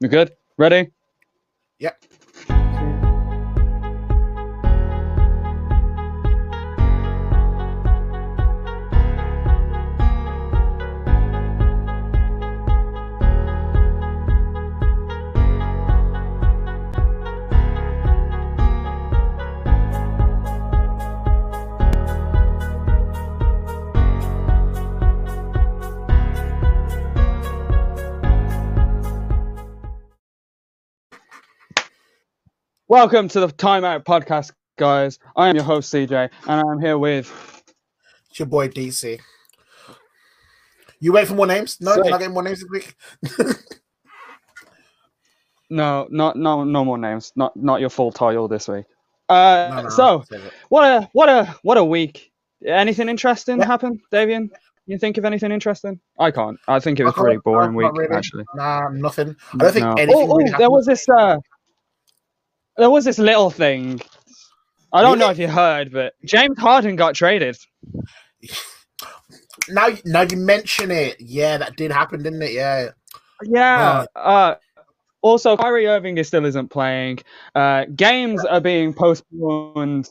You good? Ready? Yep. Welcome to the Timeout Podcast, guys. I am your host CJ, and I'm here with. It's your boy DC. You wait for more names? No, Sick. can I get more names this week? No, not no no more names. Not not your full title this week. Uh, No, no, so what a what a what a week. Anything interesting Yeah. happen, Davian? You think of anything interesting? I can't. I think it was pretty boring not week really. actually. Nah, nothing. I don't think No. anything. Oh, oh, there was this uh, there was this little thing. I don't know if you heard, but James Harden got traded. Now, now you mention it. Yeah, that did happen, didn't it? Yeah. Yeah. Uh, also, Kyrie Irving is still isn't playing. Uh, games are being postponed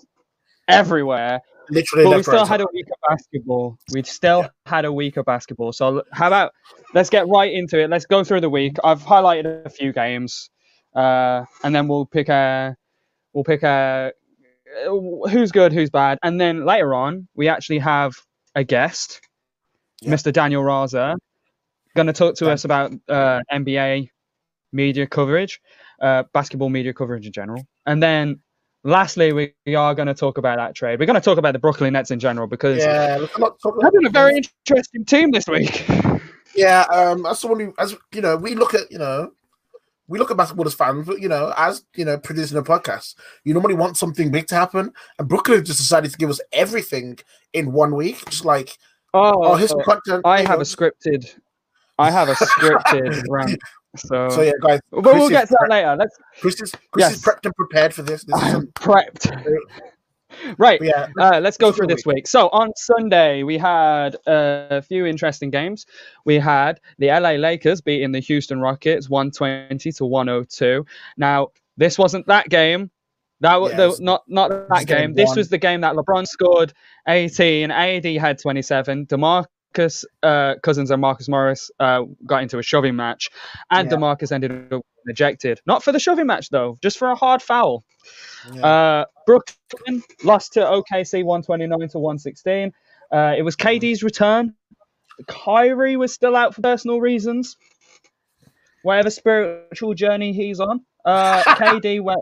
everywhere. Literally But we still right, had a week of basketball. We still Yeah. had a week of basketball. So how about let's get right into it. Let's go through the week. I've highlighted a few games, uh, and then we'll pick a we'll pick a who's good, who's bad, and then later on we actually have a guest, Yeah. Mr. Daniel Raza, going to talk to us about uh, NBA media coverage, uh, basketball media coverage in general, and then. Lastly, we, we are going to talk about that trade. We're going to talk about the Brooklyn Nets in general because Yeah, been a very interesting team this week. Yeah, um, as someone who, as you know, we look at, you know, we look at basketball as fans, but you know, as you know, producing a podcast, you normally want something big to happen, and Brooklyn just decided to give us everything in one week, just like, Oh, oh, here's content. I have go. a scripted. I have a scripted rant. So, So yeah, guys, but we'll get to that later. Let's. Chris is Chris Yes. is prepped and prepared for this. This I'm prepped. Right. yeah, Uh, let's go through this week. So on Sunday we had uh, a few interesting games. We had the LA Lakers beating the Houston Rockets 120 to 102. Now this wasn't that game. That was Yeah, it was- not not that game game. This was the game that LeBron scored 18, AD had 27, DeMarcus uh, Cousins and Marcus Morris uh, got into a shoving match, and Yeah. DeMarcus ended up ejected. Not for the shoving match though, just for a hard foul. yeah. Uh, Brooklyn lost to OKC 129 to 116. Uh, it was KD's return. Kyrie was still out for personal reasons. Whatever spiritual journey he's on. Uh, KD went.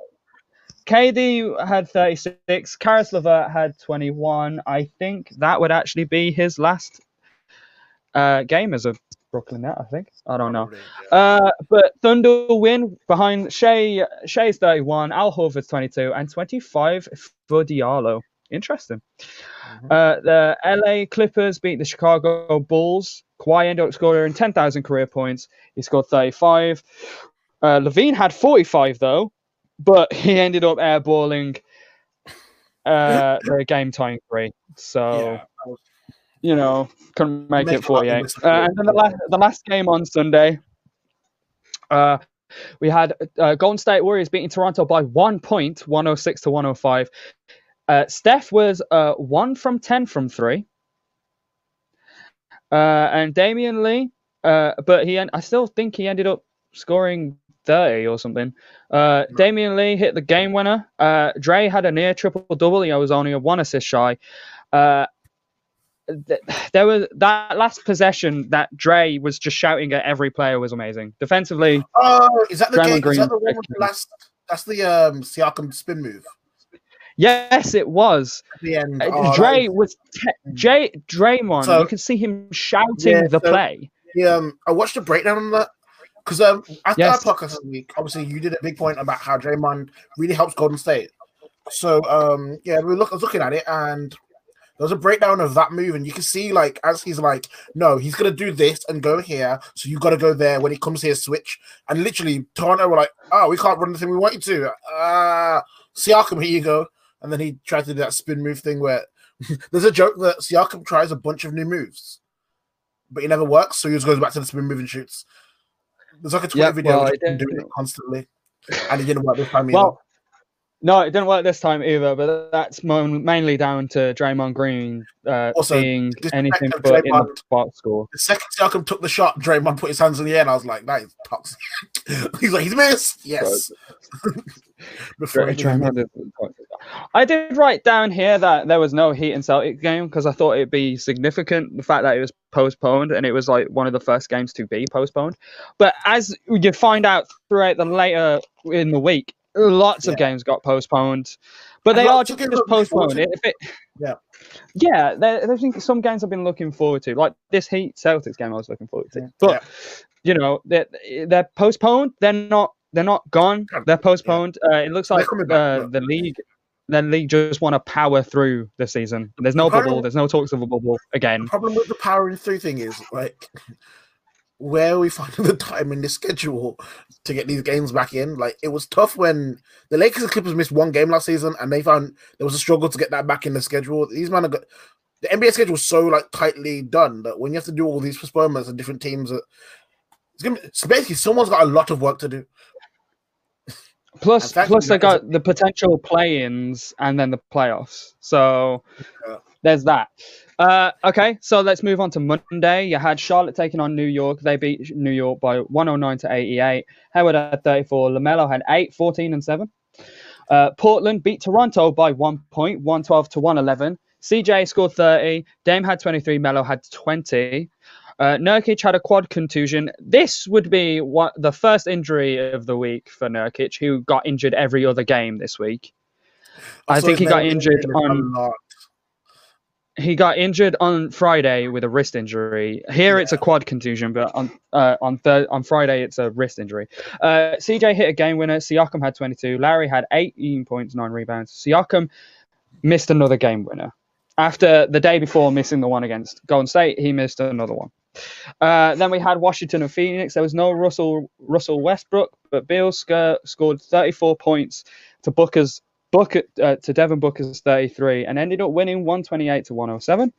KD had 36. Caris LeVert had 21. I think that would actually be his last uh, game as a Brooklyn Net. I think. I don't know. Uh, but Thunder win behind Shai. Shai's 31, Al Horford's 22, and 25 for Diallo. Interesting. Mhm. Uh, the LA Clippers beat the Chicago Bulls. Kawhi ended up scoring 10,000 career points. He scored 35. Uh, LaVine had 45 though, but he ended up airballing uh, the game tying three. So Yeah, you know, couldn't make Make it it like 48. Uh, and then the last, the last game on Sunday, uh, we had uh, Golden State Warriors beating Toronto by one point, 106 to 105. Uh, Steph was uh, one from 10 from three. Uh, and Damion Lee, uh, but he, en- I still think he ended up scoring 30 or something. Uh, Damion Lee hit the game winner. Uh, Dre had a near triple double. He was only a one assist shy. Uh, there was that last possession that Dre was just shouting at every player was amazing. Defensively, Oh, is that the game? Green Is that the one with the last? That's the um Siakam spin move yes, it was. at the end. Uh, Oh, Dre was te- Jay Draymond. So- you could see him shouting Yeah, the so- play. Yeah, um, I watched a breakdown on that because um, after Yes. our podcast this week, obviously you did a big point about how Draymond really helps Golden State. So um, yeah, we look I was looking at it and there was a breakdown of that move, and you can see like as he's like, no, he's gonna do this and go here, so you got to go there when he comes here, switch, and literally Toronto were like, oh, we can't run the thing we want you to. Uh Siakam, here you go, and then he tried to do that spin move thing where there's a joke that Siakam tries a bunch of new moves but it never works. So he just goes back to the spin move and shoots. There's like a Twitter Yeah, video well, of it him didn't- doing it constantly, and it didn't work this time either. No, it didn't work this time either, but that's mainly down to Draymond Green uh, Also, being anything but in the Draymond. box score. the second Siakam took the shot, Draymond put his hands in the air, and I was like, "That is toxic." he's like, "He's missed." Yes. Before Dra- he even Draymond I did write down here that there was no Heat and Celtic game because I thought it'd be significant the fact that it was postponed and it was like one of the first games to be postponed. But as you find out throughout the later in the week, lots of games got postponed, but And they are just, just I'm looking forward postponed. If it, Yeah. yeah, there, I think some games I've been looking forward to, like this Heat Celtics game I was looking forward to. But you know, they're they're postponed. They're not they're not gone. They're postponed. Uh, it looks like uh, the league. The league just want to power through the season. There's no The bubble. There's no talks of a bubble again. The problem with the powering through thing is like where are we finding the time in the schedule to get these games back in. Like it was tough when the Lakers and Clippers missed one game last season, and they found there was a struggle to get that back in the schedule. These men are got the NBA schedule is so like tightly done that when you have to do all these postponements and different teams, that it's gonna be, so basically someone's got a lot of work to do. Plus, plus they got the potential play-ins and then the playoffs. So Yeah. there's that. Uh, okay, so let's move on to Monday. You had Charlotte taking on New York. They beat New York by 109 to 88. Hayward had 34. LaMelo had 8, 14, and 7. Uh, Portland beat Toronto by one point, 112 to 111. CJ scored 30. Dame had 23. Melo had 20. Uh, Nurkic had a quad contusion. This would be what the first injury of the week for Nurkic, who got injured every other game this week. I saw think he got injured on. He got injured on Friday with a wrist injury. Here it's a quad contusion, but on uh, on on Friday it's a wrist injury. Uh, CJ hit a game winner. Siakam had 22. Larry had 18 points, nine rebounds. Siakam missed another game winner. After the day before missing the one against Golden State, he missed another one. Uh, then we had Washington and Phoenix. There was no Russell Russell Westbrook, but Beal sc- scored 34 points to Booker's Booker uh, to Devin Booker's 33 and ended up winning 128 to 107.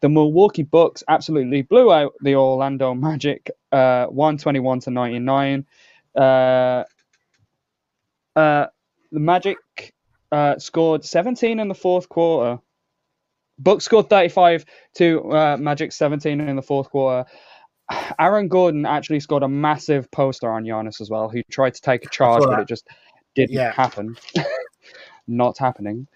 The Milwaukee Bucks absolutely blew out the Orlando Magic uh, 121 to 99. Uh, uh, the Magic uh, scored 17 in the fourth quarter. Bucks scored 35 to uh, Magic 17 in the fourth quarter. Aaron Gordon actually scored a massive poster on Giannis as well, who tried to take a charge, but it just didn't Yeah. happen. Not happening.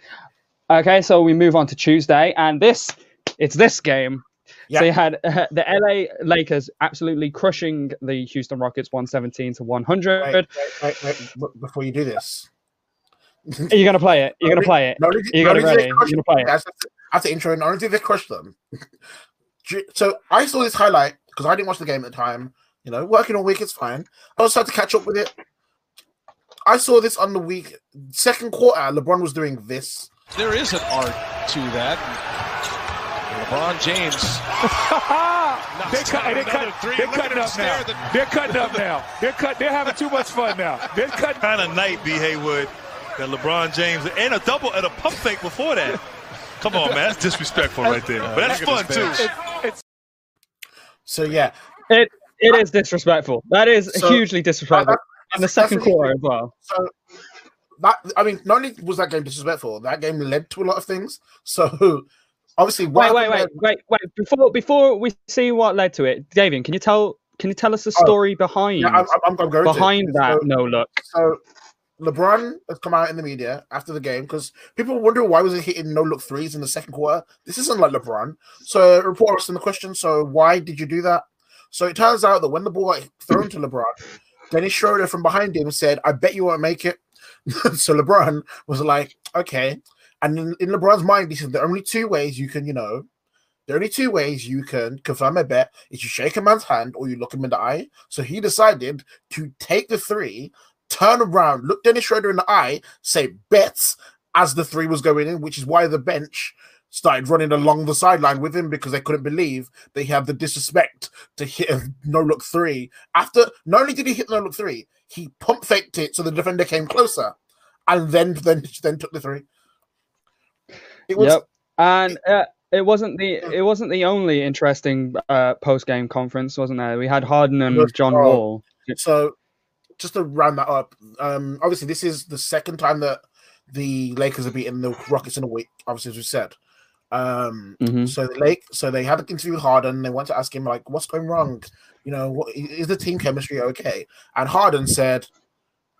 Okay, so we move on to Tuesday, and this it's this game. Yeah. So you had uh, the LA Lakers absolutely crushing the Houston Rockets 117 to 100. Wait, wait, wait, wait, before you do this, Are you gonna play it? You're gonna play it. Not only You're no, no, ready. You're gonna play it. To, I have to intro. Not only did they crush them, so I saw this highlight because I didn't watch the game at the time. You know, working all week, it's fine. I also had to catch up with it. I saw this on the week second quarter. LeBron was doing this. There is an art to that. LeBron James. they cut, they cut, they're cutting up now. They're cutting up now. They're cut. They're having too much fun now. They're cutting. kind of night, B. Haywood, that LeBron James and a double and a pump fake before that. Come on, man, that's disrespectful right there. But that's fun too. It's So yeah, It it is disrespectful. That is So- hugely disrespectful. In the second quarter as well. so that I mean, not only was that game disrespectful, that game led to a lot of things. So obviously, Wait, wait, wait, wait, wait. Before before we see what led to it, Davian, can you tell can you tell us the Oh, story behind Yeah, I'm, I'm, I'm going behind that no look? So LeBron has come out in the media after the game because people wonder why was he hitting no look threes in the second quarter. This isn't like LeBron. So a reporter asked him the question. So why did you do that? So it turns out that when the ball got thrown to LeBron, Dennis Schroeder from behind him said, "I bet you won't make it." so LeBron was like, "Okay." And in, in LeBron's mind, he said, "The only two ways you can, you know." The only two ways you can confirm a bet is you shake a man's hand or you look him in the eye. So he decided to take the three, turn around, look Dennis Schroeder in the eye, say bets as the three was going in, which is why the bench started running along the sideline with him because they couldn't believe they had the disrespect to hit a no look three. After not only did he hit no look three, he pump faked it so the defender came closer and then then then took the three. It was Yep. And uh, it wasn't the it wasn't the only interesting uh, post game conference, wasn't there? We had Harden and John oh. Wall. So, just to round that up, um, obviously this is the second time that the Lakers have beaten the Rockets in a week. Obviously, as we said. Um, Mhm. so the Lake, so they had an interview with Harden. They went to ask him like, "What's going wrong? You know, what is the team chemistry okay?" And Harden said,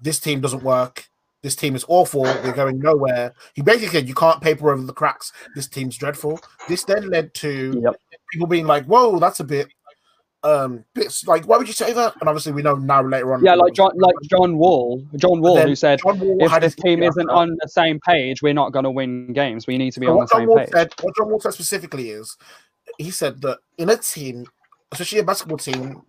"This team doesn't work. This team is awful. We're going nowhere." He basically said, "You can't paper over the cracks. This team's dreadful." This then led to Yep. people being like, "Whoa, that's a bit." Um, bits like why would you say that? And obviously, we know now later on. Yeah, like John, like John Wall, John Wall, who said, John Wall if this team isn't on the same page, we're not going to win games. We need to be on the John same Wall page. said, what John Wall said specifically is, he said that in a team, especially a basketball team,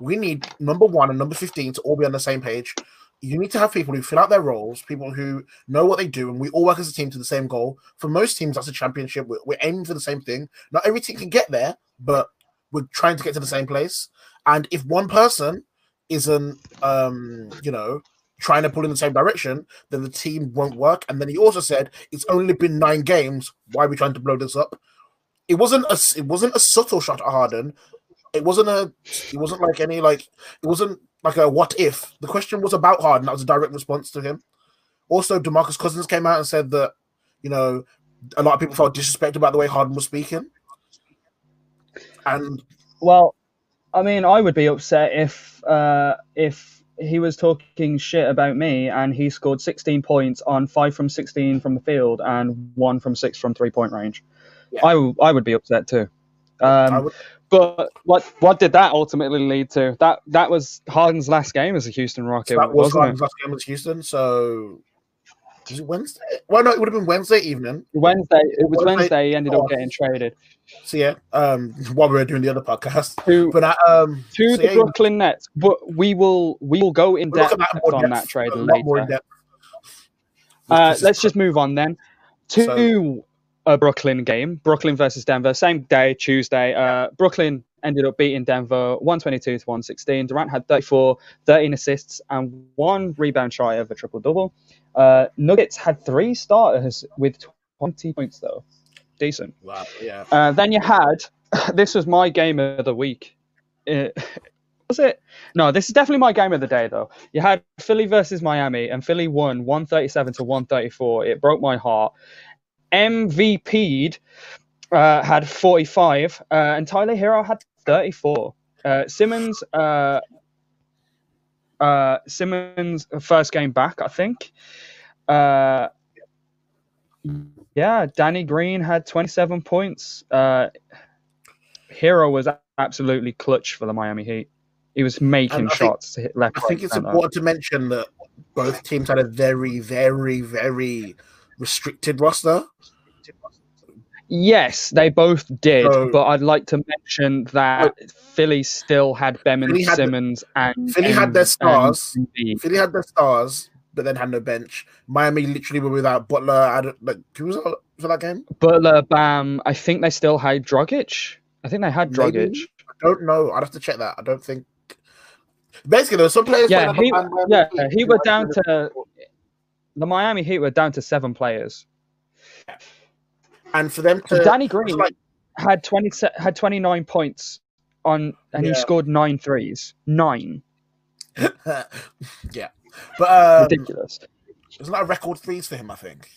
we need number one and number fifteen to all be on the same page. You need to have people who fill out their roles, people who know what they do, and we all work as a team to the same goal. For most teams, that's a championship. We're, we're aiming for the same thing. Not every team can get there, but we're trying to get to the same place. And if one person isn't, um, you know, trying to pull in the same direction, then the team won't work. And then he also said, "It's only been nine games. Why are we trying to blow this up?" It wasn't a it wasn't a subtle shot at Harden. It wasn't a it wasn't like any like it wasn't like a what if. The question was about Harden. That was a direct response to him. Also, Demarcus Cousins came out and said that you know a lot of people felt disrespected about the way Harden was speaking. And Well, I mean, I would be upset if uh, if he was talking shit about me and he scored 16 points on five from 16 from the field and one from six from three point range. Yeah. I, w- I would be upset too. Um, but what what did that ultimately lead to? That that was Harden's last game as a Houston Rocket, that was Harden's last game with Houston. So was it Wednesday? Well, no, it would have been Wednesday evening. Wednesday. It was Wednesday- Wednesday. He ended up getting traded So yeah, um, while we were doing the other podcast, to but uh, um, to so, the yeah, Brooklyn Nets. But we will we will go in depth on depth, that trade a more in later. Uh, let's just move on then to a Brooklyn game. Brooklyn versus Denver, same day, Tuesday. Uh, Brooklyn ended up beating Denver 122 to 116. Durant had 34, 13 assists, and one rebound shy of a triple double. Uh, Nuggets had three starters with 20 points, though. Decent. Wow, yeah. Uh, then you had this was my game of the week. Uh, was it? No, this is definitely my game of the day though. You had Philly versus Miami, and Philly won 137 to 134. It broke my heart. Embiid uh, had 45, uh, and Tyler Herro had 34. Uh, Simmons, uh, uh, Simmons first game back, I think. Uh, yeah, Danny Green had 27 points. Uh, Herro was absolutely clutch for the Miami Heat. He was making think- shots to hit left. I right, think it's center. important to mention that both teams had a very, very, very restricted roster. Yes, they both did, So- but I'd like to mention that Philly still had Bemin Philly had the- Simmons and Philly had their stars. Philly had their stars, but then had no bench. Miami literally were without Butler. Had like who was for that game? Butler, Bam. I think they still had Dragic. I think they had Maybe. I don't know. I'd have to check that. I don't think. Basically, there were some players. Yeah, he, yeah, down. he were down to the Miami Heat were down to seven players. And for them to Danny Green like had twenty had twenty nine points on, and he scored nine threes. Nine, yeah, but um, ridiculous. it's not a record threes for him. I think.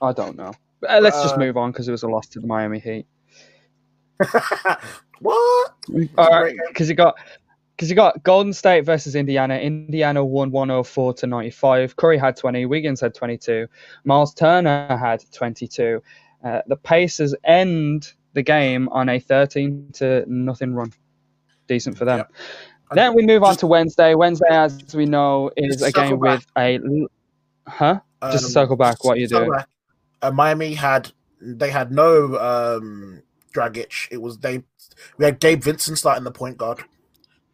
I don't know. But, uh, let's just Uh, move on because it was a loss to the Miami Heat. what? All right, great game. because you got because you got Golden State versus Indiana. Indiana won 104 to 95. Curry had 20. Wiggins had 22. Miles Turner had 22. Uh, the Pacers end the game on a 13 to nothing run. Decent for them. Yep. Then we move on to Wednesday. Wednesday, as we know, is a game with a huh. Just Um, circle back, what you doing? Uh, Miami had they had no um Dragic. It was they we had Gabe Vincent starting the point guard,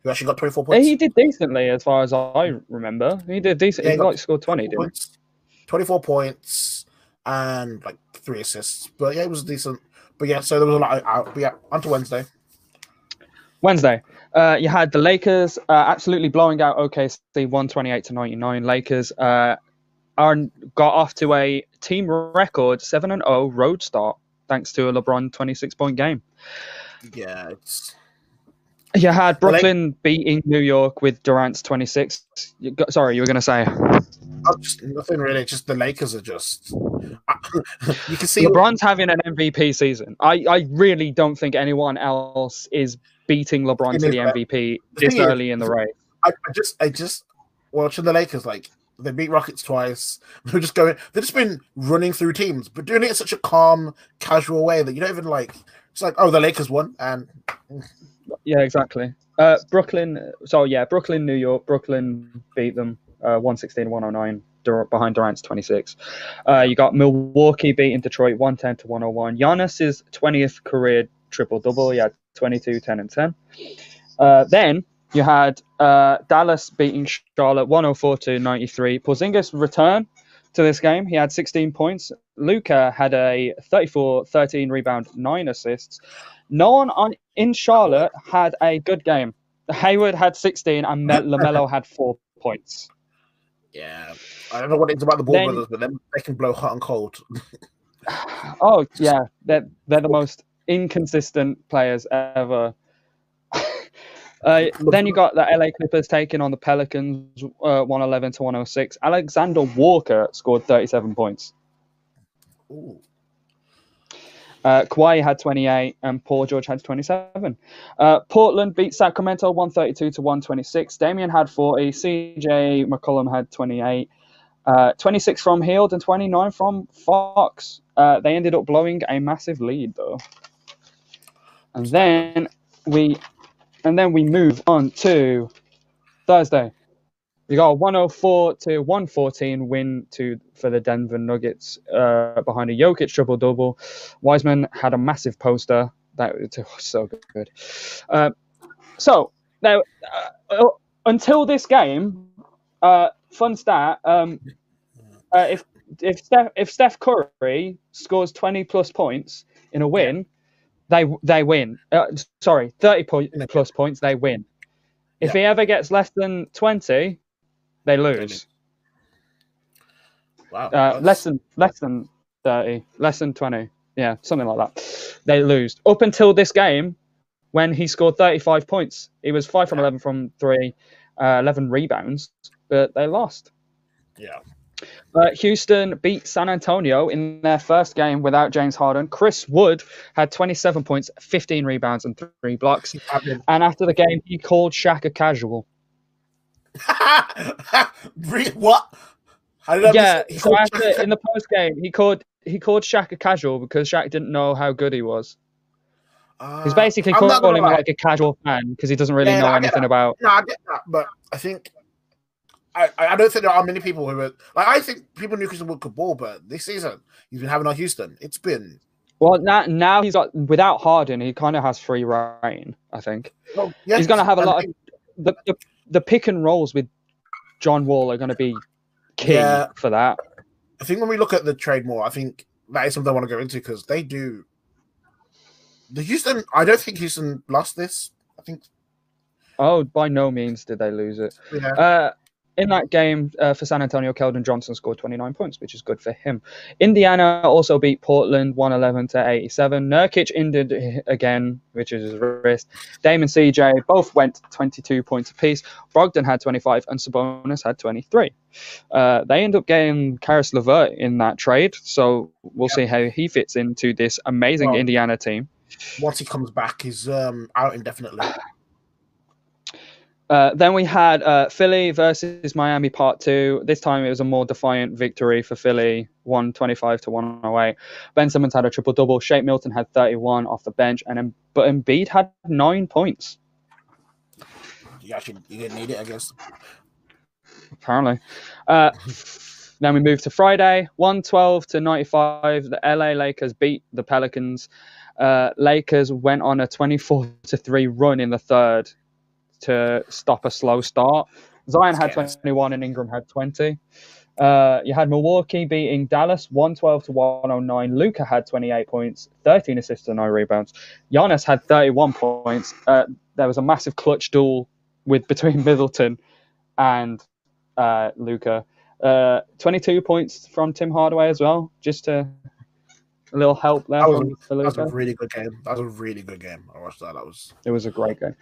who actually got twenty four points. He did decently, as far as I remember. He did decent. Yeah, he he like scored 20, didn't he? points, twenty four points, and like three assists. But yeah, it was decent. But yeah, so there was a lot out. But yeah, on to Wednesday. Wednesday, uh, you had the Lakers uh, absolutely blowing out OKC 128 to 99. Lakers uh, are got off to a team record 7 and 0 road start thanks to a LeBron 26 point game. Yeah, it's You had Brooklyn beating New York with Durant's 26. You got, sorry, you were going to say. Just, nothing really. Just the Lakers are just. you can see LeBron's having an MVP season. I, I really don't think anyone else is beating LeBron to the MVP this early in the race. I, I just, I just watching the Lakers like they beat Rockets twice. They're just going. They've just been running through teams, but doing it in such a calm, casual way that you don't even like. It's like, oh, the Lakers won, and yeah, exactly. Uh, Brooklyn. So yeah, Brooklyn, New York. Brooklyn beat them uh, 116 109 behind Durant's 26. Uh, you got Milwaukee beating Detroit 110 to 101. Giannis's 20th career triple double. Had 22, 10, and 10. Uh, then you had uh, Dallas beating Charlotte 104 to 93. Porzingis return to this game. He had 16 points. Luka had a 34 13 rebound, 9 assists. No one on in Charlotte had a good game. Hayward had 16 and LaMelo had 4 points. Yeah. I don't know what it's about the ball then, brothers, but them, they can blow hot and cold. oh, yeah. They're, they're the most inconsistent players ever. Uh, then you got the LA Clippers taking on the Pelicans, uh, 111 to 106. Alexander Walker scored 37 points. Ooh. Uh, Kawhi had 28 and Paul George had 27. Uh, Portland beat Sacramento 132 to 126. Damian had 40. CJ McCollum had 28. Uh, 26 from Hield and 29 from Fox. Uh, they ended up blowing a massive lead though. And then we and then we move on to Thursday. We got a 104 to 114 win to for the Denver Nuggets uh, behind a Jokic triple double. Wiseman had a massive poster that was so good. Uh, so now, uh, until this game, uh, fun stat: um, uh, if if Steph, if Steph Curry scores 20 plus points in a win, they they win. Uh, sorry, 30 point, plus points, they win. If yeah. he ever gets less than 20, they lose. Wow. Uh, less than less than thirty, less than twenty. Yeah, something like that. They lose up until this game when he scored thirty-five points. He was five from eleven from three, uh, eleven rebounds, but they lost. Yeah. Uh, Houston beat San Antonio in their first game without James Harden. Chris Wood had 27 points, 15 rebounds, and three blocks. And after the game, he called Shaq a casual. what? yeah, so after, in the post game, he called he called Shaq a casual because Shaq didn't know how good he was. Uh, He's basically calling him like a casual fan because he doesn't really yeah, know anything about. No, I get that, but I think I, I don't think there are many people who are like I think people knew Christian Wood could ball, but this season he's been having on Houston. It's been well now now he's got without Harden, he kind of has free reign. I think well, yes, he's going to have a lot of the, the the pick and rolls with John Wall are going to be key yeah. for that. I think when we look at the trade more, I think that is something I want to go into because they do. The Houston, I don't think Houston lost this. I think. Oh, by no means did they lose it. Yeah. Uh, in that game uh, for San Antonio, Keldon Johnson scored 29 points, which is good for him. Indiana also beat Portland 111 to 87. Nurkic ended again, which is his wrist. Damon CJ both went 22 points apiece. Brogdon had 25 and Sabonis had 23. Uh, they end up getting Caris LeVert in that trade, so we'll yeah. see how he fits into this amazing well, Indiana team. Once he comes back, he's um, out indefinitely. Uh, then we had uh, Philly versus Miami part two. This time it was a more defiant victory for Philly, 125 to 108. Ben Simmons had a triple double. Shake Milton had 31 off the bench, and but Embiid had nine points. You actually you didn't need it, I guess. Apparently. Uh, then we moved to Friday, 112 to 95. The LA Lakers beat the Pelicans. Uh, Lakers went on a 24 to 3 run in the third to stop a slow start. Zion had 21 and Ingram had 20. Uh, you had Milwaukee beating Dallas 112 to 109. Luka had 28 points, 13 assists, and no rebounds. Giannis had 31 points. Uh, there was a massive clutch duel with between Middleton and uh, Luka. Uh, 22 points from Tim Hardaway as well, just to a little help there. That was, that was, a really good game. That was a really good game. I watched that. That was it was a great game.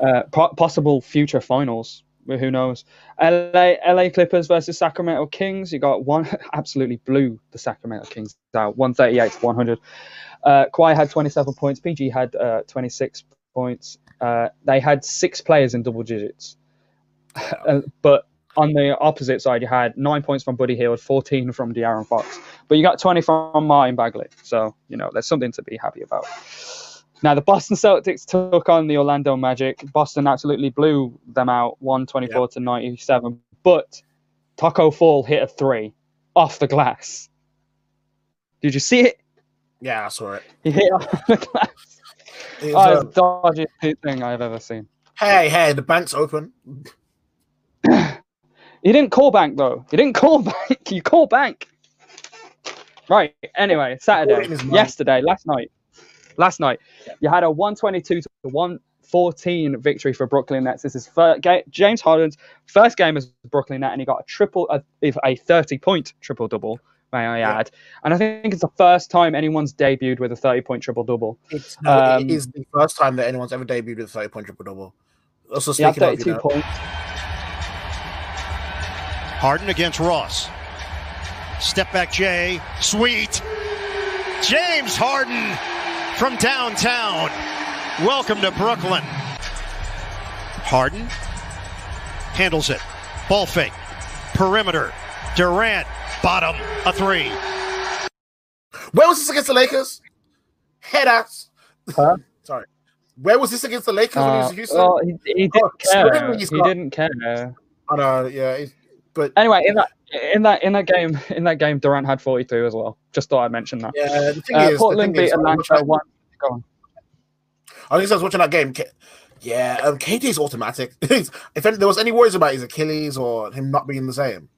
Uh, po- possible future finals. Who knows? LA, LA Clippers versus Sacramento Kings. You got one absolutely blew the Sacramento Kings out, 138 to 100. Uh, Kawhi had 27 points. PG had uh, 26 points. Uh, they had six players in double digits. Uh, but on the opposite side, you had nine points from Buddy Hield, 14 from De'Aaron Fox. But you got 20 from Marvin Bagley. So, you know, there's something to be happy about. Now, the Boston Celtics took on the Orlando Magic. Boston absolutely blew them out 124 Yep. to 97. But Tacko Fall hit a three off the glass. Did you see it? Yeah, I saw it. He hit off the glass. It was, Oh, uh, it's the dodgiest thing I've ever seen. hey, hey, the bank's open. He didn't call bank though. He didn't call bank. You call bank. Right. Anyway, Saturday, in his mind. yesterday, last night, last night, you had a 122 to 114 victory for Brooklyn Nets. This is fir- James Harden's first game as a Brooklyn Net, and he got a triple, a, a 30 point triple double. May I Yeah. add? And I think it's the first time anyone's debuted with a 30 point triple double. It's, no, Um, it is the first time that anyone's ever debuted with a 30 point triple double. Also, He had speaking of, you know, points. Harden against Ross. Step back, Jay. Sweet. James Harden from downtown. Welcome to Brooklyn. Harden handles it. Ball fake. Perimeter. Durant. Bottom. A three. where was this against the Lakers? Head ass. Huh? Sorry. Where was this against the Lakers when he was Uh, in Houston? well, he, he didn't Oh, care. He didn't care. I know, yeah. But Anyway, in that in that in that game in that game, Durant had 42 as well. Just thought I'd mention that. yeah, the thing Uh, is, the Portland beat Atlanta one. Go on. I think I was watching that game. Yeah, um, KD's automatic. if any, there was any worries about his Achilles or him not being the same.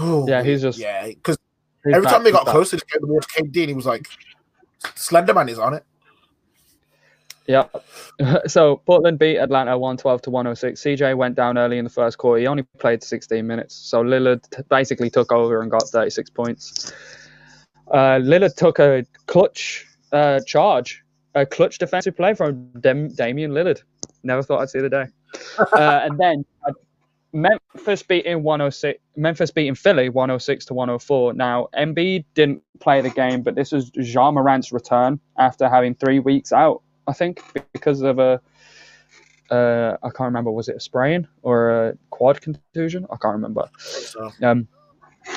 Ooh, Yeah, he's just- yeah. Because every back, time they got closer to get towards KD, and he was like, "Slenderman is on it." Yeah. so Portland beat Atlanta 112 to 106. CJ went down early in the first quarter. He only played 16 minutes. So Lillard t- basically took over and got 36 points. Uh, Lillard took a clutch uh, charge, a clutch defensive play from Dem- Damian Lillard. Never thought I'd see the day. uh, and then uh, Memphis beating 106. Memphis beating Philly 106 to 104. Now Embiid didn't play the game, but this was Ja Morant's return after having three weeks out. I think because of a uh, I can't remember was it a sprain or a quad contusion? I can't remember. So Um,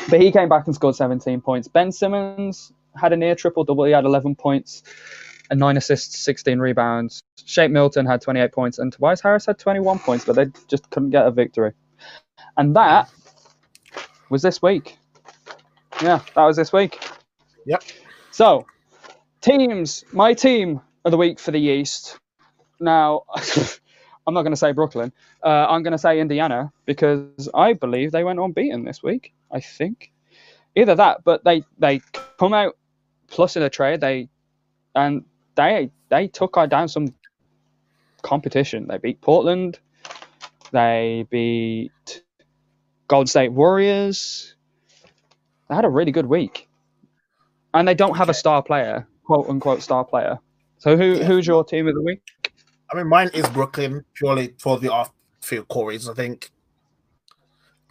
but he came back and scored 17 points. Ben Simmons had a near triple double. He had 11 points and nine assists, 16 rebounds. Shake Milton had 28 points, and Tobias Harris had 21 points, but they just couldn't get a victory. And that was this week. Yeah, that was this week. Yep. So, teams, my team of the week for the East. Now, I'm not going to say Brooklyn. Uh, I'm going to say Indiana because I believe they went unbeaten this week. I think either that, but they they come out plus in a trade. They and they they took down some competition. They beat Portland. They beat Golden State Warriors. They had a really good week, and they don't have a star player, quote unquote star player. So who Yeah. who's your team of the week? I mean, mine is Brooklyn purely for the off-field core reasons. I think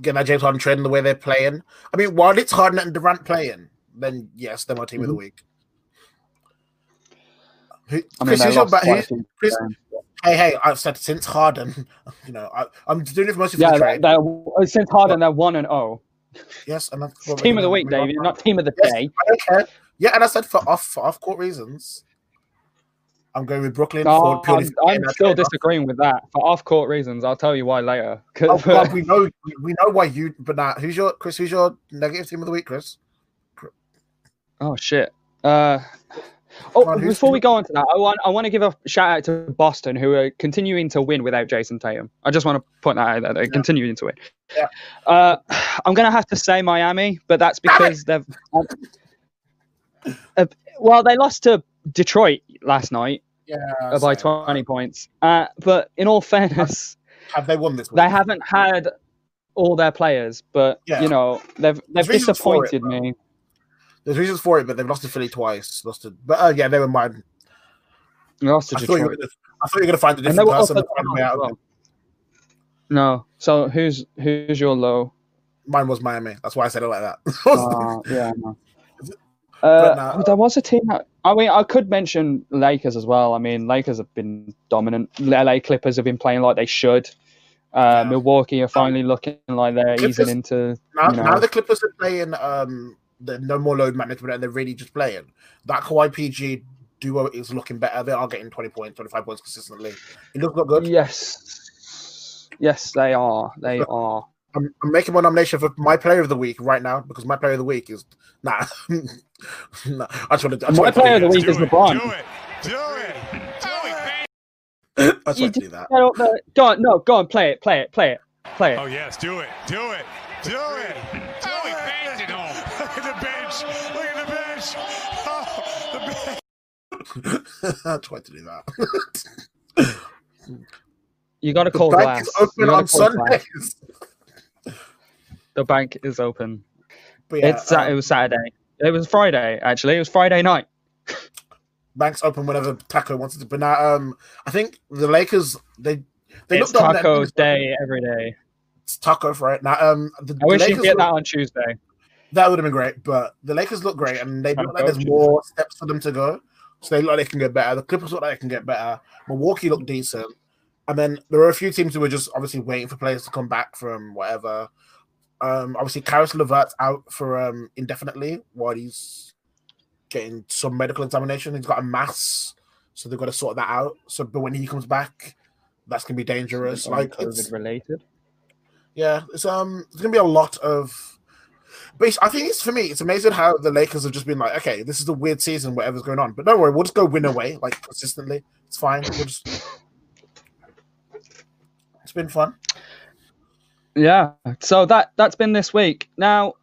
getting that James Harden trade and the way they're playing. I mean, while it's Harden and Durant playing, then yes, they're my team of the week. Who, Mm-hmm. I mean, Chris, your lost ba- quite a who- Chris, hey, hey, I've said since Harden, you know, I, I'm doing it for mostly for Yeah, the trade. they're, since Harden, they're one and zero. yes, and that's Team of the week, David, not team of the Yes, day. I don't care. Yeah, and I said for off for off court reasons. I'm going with Brooklyn No, I'm, I'm still disagreeing with that for off-court reasons. I'll tell you why later. Oh, God, we know we know why you. But now, who's your Chris? Who's your negative team of the week, Chris? oh shit. Uh, oh, on, before we go on to that, I want I want to give a shout out to Boston who are continuing to win without Jayson Tatum. I just want to point that out. That they're continuing to win. Yeah. Uh, I'm gonna have to say Miami, but that's because they've. Uh, well, they lost to Detroit last night Yeah, by so, 20 points. Uh, but in all fairness, Have they won this? Week? they haven't had all their players. But Yeah. you know, they've they've There's for it, disappointed me. There's reasons for it, but they've lost to Philly twice. Lost to, but uh, yeah, never mind. They lost to I thought, you Detroit. were gonna, I thought you were gonna find a different person to find way out of well. it. No. So who's who's your low? Mine was Miami. That's why I said it like that. Uh, yeah. No. But Uh, oh, there was a team that I mean I could mention Lakers as well. I mean Lakers have been dominant. LA Clippers have been playing like they should. Uh, Yeah. Milwaukee are finally looking like they're Clippers- easing into. now, you know, now the Clippers are playing um the no more load management and they're really just playing. That Kawhi PG duo is looking better. They are getting 20 points, 25 points consistently. It looks not good. Yes. Yes, they are. They are. I'm, I'm making my nomination for my player of the week right now because my player of the week is nah. nah I just want to. I just My player of the do week is it, LeBron. Do it. Do it. Do it. that. I just You want to do that. Get up. Go on, no, go on, play it, play it, play it, play it. Oh yes, do it. Do it. Do it. Do it. Fans at home. Look at the bench. Look at the bench. Oh, the bench. I tried to do that. You got to call bank glass. is You open on call glass. Sundays. The bank is open. But yeah, it's um, it was Saturday. It was Friday actually. It was Friday night. banks open whenever Tacko wants it to. But now, um, I think the Lakers they they it's look dominant. taco day every day. It's taco right now. Um, the, I the wish Lakers you'd get that on Tuesday. That would have been great, but the Lakers look great, and they look like there's more steps for them to go. So they look like they can get better. The Clippers look like they can get better. Milwaukee look decent, and then there are a few teams who are just obviously waiting for players to come back from whatever. Um, obviously, Caris LeVert's out for um indefinitely while he's getting some medical examination. He's got a mass, so they've got to sort that out. So, but when he comes back, that's gonna be dangerous. Like it's, COVID related. yeah, it's um, it's gonna be a lot of. But I think it's for me. It's amazing how the Lakers have just been like, okay, this is a weird season, whatever's going on. But don't worry, we'll just go win away like consistently. It's fine. We'll just. It's been fun. Yeah. So that that's been this week. Now,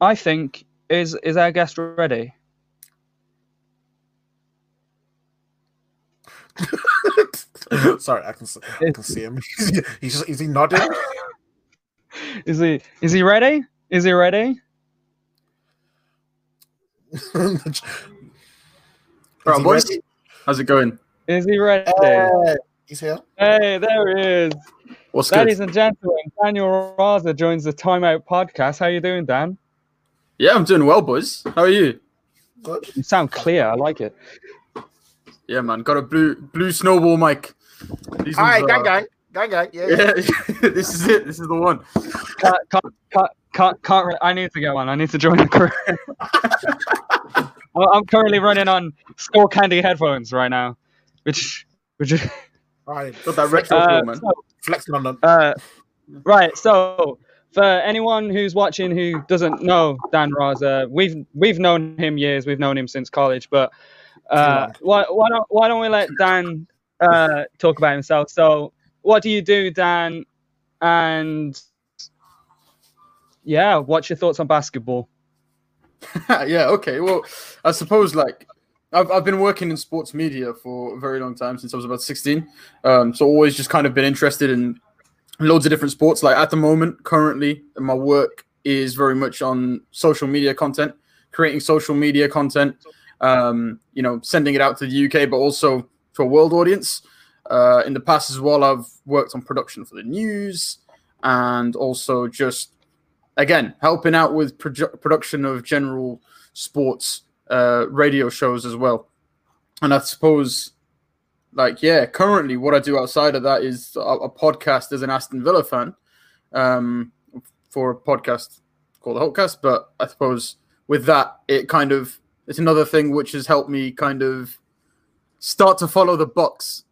I think is is our guest ready? Sorry, I can s- I can see him. He's just, is he nodding? Is he is he ready? Is he ready? Is Right, he boys. ready? How's it going? Is he ready? Hey, he's here. Hey, there he is. What's good? Ladies and gentlemen, Daniel Raza joins the Timeout podcast. How you doing, Dan? Yeah, I'm doing well, boys. How are you? Good. You sound clear. I like it. Yeah, man. Got a blue blue snowball mic. These Hi, ones gang, are- gang, gang, gang. Yeah, yeah. Yeah, this is it. This is the one. Can't, can't, can't, can't, can't re- I need to get one. I need to join the crew. Well, I'm currently running on Skullcandy headphones right now, which, which, is- All right, Got that retro uh, feel, man. so, flexing on them. uh, right. So, for anyone who's watching who doesn't know Dan Raza, we've we've known him years. We've known him since college, but uh, why why don't why don't we let Dan uh, talk about himself? So, what do you do, Dan? And yeah, what's your thoughts on basketball? yeah, okay. Well, I suppose like I've I've been working in sports media for a very long time since I was about 16. Um, so always just kind of been interested in loads of different sports. Like at the moment, currently, my work is very much on social media content, creating social media content. Um, you know, sending it out to the UK, but also to a world audience. Uh, in the past as well, I've worked on production for the news and also just again helping out with produ- production of general sports uh, radio shows as well. And I suppose, like, yeah, currently what I do outside of that is a, a podcast as an Aston Villa fan um, for a podcast called the Hulkcast. But I suppose with that, it kind of it's another thing which has helped me kind of start to follow the Bucks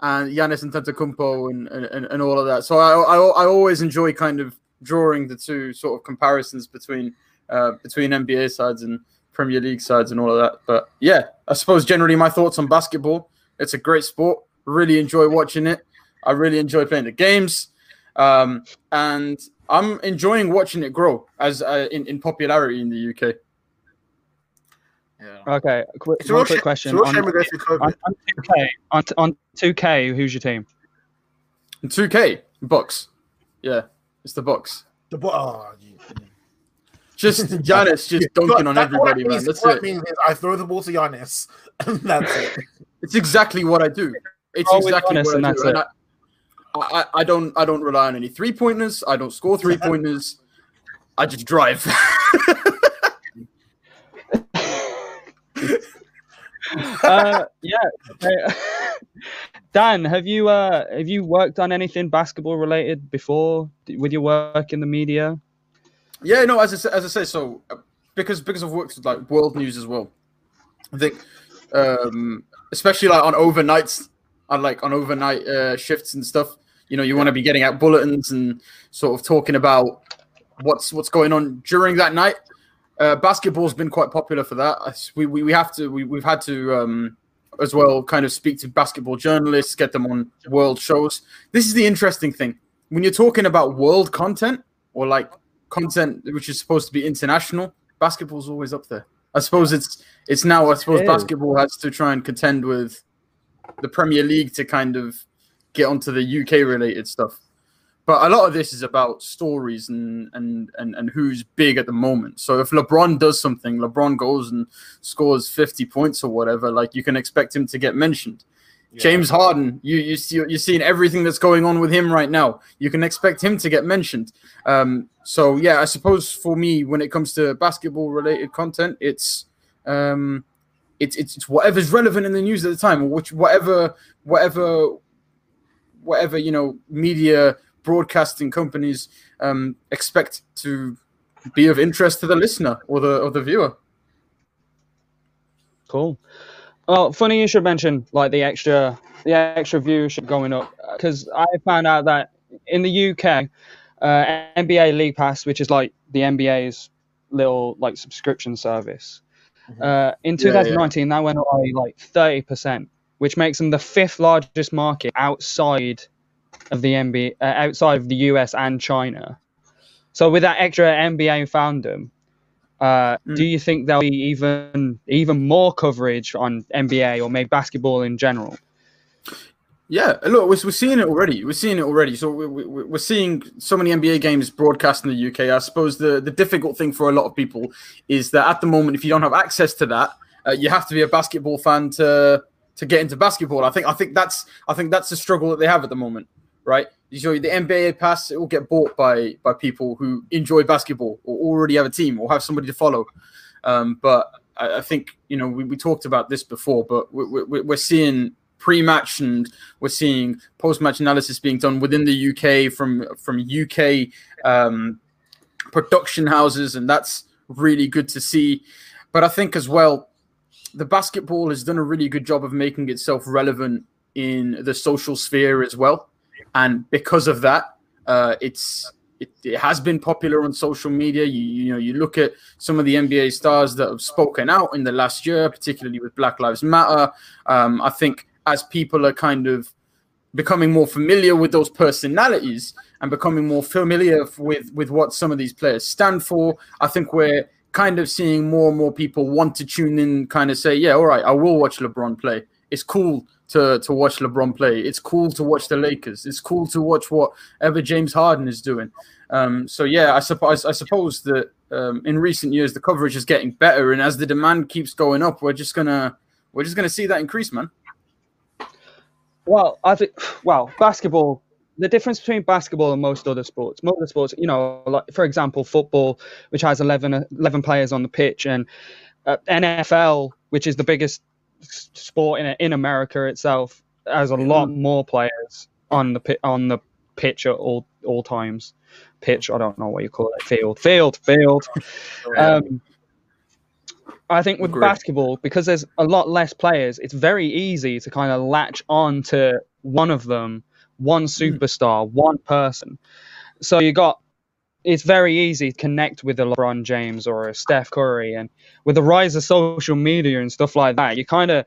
and Giannis and Antetokounmpo and, and, and all of that. So I, I I always enjoy kind of drawing the two sort of comparisons between uh, between NBA sides and Premier League sides and all of that. But yeah, I suppose generally my thoughts on basketball. It's a great sport. Really enjoy watching it. I really enjoy playing the games, um, and I'm enjoying watching it grow as uh, in, in popularity in the UK. Yeah. Okay, quick, It's one quick shame- question. It's On, shame we go through on, COVID. on 2K, on, on 2K, who's your team? And 2K Bucks. Yeah, it's the Bucks. The bo- oh, you- Just Giannis just dunking on everybody, that man. means- That's all that it. means is I throw the ball to Giannis, and that's it. It's exactly what I do. It's Always exactly what I do. that's And I, I, I don't I don't rely on any three pointers. I don't score three pointers. I just drive. uh, yeah. Dan, have you uh, have you worked on anything basketball related before with your work in the media? Yeah, no, as I, as I say, so uh, because because I've worked with like world news as well. I think, um, especially like on overnights, on like on overnight uh, shifts and stuff. You know, you want to be getting out bulletins and sort of talking about what's what's going on during that night. Uh, basketball's been quite popular for that. We, we, we have to we, we've had to um, as well kind of speak to basketball journalists, get them on world shows. This is the interesting thing when you're talking about world content or like content which is supposed to be international. Basketball's always up there. I suppose it's it's now. I suppose It basketball has to try and contend with the Premier League to kind of get onto the UK related stuff. But a lot of this is about stories and, and and and who's big at the moment. So if LeBron does something, LeBron goes and scores 50 points or whatever, like you can expect him to get mentioned. James Harden, you you see you're seeing everything that's going on with him right now. You can expect him to get mentioned. Um, so yeah, I suppose for me, when it comes to basketball related content, it's um, it's, it's it's whatever's relevant in the news at the time, or which whatever whatever whatever you know media broadcasting companies um, expect to be of interest to the listener or the or the viewer. Cool. Well, funny you should mention like the extra the extra viewership going up because I found out that in the UK, uh, NBA League Pass, which is like the NBA's little like subscription service, uh, in Yeah, yeah. 2019 that went up by like 30 percent, which makes them the fifth largest market outside of the NBA, uh, outside of the US and China. So with that extra NBA fandom, uh, Mm. do you think there'll be even even more coverage on NBA or maybe basketball in general? Yeah, look, we're, we're seeing it already. We're seeing it already. So we, we, we're seeing so many NBA games broadcast in the UK. I suppose the, the difficult thing for a lot of people is that at the moment, if you don't have access to that, uh, you have to be a basketball fan to to get into basketball. I think I think that's I think that's the struggle that they have at the moment, right? So the NBA pass it will get bought by by people who enjoy basketball or already have a team or have somebody to follow. Um, but I, I think you know we, we talked about this before, but we, we, we're seeing pre-match and we're seeing post-match analysis being done within the UK from from UK um, production houses, and that's really good to see. But I think as well, the basketball has done a really good job of making itself relevant in the social sphere as well, and because of that, uh, it's it, it has been popular on social media. You, you know, you look at some of the NBA stars that have spoken out in the last year, particularly with Black Lives Matter. Um, I think as people are kind of becoming more familiar with those personalities and becoming more familiar with with what some of these players stand for, I think we're kind of seeing more and more people want to tune in, kind of say, yeah, all right, I will watch LeBron play. It's cool to to watch LeBron play. It's cool to watch the Lakers. It's cool to watch whatever James Harden is doing. Um, so yeah, I suppose I suppose that um, in recent years the coverage is getting better, and as the demand keeps going up, we're just gonna we're just gonna see that increase, man. Well, I think well, basketball. The difference between basketball and most other sports, most other sports, you know, like for example, football, which has 11, uh, 11 players on the pitch, and uh, NFL, which is the biggest sport in in America itself, has a lot more players on the on the pitch at all all times. Pitch, I don't know what you call it. Field, field, field. Um, I think with basketball, because there's a lot less players, it's very easy to kind of latch on to one of them, one superstar, one person. So you got it's very easy to connect with a LeBron James or a Steph Curry, and with the rise of social media and stuff like that, you kind of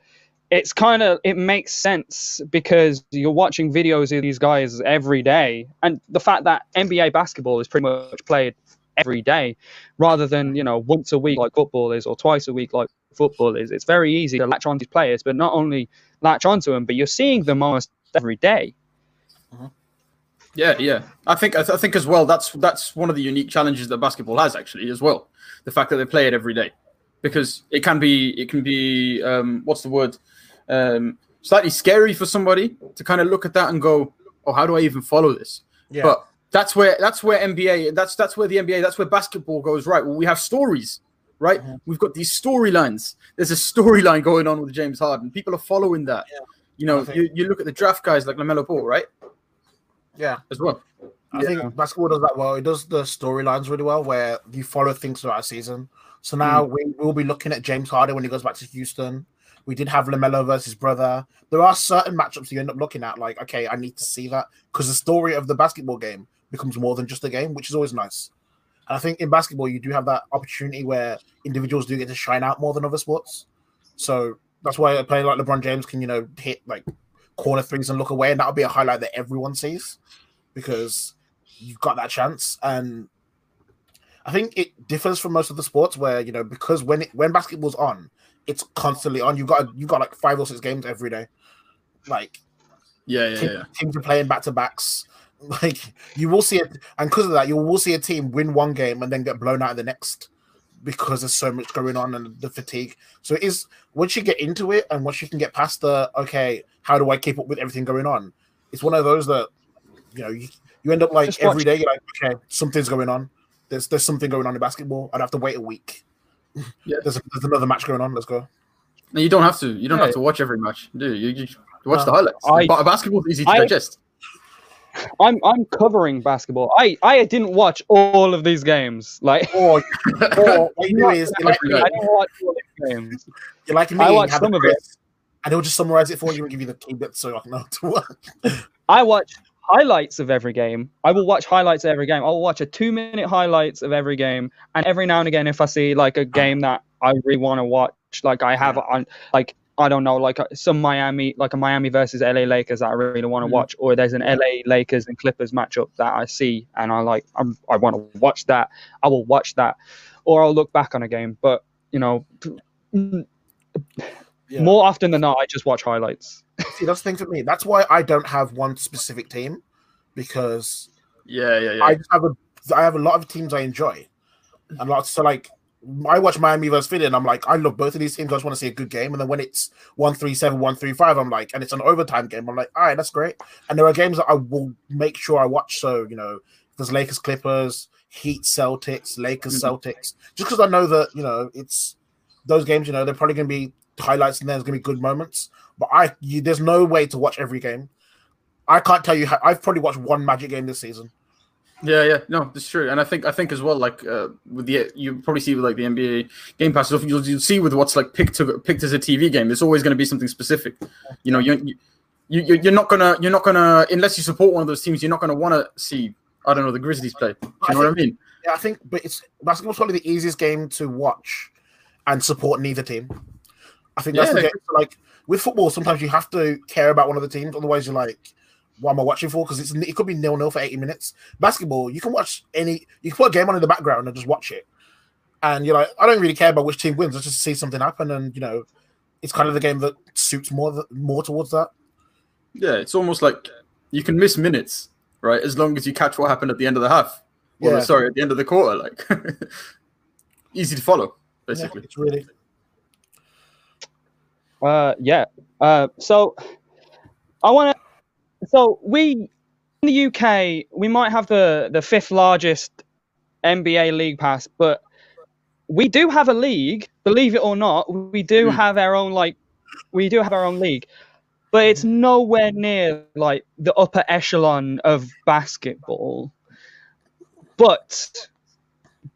it's kind of it makes sense because you're watching videos of these guys every day, and the fact that NBA basketball is pretty much played every day rather than you know once a week like football is or twice a week like football is. It's very easy to latch on to these players, but not only latch onto them, but you're seeing them almost every day. Mm-hmm. Yeah, yeah. I think I, th- I think as well. That's that's one of the unique challenges that basketball has actually as well. The fact that they play it every day, because it can be it can be um, what's the word? Um, slightly scary for somebody to kind of look at that and go, "Oh, how do I even follow this?" Yeah. But that's where that's where NBA that's that's where the NBA that's where basketball goes right. Well, we have stories, right? Mm-hmm. We've got these storylines. There's a storyline going on with James Harden. People are following that. Yeah. You know, think- you, you look at the draft guys like LaMelo Ball, right? Yeah. As well. I think basketball does that well. It does the storylines really well, where you follow things throughout a season. So now mm. we will be looking at James Harden when he goes back to Houston. We did have LaMelo versus brother. There are certain matchups you end up looking at, like okay, I need to see that because the story of the basketball game becomes more than just a game, which is always nice. And I think in basketball you do have that opportunity where individuals do get to shine out more than other sports. So that's why a player like LeBron James can, you know, hit like corner threes and look away, and that'll be a highlight that everyone sees because you've got that chance. And I think it differs from most of the sports where you know because when it when basketball's on, it's constantly on. You've got you got like five or six games every day. Like Yeah, yeah, team- yeah. teams are playing back to backs. Like you will see it, and because of that, you will see a team win one game and then get blown out of the next because there's so much going on and the fatigue. So it is once you get into it and once you can get past the okay, how do I keep up with everything going on? It's one of those that you know you, you end up like Just watch- every day. You're like, okay, something's going on. There's there's something going on in basketball. I'd have to wait a week. Yeah. there's, there's another match going on. Let's go. No, you don't have to. You don't Yeah. have to watch every match, do you? You, you watch No. the highlights. I- but basketball's easy to I- digest. I'm I'm covering basketball. I I didn't watch all of these games. Like oh, Or, or what you do is like, I didn't watch all these games. you like me. I watched some of it. And he'll just summarize it for you and give you the key bits so I know to work. I watch highlights of every game. I will watch highlights of every game. I'll watch a two minute highlights of every game. And every now and again, if I see like a uh-huh. game that I really want to watch, like I have on, like, I don't know, like uh, some Miami, like a Miami versus LA Lakers that I really want to Mhm. watch, or there's an LA Lakers and Clippers matchup that I see and I like, I'm, I want to watch that. I will watch that, or I'll look back on a game. But you know, Yeah. more often than not, I just watch highlights. See, that's the thing for me. That's why I don't have one specific team because Yeah, yeah, yeah. I have a I have a lot of teams I enjoy, and lots. So like, I watch Miami versus Philly, and I'm like, I love both of these teams. I just want to see a good game. And then when it's one three seven, one three five, I'm like, and it's an overtime game. I'm like, all right, that's great. And there are games that I will make sure I watch. So you know, there's Lakers Clippers, Heat Celtics, Lakers mm-hmm. Celtics, just because I know that you know it's those games. You know, they're probably going to be highlights and there's going to be good moments. But I, you, there's no way to watch every game. I can't tell you. How, I've probably watched one Magic game this season. Yeah, yeah, no, that's true, and I think I think as well, like uh, with the you probably see with like the NBA Game Pass stuff, you'll, you'll see with what's like picked to, picked as a TV game. There's always going to be something specific. You know, you you you- you're not gonna you're not gonna unless you support one of those teams, you're not gonna want to see I don't know the Grizzlies play. Do you know what I mean? Yeah, I think, but it's basketball's probably the easiest game to watch and support neither team. I think that's the Yeah. game. Like with football, sometimes you have to care about one of the teams, otherwise you're like, "What am I watching for?" Because it's it could be nil nil for eighty minutes. Basketball, you can watch any, you can put a game on in the background and just watch it, and you're like, I don't really care about which team wins. I just see something happen, and you know, it's kind of the game that suits more more towards that. Yeah, it's almost like you can miss minutes, right? As long as you catch what happened at the end of the half. Or, Yeah. sorry, at the end of the quarter. Like easy to follow, Yeah, basically. it's really Uh, yeah. Uh, so I want to. So we in the UK, we might have the the fifth largest NBA league pass, but we do have a league. Believe it or not, we do Hmm. have our own like we do have our own league, but it's nowhere near like the upper echelon of basketball. But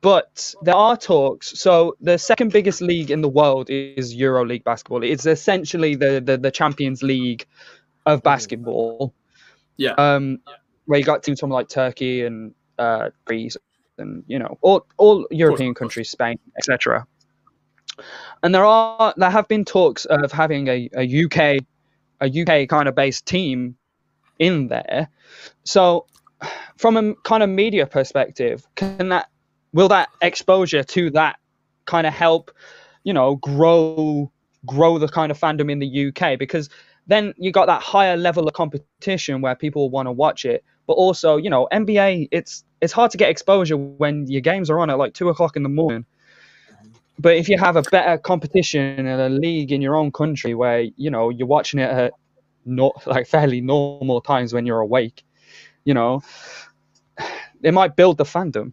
but there are talks. So the second biggest league in the world is EuroLeague basketball. It's essentially the the, the Champions League of basketball. Yeah. Um, where you got teams from like Turkey and uh, Greece and you know all all European countries, Spain, etc. And there are there have been talks of having a, a UK a UK kind of based team in there. So from a kind of media perspective, can that will that exposure to that kind of help, you know, grow grow the kind of fandom in the UK because then you got that higher level of competition where people want to watch it. But also, you know, NBA it's it's hard to get exposure when your games are on at like two o'clock in the morning. but if you have a better competition and a league in your own country where you know you're watching it at not like fairly normal times when you're awake, you know, it might build the fandom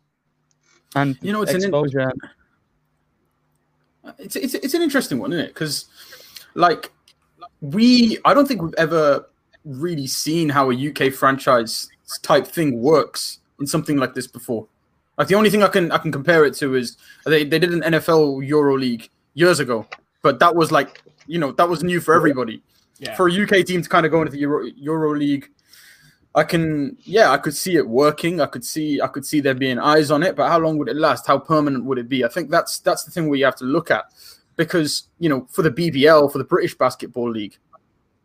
and You know, it's an in- exposure. it's it's it's an interesting one, isn't it? Because like we, I don't think we've ever really seen how a UK franchise type thing works in something like this before. Like the only thing I can I can compare it to is they they did an NFL Euro League years ago, but that was like you know that was new for everybody. Yeah. For a UK team to kind of go into the Euro Euro League, I can yeah I could see it working. I could see I could see there being eyes on it, but how long would it last? How permanent would it be? I think that's that's the thing where you have to look at because you know for the BBL for the British Basketball League,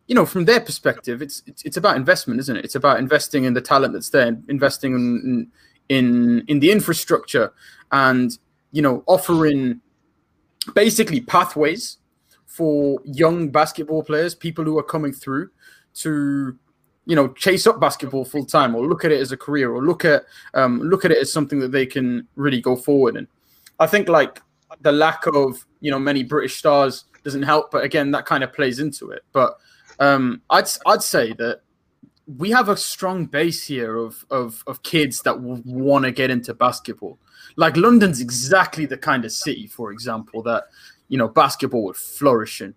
you know from their perspective, it's it's, it's about investment, isn't it? It's about investing in the talent that's there, investing in in in the infrastructure, and you know offering basically pathways for young basketball players, people who are coming through to you know chase up basketball full time or look at it as a career or look at um, look at it as something that they can really go forward in. I think like the lack of you know many British stars doesn't help, but again that kind of plays into it. But um, I'd I'd say that we have a strong base here of of, of kids that want to get into basketball. Like London's exactly the kind of city, for example, that you know basketball would flourish in.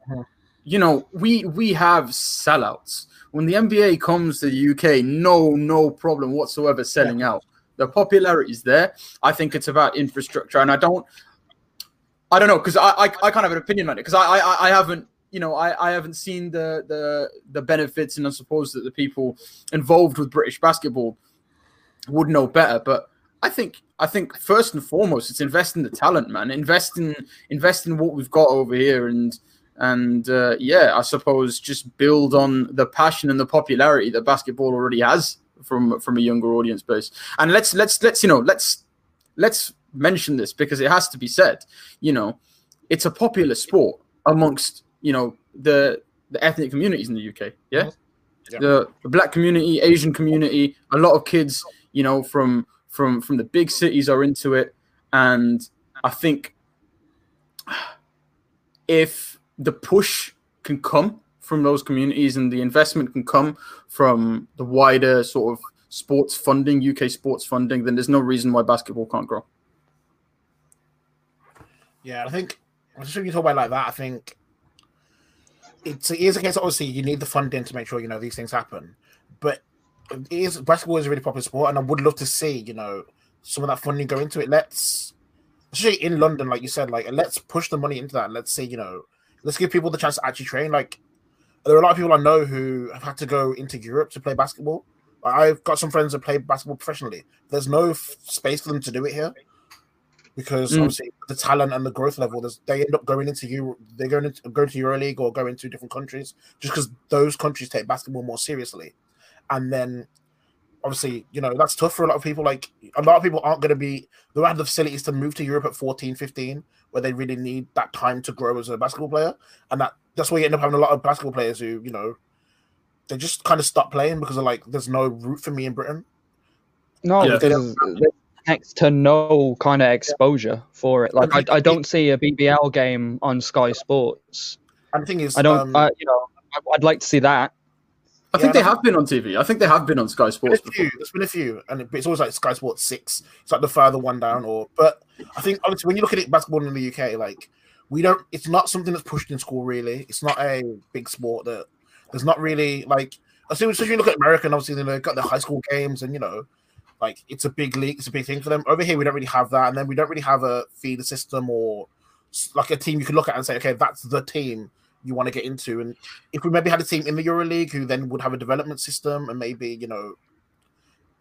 You know, we we have sellouts. When the NBA comes to the UK, no no problem whatsoever selling out. The popularity is there. I think it's about infrastructure, and I don't. I don't know because I, I I of have an opinion on it because I, I I haven't you know I, I haven't seen the the the benefits and I suppose that the people involved with British basketball would know better but I think I think first and foremost it's invest in the talent man. Invest in invest in what we've got over here and and uh, yeah I suppose just build on the passion and the popularity that basketball already has from from a younger audience base. And let's let's let's you know let's let's mention this because it has to be said you know it's a popular sport amongst you know the the ethnic communities in the UK. Yeah, mm-hmm. Yeah. The, the black community, Asian community, a lot of kids, you know, from from from the big cities are into it, and I think if the push can come from those communities and the investment can come from the wider sort of sports funding, UK sports funding, then there's no reason why basketball can't grow. Yeah, I think especially when you talk about it like that, I think it's it is a case. Obviously, you need the funding to make sure you know these things happen. But it is basketball is a really popular sport, and I would love to see you know some of that funding go into it. Let's especially in London, like you said, like let's push the money into that. And let's see, you know, let's give people the chance to actually train. Like there are a lot of people I know who have had to go into Europe to play basketball. I've got some friends that play basketball professionally. There's no f- space for them to do it here because Mm. obviously the talent and the growth level, they end up going into Euro, they're going into going to EuroLeague or going to different countries just because those countries take basketball more seriously. And then obviously, you know, that's tough for a lot of people. Like a lot of people aren't going to be, they don't have the facilities to move to Europe at 14, 15, where they really need that time to grow as a basketball player. And that that's why you end up having a lot of basketball players who, you know, they just kind of stop playing because of like, there's no route for me in Britain. No, Yeah. because there's next to no kind of exposure for it. Like I, I don't see a BBL game on Sky Sports. And the thing is, I don't. um, uh, you know, I- I'd like to see that. I think Yeah, they have been on TV. I think they have been on Sky There's Sports been a before. few. There's been a few, and it- it's always like Sky Sports six. It's like the further one down, or but I think honestly, when you look at it, basketball in the UK, like we don't. It's not something that's pushed in school. Really, it's not a big sport that there's not really like. Especially when you look at America, and obviously they've got the high school games, and you know, like it's a big league. It's a big thing for them. Over here, we don't really have that, and then we don't really have a feeder system or like a team you can look at and say, okay, that's the team you want to get into. And if we maybe had a team in the EuroLeague who then would have a development system and maybe, you know,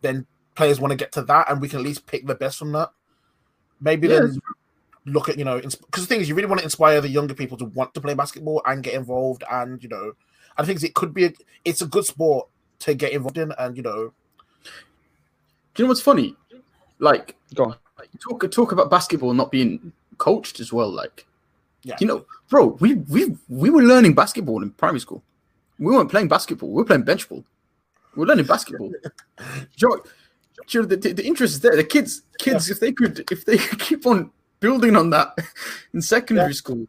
then players want to get to that and we can at least pick the best from that. Maybe then look at, you know, because the thing is, you really want to inspire the younger people to want to play basketball and get involved. And, you know, I think it could be, a, it's a good sport to get involved in. And, you know, you know what's funny? Like, Go on. talk talk about basketball not being coached as well. Like, Yeah. you know, bro, we we we were learning basketball in primary school. We weren't playing basketball. We were playing bench ball. We were learning basketball. Joe, Joe, the, the, the interest is there. The kids, kids, if they could, if they could keep on building on that in secondary yeah. school.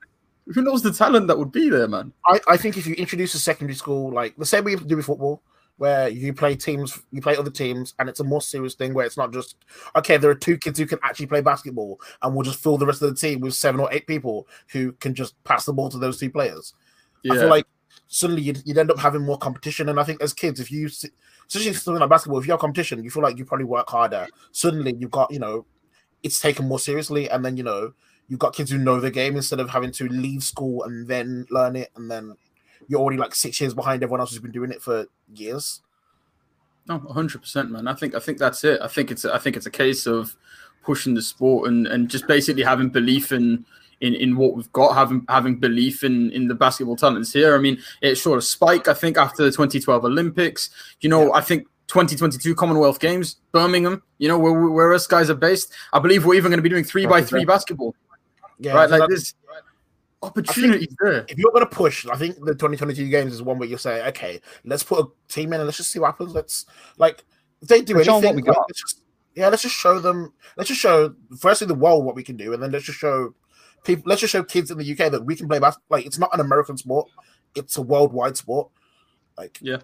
Who knows the talent that would be there, man? I, I think if you introduce a secondary school, like the same way you do with football, where you play teams, you play other teams, and it's a more serious thing where it's not just okay. There are two kids who can actually play basketball, and we'll just fill the rest of the team with seven or eight people who can just pass the ball to those two players. Yeah. I feel like suddenly you'd, you'd end up having more competition, and I think as kids, if you especially something like basketball, if you have competition, you feel like you probably work harder. Suddenly, you've got you know, it's taken more seriously, and then you know you've got kids who know the game instead of having to leave school and then learn it, and then you're already like six years behind everyone else who's been doing it for years. No, hundred percent, man. I think I think that's it. I think it's I think it's a case of pushing the sport and and just basically having belief in in, in what we've got, having having belief in in the basketball talents here. I mean, it sort of spike. I think after the 2012 Olympics, you know, yeah. I think 2022 Commonwealth Games, Birmingham, you know, where, where us guys are based. I believe we're even going to be doing three by three basketball. Yeah, right. Like this opportunities there. If you're going to push, I think the 2022 games is one where you say, okay, let's put a team in and let's just see what happens. Let's like if they do anything, what we got. Let's just, yeah, let's just show them. Let's just show firstly the world what we can do, and then let's just show people. Let's just show kids in the UK that we can play basketball. Like it's not an American sport; it's a worldwide sport. Like yeah,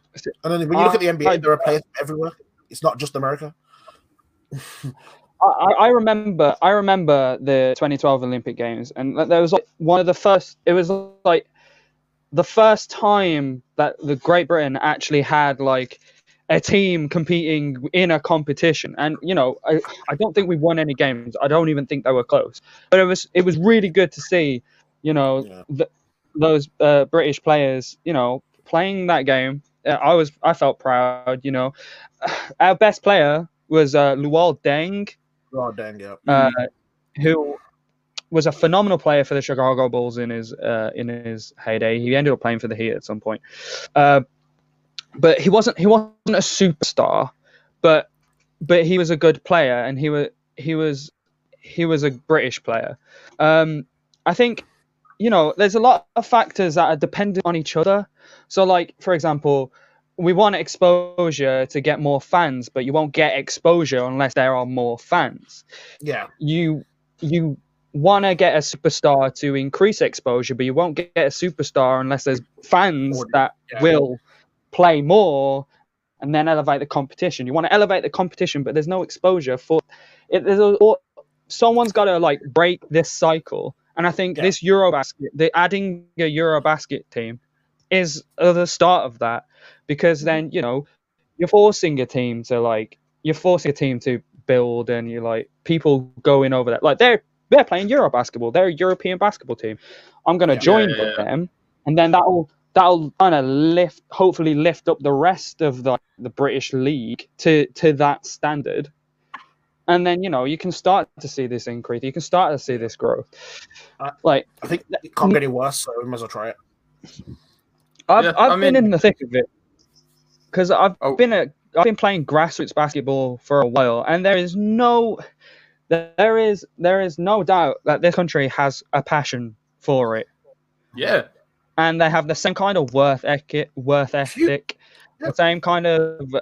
and then when you look at the NBA, I, there are players everywhere. It's not just America. I, I, remember I remember the 2012 Olympic Games, and there was like one of the first. It was like the first time that the Great Britain actually had like a team competing in a competition. And you know, I, I don't think we won any games. I don't even think they were close. But it was it was really good to see, you know, yeah. the, those uh, British players, you know, playing that game. I was I felt proud. You know, our best player was uh, Luol Deng. Oh, dang, yeah. Uh, who was a phenomenal player for the Chicago Bulls in his uh, in his heyday. He ended up playing for the Heat at some point, uh, but he wasn't he wasn't a superstar, but but he was a good player, and he was he was he was a British player. Um, I think you know there's a lot of factors that are dependent on each other. So, like for example, we want exposure to get more fans, but you won't get exposure unless there are more fans. Yeah. You you want to get a superstar to increase exposure, but you won't get a superstar unless there's fans that yeah. will play more and then elevate the competition. You want to elevate the competition, but there's no exposure for it. There's a, or, someone's got to like break this cycle, and I think yeah. this Eurobasket, the adding a Eurobasket team, is the start of that because then you know you're forcing a team to like you're forcing a team to build and you're like people going over that like they're they're playing Euro basketball. They're a European basketball team. I'm gonna yeah, join yeah, yeah, them and then that'll that'll kind of lift hopefully lift up the rest of the the British league to to that standard. And then you know you can start to see this increase. You can start to see this growth. Like I think it can't get any worse so we might as well try it. I've, I've I mean, been in the thick of it because I've oh. been a I've been playing grassroots basketball for a while, and there is no there is there is no doubt that this country has a passion for it. Yeah, and they have the same kind of worth ethic, worth ethic, the same kind of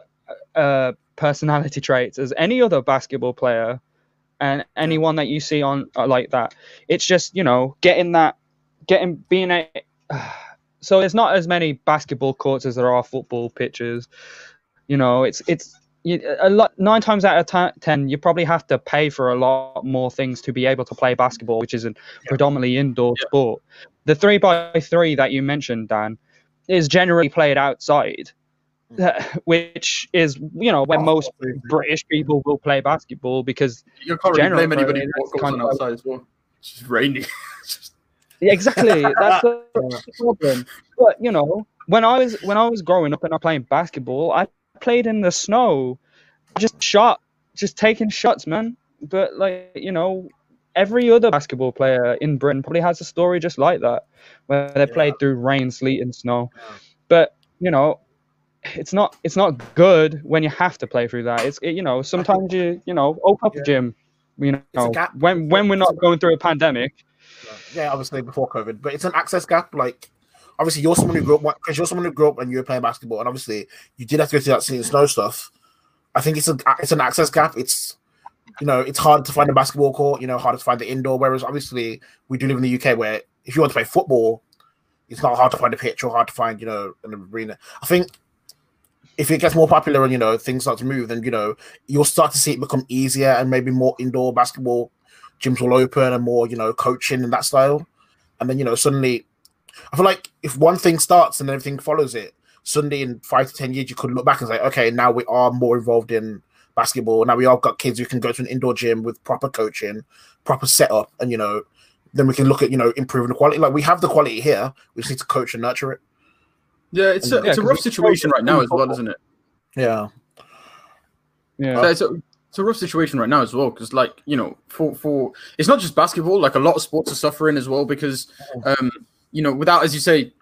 uh, personality traits as any other basketball player, and anyone that you see on uh, like that. It's just you know getting that, getting being a. Uh, so there's not as many basketball courts as there are football pitches. You know, it's it's a lot. Nine times out of ten, you probably have to pay for a lot more things to be able to play basketball, which is a yeah. predominantly indoor yeah. sport. The three by three that you mentioned, Dan, is generally played outside, mm. which is you know when oh, most British people will play basketball because you can't really blame anybody of outside as well. It's just rainy. exactly. That's the, the problem. But you know, when I was when I was growing up and I playing basketball, I played in the snow, just shot, just taking shots, man. But like you know, every other basketball player in Britain probably has a story just like that, where they yeah. played through rain, sleet, and snow. Yeah. But you know, it's not it's not good when you have to play through that. It's it, you know sometimes you you know open up yeah. a gym. You know when when we're not going through a pandemic, yeah, obviously before COVID, but it's an access gap. Like, obviously, you're someone who grew up because you're someone who grew up and you were playing basketball, and obviously, you did have to go through that seeing snow stuff. I think it's a it's an access gap. It's you know, it's hard to find a basketball court, you know, harder to find the indoor. Whereas obviously we do live in the UK where if you want to play football, it's not hard to find a pitch or hard to find, you know, an arena. I think if it gets more popular and you know things start to move, then you know you'll start to see it become easier and maybe more indoor basketball gyms will open and more you know coaching in that style, and then you know suddenly, I feel like if one thing starts and everything follows it, suddenly in five to ten years you could look back and say, okay, now we are more involved in basketball. Now we all got kids who can go to an indoor gym with proper coaching, proper setup, and you know then we can look at you know improving the quality. Like we have the quality here, we just need to coach and nurture it. Yeah, it's a, Yeah, it's a 'cause rough situation right now as well, isn't it? Yeah, Yeah. So it's a, it's a rough situation right now as well because like you know for for it's not just basketball like a lot of sports are suffering as well because um you know without as you say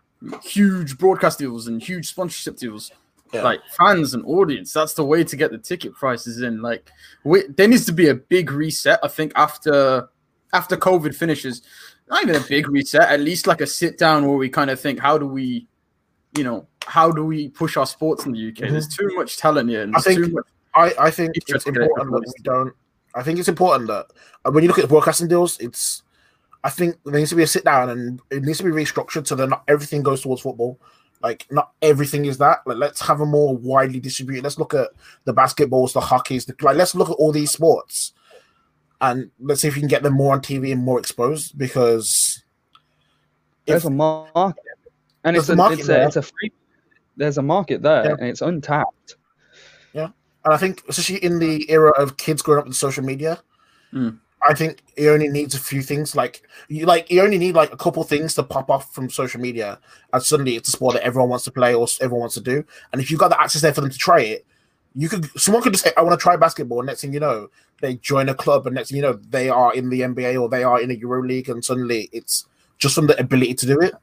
huge broadcast deals and huge sponsorship deals Yeah. like fans and audience that's the way to get the ticket prices in. Like we, there needs to be a big reset i think after after covid finishes. Not even a big reset at least like a sit down where we kind of think how do we you know how do we push our sports in the uk there's too much talent here and I there's think- too much I, I think it's Interesting important that we don't. I think it's important that uh, when you look at the broadcasting deals, it's. I think there needs to be a sit down and it needs to be restructured so that not everything goes towards football. Like not everything is that. Like let's have a more widely distributed. Let's look at the basketballs, the hockeys. The, like let's look at all these sports, and let's see if we can get them more on TV and more exposed. Because There's if- a market, and it's a a, market it's there. a it's a free. There's a market there, Yeah. and it's untapped. And I think, especially in the era of kids growing up with social media, Mm. I think it only needs a few things. Like you, like you only need like a couple things to pop off from social media, and suddenly it's a sport that everyone wants to play or everyone wants to do. And if you've got the access there for them to try it, you could. Someone could just say, "I want to try basketball." And next thing you know, they join a club, and next thing you know, they are in the NBA or they are in a Euro League, and suddenly it's just from the ability to do it.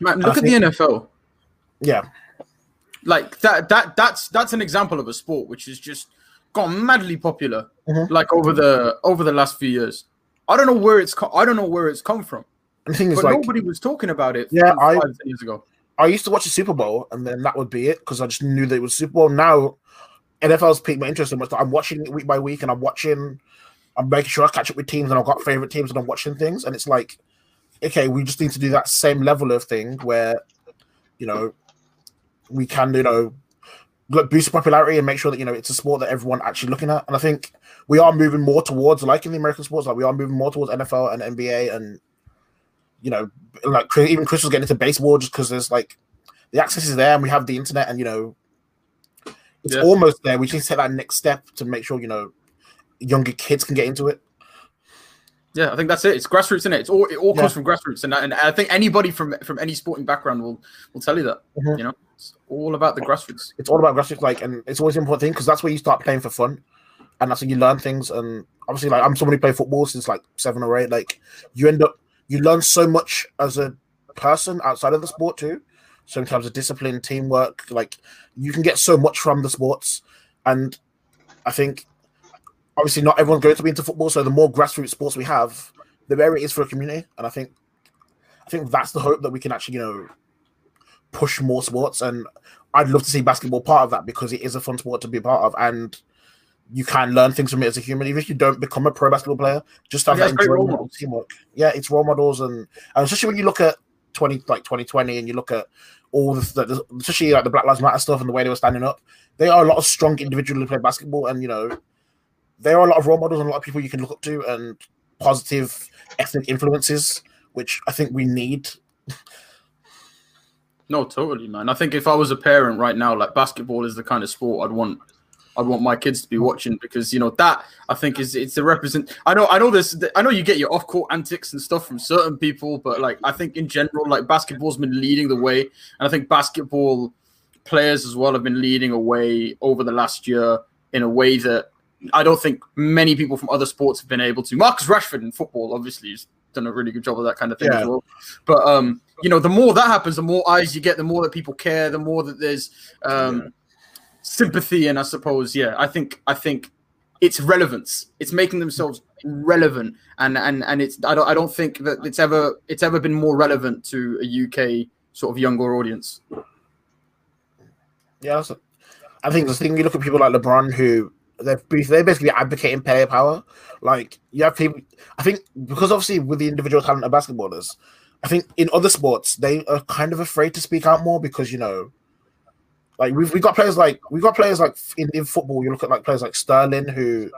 Man, look at the NFL. Yeah, Like that that that's that's an example of a sport which has just gone madly popular Mhm. like over the over the last few years. I don't know where it's co- I don't know where it's come from. the thing is, But like, nobody was talking about it Yeah, five, I- years ago. I used to watch the Super Bowl, and then that would be it because I just knew that it was Super Bowl. Now, NFL's piqued my interest so much that I'm watching it week by week, and I'm watching, I'm making sure I catch up with teams, and I've got favorite teams, and I'm watching things, and it's like, okay, we just need to do that same level of thing where, you know, we can, you know, like, boost popularity and make sure that you know it's a sport that everyone actually looking at, and I think we are moving more towards like in the American sports, like we are moving more towards NFL and NBA and you know, like even Chris was getting into baseball just because there's like the access is there and we have the internet and you know it's Yeah. almost there. We just need take that next step to make sure you know younger kids can get into it. Yeah, I think that's it. It's grassroots, isn't it? It's all it all comes Yeah. from grassroots, and, and I think anybody from from any sporting background will will tell you that. Mhm. You know, it's all about the grassroots. It's all about grassroots, like, and it's always an important thing because that's where you start playing for fun, and that's when you learn things. And obviously, like I'm somebody who played football since like seven or eight. Like you end up you learn so much as a person outside of the sport too. So in terms of discipline, teamwork, like you can get so much from the sports. And I think obviously not everyone's going to be into football. So the more grassroots sports we have, the better it is for a community. And I think I think that's the hope that we can actually, you know, push more sports. And I'd love to see basketball part of that because it is a fun sport to be a part of. And you can learn things from it as a human, even if you don't become a pro basketball player. Just have Yeah, that role of teamwork. Yeah, it's role models, and, and especially when you look at twenty like twenty twenty, and you look at all the, the especially like the Black Lives Matter stuff and the way they were standing up. They are a lot of strong individuals who play basketball, and you know, there are a lot of role models and a lot of people you can look up to, and positive ethnic influences, which I think we need. No, totally, man. I think if I was a parent right now, like basketball is the kind of sport I'd want. I'd want my kids to be watching because you know that I think is it's a represent. I know I know this. I know you get your off court antics and stuff from certain people, but like I think in general, like basketball's been leading the way, and I think basketball players as well have been leading away over the last year in a way that I don't think many people from other sports have been able to. Marcus Rashford in football, obviously, has done a really good job of that kind of thing Yeah. as well. But um, you know, the more that happens, the more eyes you get, the more that people care, the more that there's um sympathy, and I suppose, yeah, I think I think it's relevance. It's making themselves relevant, and and and it's I don't I don't think that it's ever it's ever been more relevant to a UK sort of younger audience. Yeah, I think the thing you look at people like LeBron who they're they're basically advocating player power. Like you have people. I think because obviously with the individual talent of basketballers, I think in other sports they are kind of afraid to speak out more because you know, like we've we got players like we've got players like in, in football. You look at like players like Sterling who,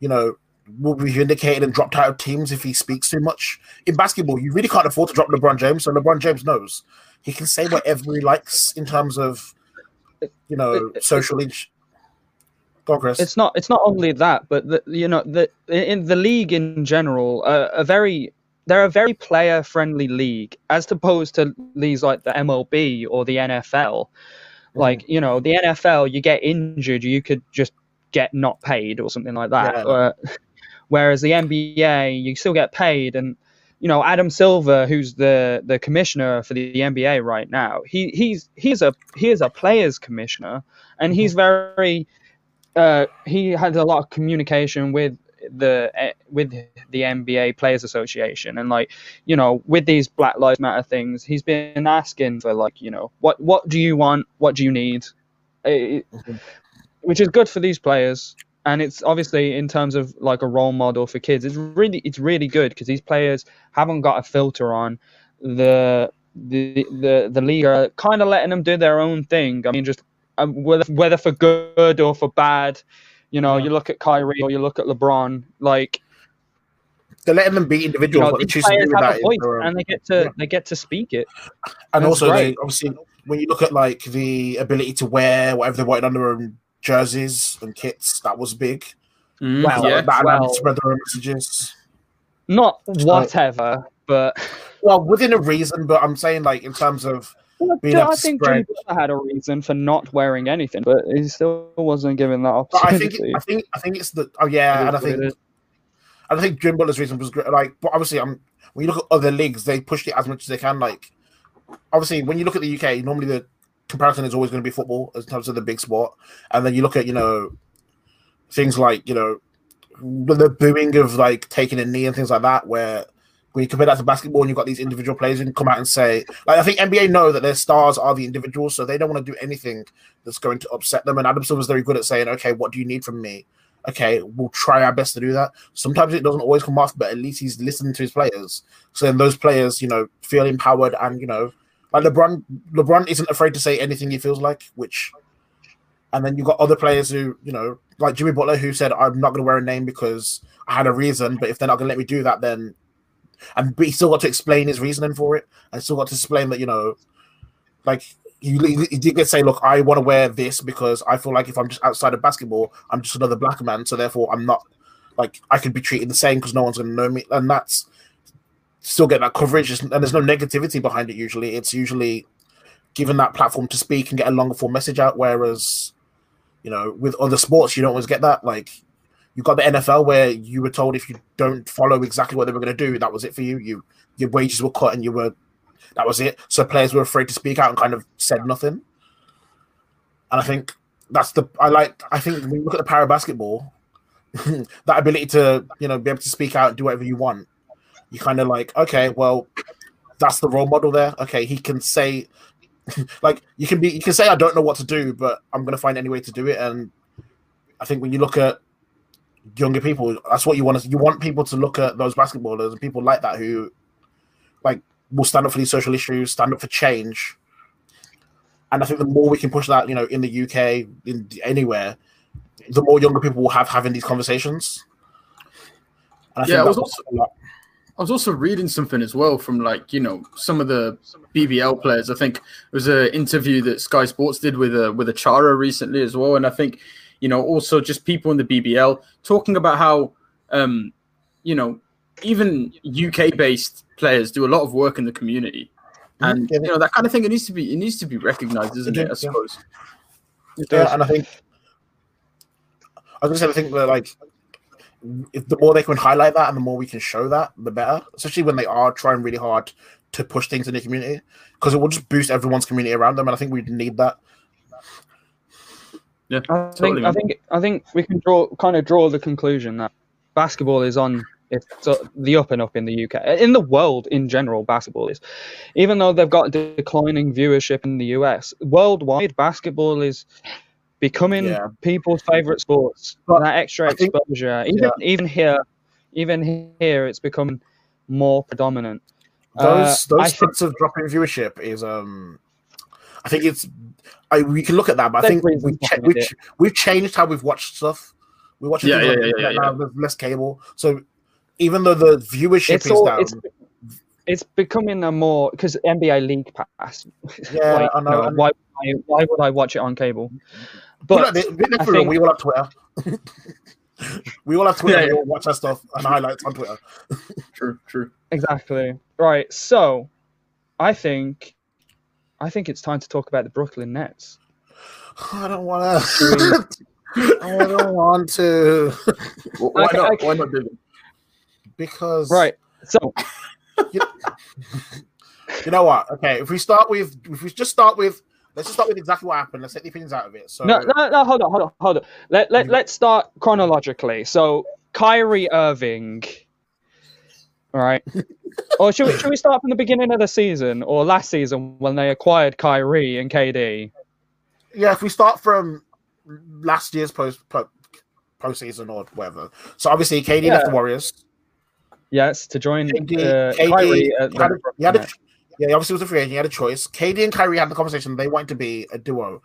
you know, will be vindicated and dropped out of teams if he speaks too much. In basketball, you really can't afford to drop LeBron James. So LeBron James knows he can say whatever he likes in terms of, you know, social. Go Chris. It's not. It's not only that, but the, you know, the in the league in general, uh, a very they're a very player friendly league as opposed to leagues like the MLB or the NFL. Like you know, the NFL, you get injured, you could just get not paid or something like that. Yeah. Uh, whereas the NBA, you still get paid, and you know Adam Silver, who's the the commissioner for the, NBA right now, he he's he's a he is a players commissioner, and he's very uh, he had a lot of communication with the with the NBA Players Association. And like you know with these Black Lives Matter things he's been asking for like you know what what do you want? What do you need? Eh, which is good for these players. And it's obviously in terms of like a role model for kids it's really it's really good because these players haven't got a filter on the the the, the league are kind of letting them do their own thing. I mean just um, whether, whether for good or for bad you know Yeah. you look at Kyrie or you look at LeBron like They're letting them be you individuals. know these choose to do players have that a voice their and they get to Yeah. they get to speak it and That's also they obviously when you look at like the ability to wear whatever they wanted on their own jerseys and kits, that was big. Mm, Wow. yeah. that allowed them well- to spread their own messages. not whatever but Well, within a reason, but I'm saying like in terms of able I think. Jimmy Butler had a reason for not wearing anything, but he still wasn't given that But I opportunity. think I think I think it's the oh yeah, and I is what it think is. I think Jim Butler's reason was great. Like, but obviously, I'm when you look at other leagues, they pushed it as much as they can. Like, obviously, when you look at the UK, normally the comparison is always going to be football in terms of the big sport, and then you look at you know things like you know the booing of like taking a knee and things like that, where when you compare that to basketball and you've got these individual players can come out and say, like, I think NBA know that their stars are the individuals, so they don't want to do anything that's going to upset them. And Adam Silver's very good at saying, okay, what do you need from me? Okay, we'll try our best to do that. Sometimes it doesn't always come off, but at least he's listening to his players. So then those players, you know, feel empowered and, you know, like LeBron, LeBron isn't afraid to say anything he feels like, which, and then you've got other players who, you know, like Jimmy Butler, who said, I'm not going to wear a name because I had a reason, but if they're not going to let me do that, then and he still got to explain his reasoning for it, and still got to explain that you know, like he, he, did say, look, I want to wear this because I feel like if I'm just outside of basketball, I'm just another black man, so therefore I'm not like I could be treated the same because no one's gonna know me, and that's still get that coverage, and there's no negativity behind it. Usually, it's usually given that platform to speak and get a longer form message out, whereas you know with other sports you don't always get that. Like you got the NFL where you were told if you don't follow exactly what they were going to do, that was it for you. You your wages were cut and you were that was it. So players were afraid to speak out and kind of said nothing. And I think that's the I like. I think when you look at the power of basketball, that ability to you know be able to speak out and do whatever you want, you kind of like okay, well, that's the role model there. Okay, he can say like you can be you can say I don't know what to do, but I'm going to find any way to do it. And I think when you look at younger people. That's what you want to. You want people to look at those basketballers and people like that who, like, will stand up for these social issues, stand up for change. And I think the more we can push that, you know, in the UK, in anywhere, the more younger people will have having these conversations. And I Yeah, I was also- I was also reading something as well from like you know some of the BBL players. I think it was an interview that Sky Sports did with a with a Chara recently as well, and I think you know also just people in the BBL talking about how um, you know even UK based players do a lot of work in the community, and you know that kind of thing. It needs to be it needs to be recognized, isn't It? I suppose. Yeah, and I think I was gonna say I think that like if the more they can highlight that and the more we can show that, the better. Especially when they are trying really hard to push things in the community, because it will just boost everyone's community around them, and I think we need that. Yeah, I totally. think I think I think we can draw kind of draw the conclusion that basketball is on it's the up and up in the UK in the world in general. Basketball is, even though they've got declining viewership in the US, worldwide basketball is becoming Yeah. people's favorite sports. But that extra think- exposure, even yeah. even here, even here, it's becoming more predominant. those Uh, those think- of dropping viewership is um I think it's I we can look at that, but I think we've, cha- we've, ch- we've changed how we've watched stuff. We watch Yeah, things yeah, yeah, yeah, internet yeah. now with less cable. So even though the viewership It's is all down, it's it's becoming a more because NBA League Pass. Yeah, like, I know, and- why why why would I watch it on cable? but But we, I think- we all have Twitter. we all have Twitter. Yeah, We all watch that stuff and highlights on Twitter. True, true. exactly right. So I think I think it's time to talk about the Brooklyn Nets. I don't want to. I don't want to Why Okay, not? okay. Why not, David? because Right. So You know what? Okay, if we start with, if we just start with, let's just start with exactly what happened. Let's take the opinions out of it. So no, no, no, hold on, hold on, hold on. Let let mm-hmm. let's start chronologically. So Kyrie Irving. All right. or should we, should we start from the beginning of the season or last season when they acquired Kyrie and KD? yeah, if we start from last year's post po, postseason or whatever. So obviously, KD left the Warriors. Yes, to join KD, uh, KD Kyrie at he had a- the he had a- yeah, he obviously was a free agent. He had a choice. KD and Kyrie had the conversation. They wanted to be a duo,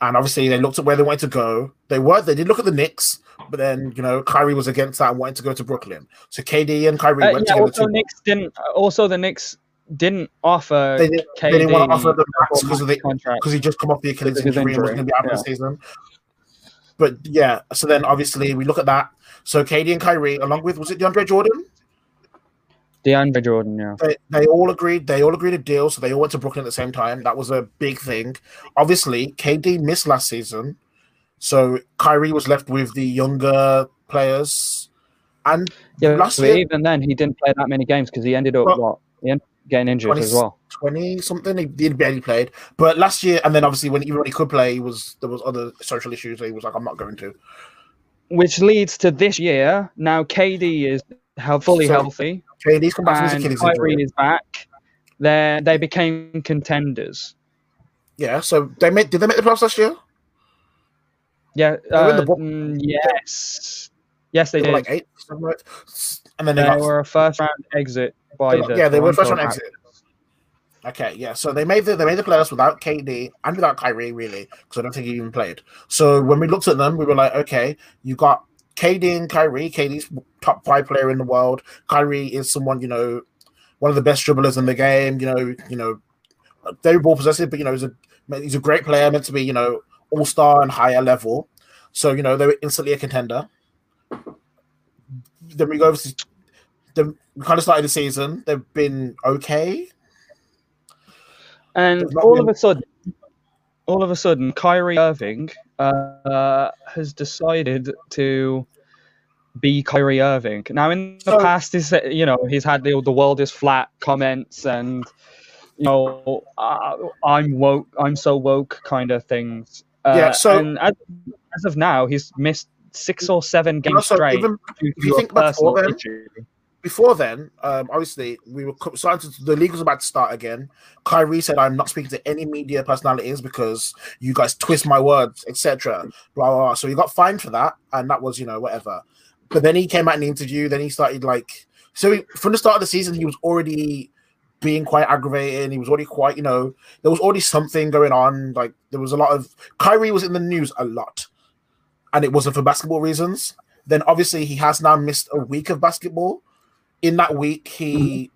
and obviously they looked at where they wanted to go. They were. They did look at the Knicks, but then you know Kyrie was against that and wanted to go to Brooklyn. So KD and Kyrie Uh, went yeah, together. also to- Knicks didn't. Also, the Knicks didn't offer They didn't- KD they didn't want to offer the max because of the contract. because he just come off the Achilles of his injury and was injury, going to be out for the season. But yeah, so then obviously we look at that. So KD and Kyrie, along with was it DeAndre Jordan? DeAndre Jordan, yeah. They, they all agreed. They all agreed a deal, so they all went to Brooklyn at the same time. That was a big thing. Obviously, KD missed last season, so Kyrie was left with the younger players. And Yeah, last year, even then, he didn't play that many games because he ended up Well, what? He ended up getting injured 20 as well. twenty something, he did barely played. But last year, and then obviously when even when he could play, he was there was other social issues. He was like, I'm not going to. Which leads to this year. Now KD is fully So, healthy KD's come back and Achilles Kyrie injury. is back. They they became contenders. Yeah, so they made. Did they make the playoffs last year? Yeah. Uh, the mm, yes. Yes, they They did. like eight, right? and then they, they were a first round exit by got- the yeah, they were first round exit. Okay, yeah. So they made the they made the playoffs without KD and without Kyrie, really, because I don't think he even played. So when we looked at them, we were like, okay, you got KD and Kyrie. KD's top five player in the world. Kyrie is someone you know, one of the best dribblers in the game. You know, you know, very ball possessive, but you know, he's a he's a great player, meant to be you know all star and higher level. So you know they were instantly a contender. Then we go over to then we kind of started the season. They've been okay. And all been- of a sudden, all of a sudden, Kyrie Irving uh, has decided to be Kyrie Irving. Now, in the So- past, he's you know he's had the the world is flat comments and you know uh, I'm woke, I'm so woke kind of things. Uh, Yeah, so- and as, as of now, he's missed six or seven games Also, straight even if you think personal then. Before then, um, obviously we were starting to, the league was about to start again. Kyrie said, "I'm not speaking to any media personalities because you guys twist my words, etc." Blah, blah blah. So he got fined for that, and that was you know whatever. But then he came out in the interview. Then he started like so he, from the start of the season, he was already being quite aggravating. He was already quite you know there was already something going on. Like there was a lot of Kyrie was in the news a lot, and it wasn't for basketball reasons. Then obviously he has now missed a week of basketball in that week he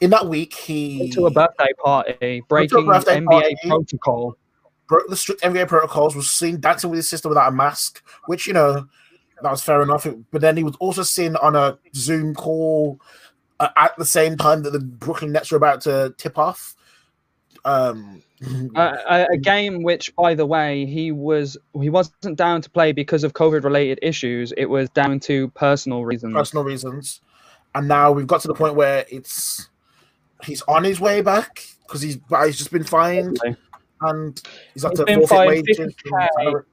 in that week he Went to a birthday party, breaking birthday NBA party. protocol. broke the strict NBA protocols, was seen dancing with his sister without a mask, which you know that was fair enough. But then he was also seen on a Zoom call uh, at the same time that the Brooklyn Nets were about to tip off. Um, a, a, a game which, by the way, he was he wasn't down to play because of COVID related issues. It was down to personal reasons. personal reasons, and now we've got to the point where it's he's on his way back because he's but he's just been fined and he's had He's to been forfeit fined wages. 50k,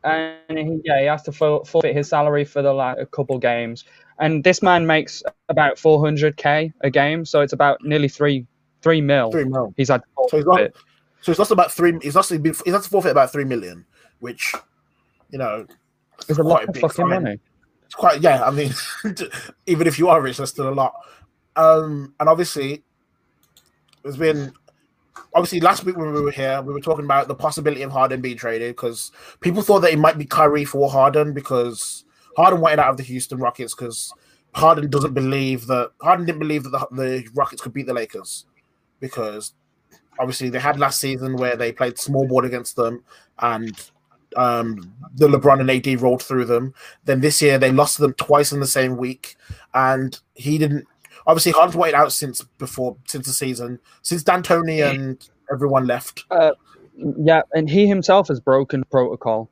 and he, yeah, he has to forfeit his salary for the like, a couple games. And this man makes about 400k a game, so it's about nearly three three mil. Three mil. He's had So he's got forfeit. So he's lost about three. He's lost. He's had to forfeit about three million, which you know, It's a lot of fucking fine. money. Quite yeah. I mean, even if you are rich, that's still a lot. Um, and obviously, there's been obviously last week when we were here, we were talking about the possibility of Harden being traded because people thought that it might be Kyrie for Harden because Harden wanted out of the Houston Rockets because Harden doesn't believe that Harden didn't believe that the, the Rockets could beat the Lakers because obviously they had last season where they played small ball against them and um, the LeBron and AD rolled through them. Then this year they lost to them twice in the same week, and he didn't. Obviously, Harden's waited out since before since the season, since D'Antoni and everyone left. Uh, yeah, and he himself has broken protocol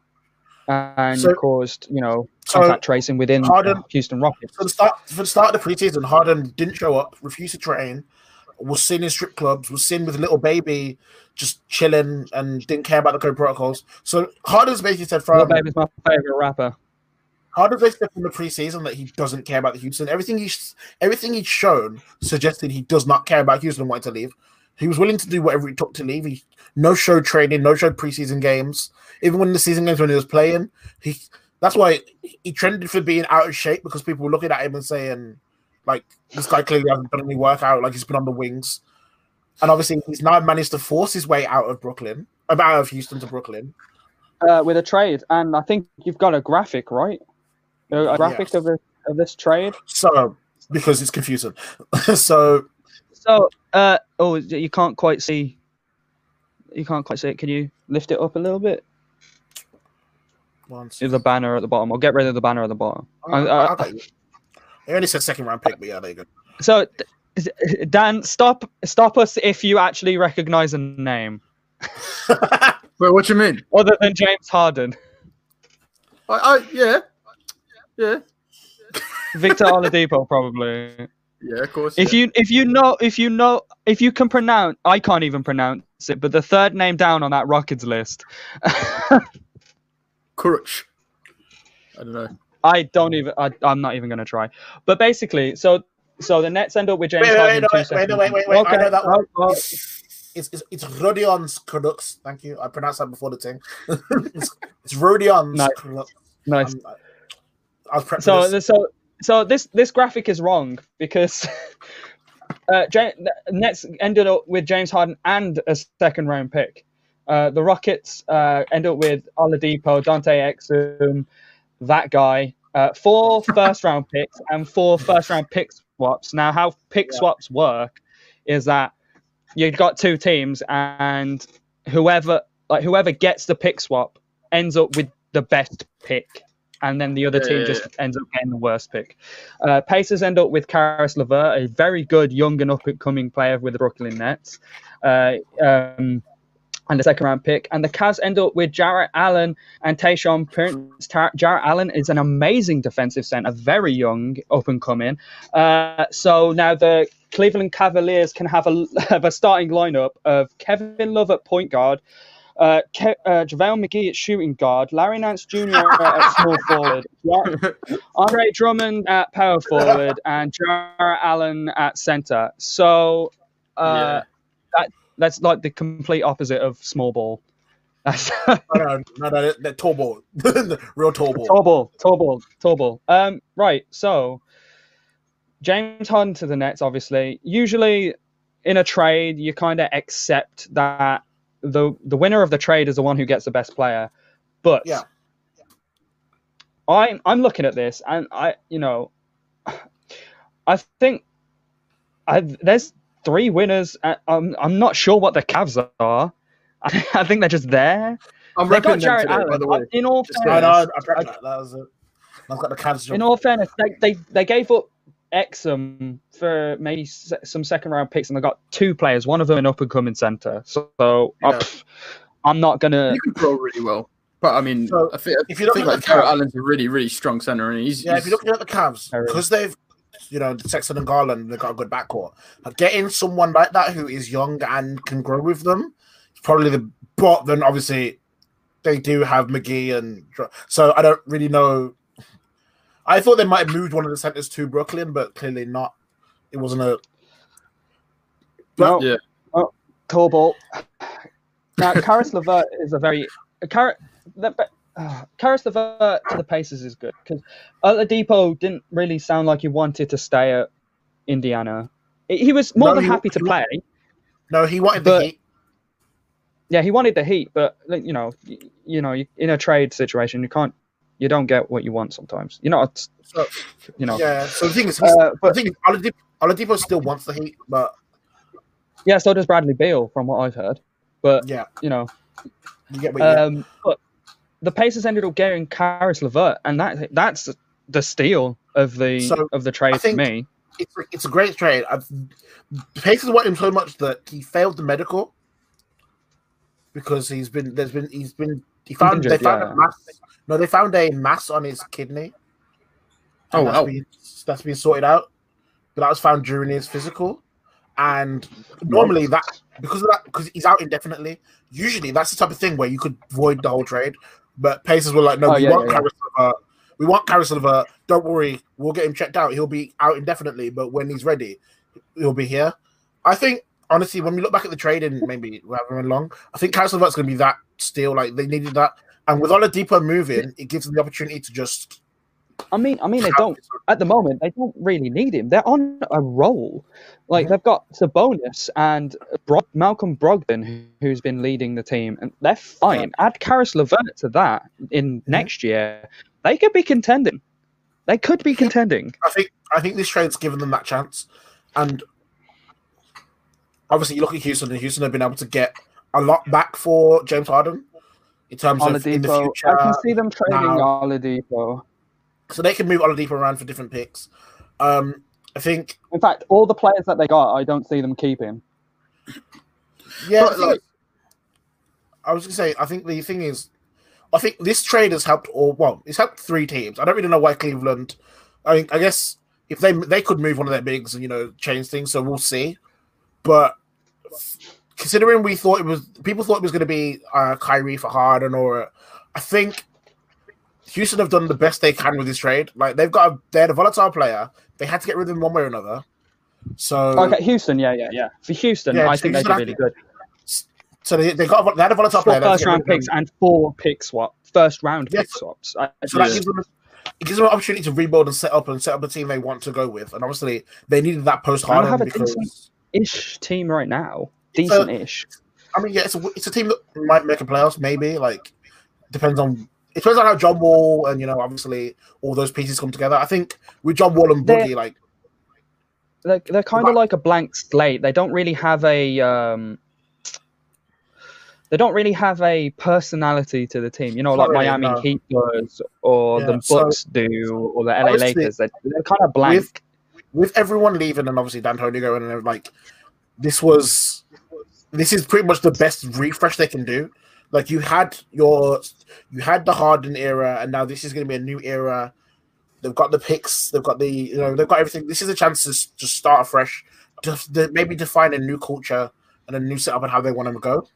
and So- caused, you know, so contact tracing within Harden- Houston Rockets. For the start, for the start of the preseason, Harden didn't show up, refused to train, was seen in strip clubs, was seen with a Lil Baby, just chilling, and didn't care about the code protocols. So Harden's basically said from Baby's my favorite rapper. Harden's basically said from the preseason that he doesn't care about the Houston. Everything he's everything he's shown suggested he does not care about Houston and wanted to leave. He was willing to do whatever it took to leave. He no show training, no show preseason games. Even when the season games when he was playing, he that's why he trended for being out of shape because people were looking at him and saying, like, this guy clearly hasn't done any workout, like he's been on the wings. And obviously he's now managed to force his way out of Brooklyn, uh, out of Houston to Brooklyn. Uh, with a trade, and I think you've got a graphic, right? A, graphic Yes. of, the, of this trade. So because it's confusing. so So, uh, oh, you can't quite see. You can't quite see it. Can you lift it up a little bit? once There's a banner at the bottom. I'll get rid of the banner at the bottom. I, I- I, I- I got you. They only said second round pick, but yeah, there you go. So, Dan, stop, stop us if you actually recognize a name Wait, what do you mean? other than James Harden, I, I yeah, yeah, Victor Oladipo, probably. yeah. Of course. If yeah. you if you know if you know if you can pronounce, I can't even pronounce it, but the third name down on that Rockets list, Courage. I don't know. I don't even. I, I'm not even going to try. But basically, so so the Nets end up with James Wait, wait, Harden. wait, in two wait, wait, seconds. wait, wait, wait, I know that one. oh, oh, It's, it's, it's Rodion's Canucks. Thank you. I pronounced that before the thing. it's, it's Rodion's Nice. Canucks. nice. Um, I was prepped So this. so so this this graphic is wrong because uh, Ja- Nets ended up with James Harden and a second round pick. Uh, the Rockets uh, end up with Oladipo, Dante Exum, that guy, uh, four first round picks and four first round pick swaps. Now, how pick Yeah. swaps work is that you've got two teams, and whoever like whoever gets the pick swap ends up with the best pick, and then the other Yeah, team yeah, just ends up getting the worst pick. Uh, Pacers end up with Caris LeVert, a very good young and up and coming player with the Brooklyn Nets. Uh, um, and the second round pick. And the Cavs end up with Jarrett Allen and Tayshawn Prince. Tar- Jarrett Allen is an amazing defensive center, very young, up and coming. Uh, so now the Cleveland Cavaliers can have a, have a starting lineup of Kevin Love at point guard, uh, Ke- uh, JaVale McGee at shooting guard, Larry Nance Jr. at small forward, Ja- Andre Drummond at power forward, and Jarrett Allen at center. So uh, that that's like the complete opposite of small ball. That's No, no, no, no, that tall ball. Real tall ball. tall ball, tall ball, tall ball. Um, right. So James Harden to the Nets, obviously. Usually in a trade, you kind of accept that the the winner of the trade is the one who gets the best player. But Yeah. I'm I'm looking at this and I you know I think I there's three winners. and I'm I'm not sure what the Cavs are. I, I think they're just there. I'm They repping got Jared today, by Allen. the way. In all Just fairness, no, I prepped that. That was it. I've got the Cavs. in all fairness, they, they, they gave up Exum for maybe some second round picks, and they got two players. One of them an up and coming center. So uh, Yeah. I'm not gonna. He can throw really well. But I mean, So, I think, if I you look think at like the Allen's a really, really strong center, and he's, Yeah, if you're looking at the Cavs, because they've, you know, the Sexton and Garland, they've got a good backcourt. Like, getting someone like that who is young and can grow with them is probably the. But then obviously, they do have McGee and so I don't really know. I thought they might have moved one of the centers to Brooklyn, but clearly not. It wasn't a. No, Yeah. tall ball. Now, Caris LeVert is a very. Car- the- but uh, Caris LeVert to the Pacers is good because Oladipo didn't really sound like he wanted to stay at Indiana. He was more No, than he- happy to he- play. No, he wanted But- the Heat. Yeah, he wanted the Heat, but you know, y- you know, in a trade situation, you can't, you don't get what you want sometimes. You're not, So, you know. yeah. So the thing is, Uh, the but thing is, Oladipo, Oladipo still wants the Heat, but yeah, so does Bradley Beal, from what I've heard. But yeah, you know, you get what you get. um, but the Pacers ended up getting Caris LeVert, and that that's the steal of the So, of the trade for me. it's it's a great trade. I've, the Pacers want him so much that he failed the medical because he's been there's been he's been he found injured, they found yeah. a mass. No, they found a mass on his kidney. Oh, that's wow. been, that's been sorted out. But that was found during his physical, and normally that because of that because he's out indefinitely. Usually that's the type of thing where you could void the whole trade. But Pacers were like, no, Oh, we yeah, want yeah, yeah. Caris LeVert. Uh, we want Caris LeVert. Uh, don't worry, we'll get him checked out. He'll be out indefinitely, but when he's ready, he'll be here. I think honestly, when we look back at the trade and maybe however long, I think Caris LeVert's going to be that still. Like they needed that, and with Oladipo moving, it gives them the opportunity to just. I mean, I mean, they don't at the moment. They don't really need him. They're on a roll. Like mhm. they've got Sabonis and Bro- Malcolm Brogdon, who- who's been leading the team, and they're fine. Add Caris LeVert to that in mhm. next year, they could be contending. They could be contending. I think I think this trade's given them that chance, and obviously you look at Houston, and Houston have been able to get a lot back for James Harden in terms of in the future. I can see them trading now. Oladipo. So they can move Oladipo around for different picks. Um, I think, In fact, all the players that they got, I don't see them keeping. yeah. But, the like- I was gonna say, I think the thing is, I think this trade has helped all. Well, it's helped three teams. I don't really know why Cleveland. I mean, I guess if they they could move one of their bigs and you know change things, so we'll see. But considering we thought it was, people thought it was going to be uh, Kyrie for Harden, or I think Houston have done the best they can with this trade. Like they've got a, they had a volatile player. They had to get rid of him one way or another. So Okay, Houston, yeah, yeah, yeah. For Houston, Yeah, I so think they Houston did really good. so they, they got a, they had a volatile Four player. they first round picks and four pick swap, first round Yes. pick swaps. I, So that gives them it gives them an opportunity to rebuild and set up and set up a team they want to go with. And obviously they needed that post Harden have a because decent- ish team right now, It's decent-ish. I mean yeah, it's a it's a team that might make a playoffs, maybe. Like depends on it depends on how John Wall and you know obviously all those pieces come together. I think with John Wall and They're- like They're, they're kind of like a blank slate. They don't really have a um, they don't really have a personality to the team. You know, like really, Miami no. Heat does, or Yeah, the so- Bucks do, or the LA Lakers. They're, they're kind of blank. with with everyone leaving and obviously D'Antoni going and like this was this is pretty much the best refresh they can do. Like you had your you had the Harden era and now this is going to be a new era. They've got the picks, they've got the you know they've got everything. This is a chance to to start afresh, to, to maybe define a new culture and a new setup and how they want to go.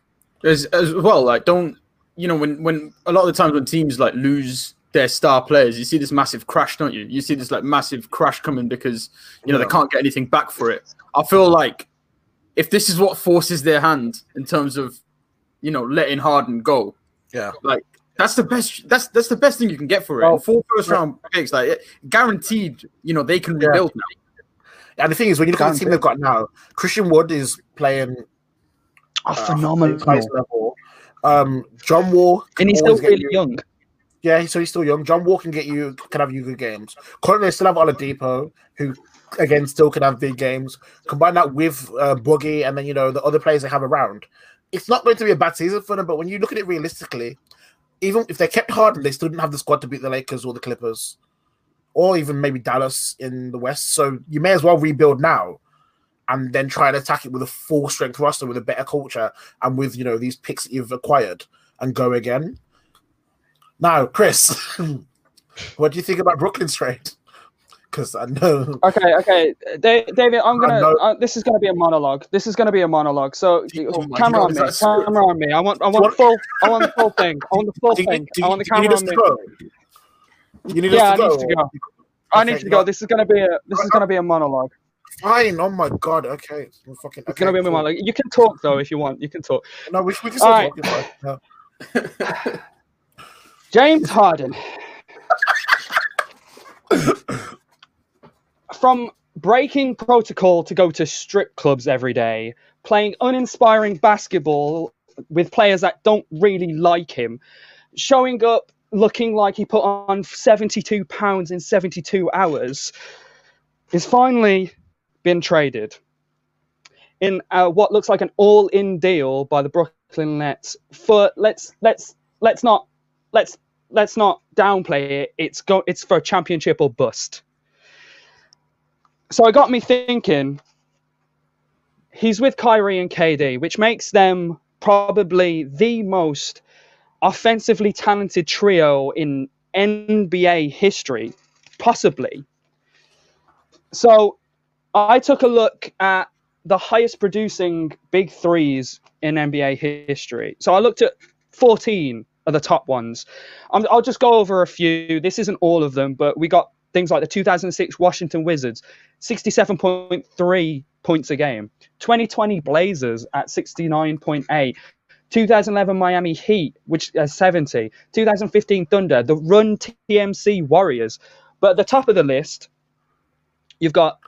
as as well like don't you know when when a lot of the times when teams like lose their star players you see this massive crash don't you you see this like massive crash coming because you know Yeah. they can't get anything back for it i feel like if this is what forces their hand in terms of you know letting harden go Yeah. like that's the best that's that's the best thing you can get for it Well, And four first round picks like guaranteed you know they can Yeah. rebuild now And the thing is, when you look at the team they've got now, Christian Wood is playing a uh, phenomenal! highest level. Um, John Wall, And he's still really you- young. Yeah, so he's still young. John Wall can get you can have you good games. Currently, they still have Oladipo, who again still can have big games. Combine that with uh, Boogie, and then you know the other players they have around. It's not going to be a bad season for them. But when you look at it realistically, even if they kept Harden, they still didn't have the squad to beat the Lakers or the Clippers, or even maybe Dallas in the West. So you may as well rebuild now, and then try and attack it with a full strength roster with a better culture and with you know these picks that you've acquired and go again. Now, Chris, what do you think about Brooklyn's trade? Because I know Okay, okay, Da- David, I'm gonna. know- Uh, this is gonna be a monologue. This is gonna be a monologue. So, Oh camera God, on me. script? Camera on me. I want. I want What- full. I want the full thing. I want the full do you, thing. do I want the do you need camera us on to me. go? You need Yeah, I us to need go. to go. I need to go. no. This is gonna be a. This is gonna be a monologue. Fine. Oh my god. Okay. We're fucking. It's gonna be a monologue. You can talk though if you want. You can talk. No, we, we can All still right. talk. it's. No. James Harden. From breaking protocol to go to strip clubs every day, playing uninspiring basketball with players that don't really like him, showing up looking like he put on 72 pounds in 72 hours, is finally been traded in uh, what looks like an all-in deal by the Brooklyn Nets for let's let's let's not let's let's not downplay it. It's go it's for a championship or bust. So it got me thinking. He's with Kyrie and KD, which makes them probably the most offensively talented trio in NBA history, possibly. So I took a look at the highest producing big threes in NBA history. So I looked at 14 of the top ones. i will just go over a few. This isn't all of them, but we got things like the 2006 Washington Wizards, 67.3 points a game. 2020 Blazers at 69.8. 2011 Miami Heat, which uh, 70. 2015 Thunder, the Run TMC Warriors. But at the top of the list, you've got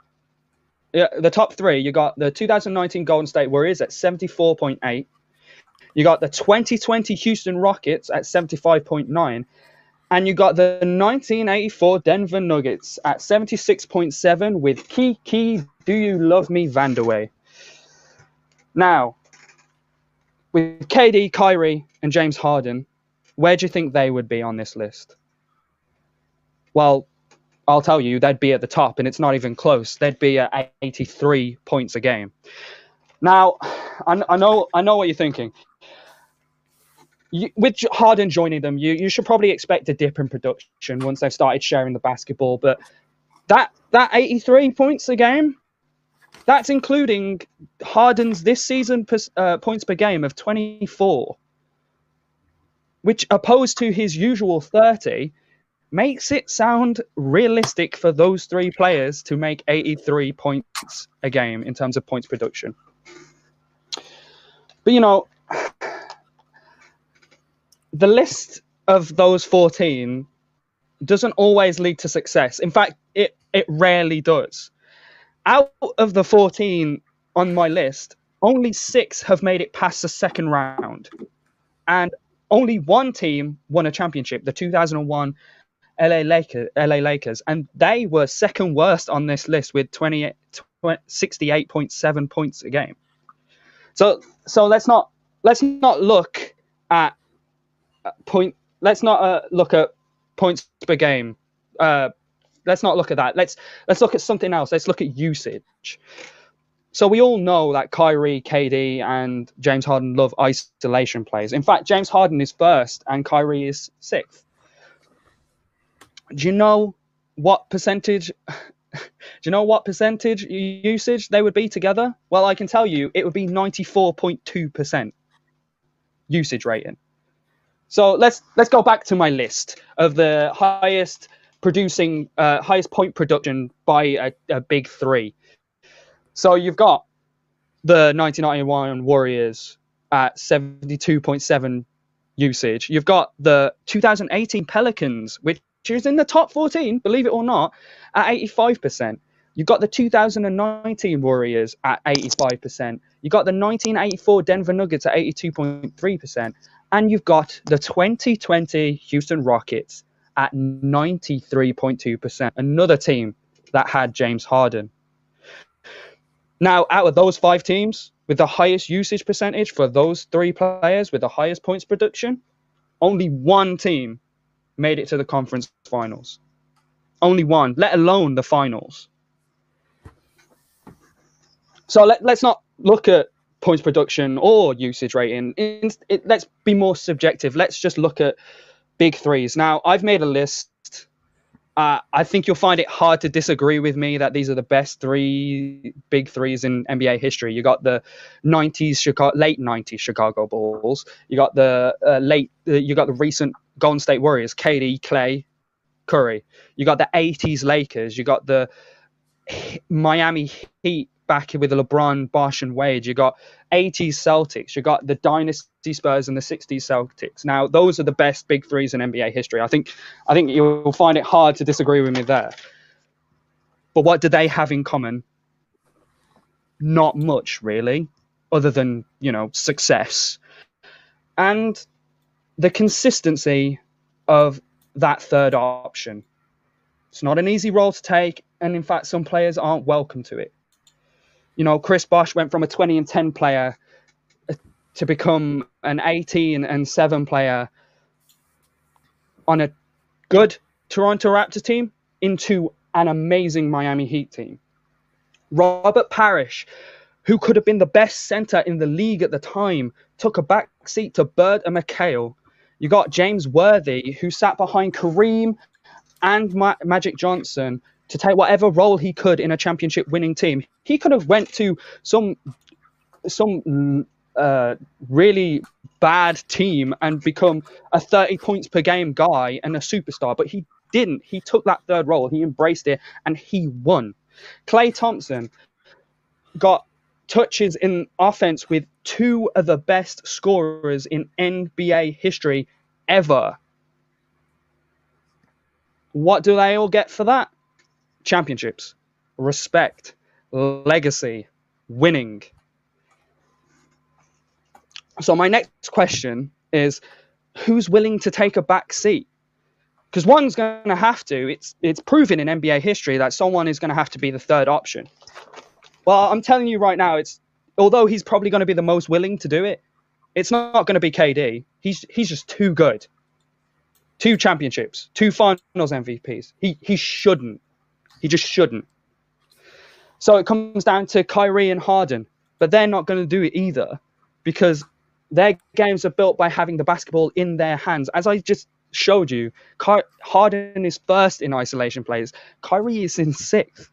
the top three. You got the 2019 Golden State Warriors at 74.8. You got the 2020 Houston Rockets at 75.9. And you got the 1984 Denver Nuggets at 76.7 with Kiki Do You Love Me Vandeweghe. Now, with KD, Kyrie, and James Harden, where do you think they would be on this list? Well, I'll tell you, they'd be at the top, and it's not even close. They'd be at 83 points a game. Now, I, I know, I know what you're thinking. You, with Harden joining them, you, you should probably expect a dip in production once they've started sharing the basketball. But that that 83 points a game, that's including Harden's this season per, uh, points per game of 24, which opposed to his usual 30 makes it sound realistic for those three players to make 83 points a game in terms of points production. But you know, the list of those 14 doesn't always lead to success. In fact, it, it rarely does. Out of the 14 on my list, only six have made it past the second round. And only one team won a championship, the 2001 LA Lakers, LA Lakers, and they were second worst on this list with 28, 68.7 points a game. So so let's not let's not look at point. Let's not uh, look at points per game. Uh, let's not look at that. Let's let's look at something else. Let's look at usage. So we all know that Kyrie, KD, and James Harden love isolation plays. In fact, James Harden is first and Kyrie is sixth do you know what percentage do you know what percentage usage they would be together? Well, I can tell you it would be 94.2% usage rating. So let's let's go back to my list of the highest producing uh, highest point production by a, a big three. So you've got the 1991 Warriors at 72.7 usage. You've got the 2018 Pelicans, which is in the top 14, believe it or not, at 85%. You've got the 2019 Warriors at 85%. You've got the 1984 Denver Nuggets at 82.3%. And you've got the 2020 Houston Rockets at 93.2%. Another team that had James Harden. Now, out of those five teams with the highest usage percentage for those three players with the highest points production, only one team made it to the conference finals. Only one, let alone the finals. So let, let's not look at points production or usage rating. It, let's be more subjective. Let's just look at big threes. Now, I've made a list. Uh, I think you'll find it hard to disagree with me that these are the best three big threes in NBA history. You got the '90s Chicago, late '90s Chicago Bulls. You got the uh, late. Uh, you got the recent Golden State Warriors, KD, Klay, Curry. You got the 80s Lakers. You got the Miami Heat back with LeBron, Bosh, and Wade. You got 80s Celtics. You got the Dynasty Spurs and the 60s Celtics. Now, those are the best big threes in NBA history. I think, I think you'll find it hard to disagree with me there. But what do they have in common? Not much, really, other than you know success and the consistency of that third option. It's not an easy role to take, and in fact, some players aren't welcome to it. You know, Chris Bosh went from a 20 and 10 player uh, to become an 18 and 7 player on a good Toronto Raptors team into an amazing Miami Heat team. Robert Parish, who could have been the best center in the league at the time, took a back seat to Bird and McHale. You got James Worthy, who sat behind Kareem and Ma- Magic Johnson to take whatever role he could in a championship winning team. He could have went to some some uh, really bad team and become a 30 points per game guy and a superstar, but he didn't. He took that third role, he embraced it, and he won. Klay Thompson got touches in offense with two of the best scorers in NBA history ever. What do they all get for that? Championships, respect, legacy, winning. So, my next question is who's willing to take a back seat? Because one's going to have to. It's it's proven in NBA history that someone is going to have to be the third option. Well, I'm telling you right now, it's although he's probably going to be the most willing to do it, it's not going to be KD. He's he's just too good. Two championships, two finals MVPs. He he shouldn't. He just shouldn't. So it comes down to Kyrie and Harden, but they're not going to do it either because their games are built by having the basketball in their hands. As I just showed you, Ky- Harden is first in isolation plays. Kyrie is in sixth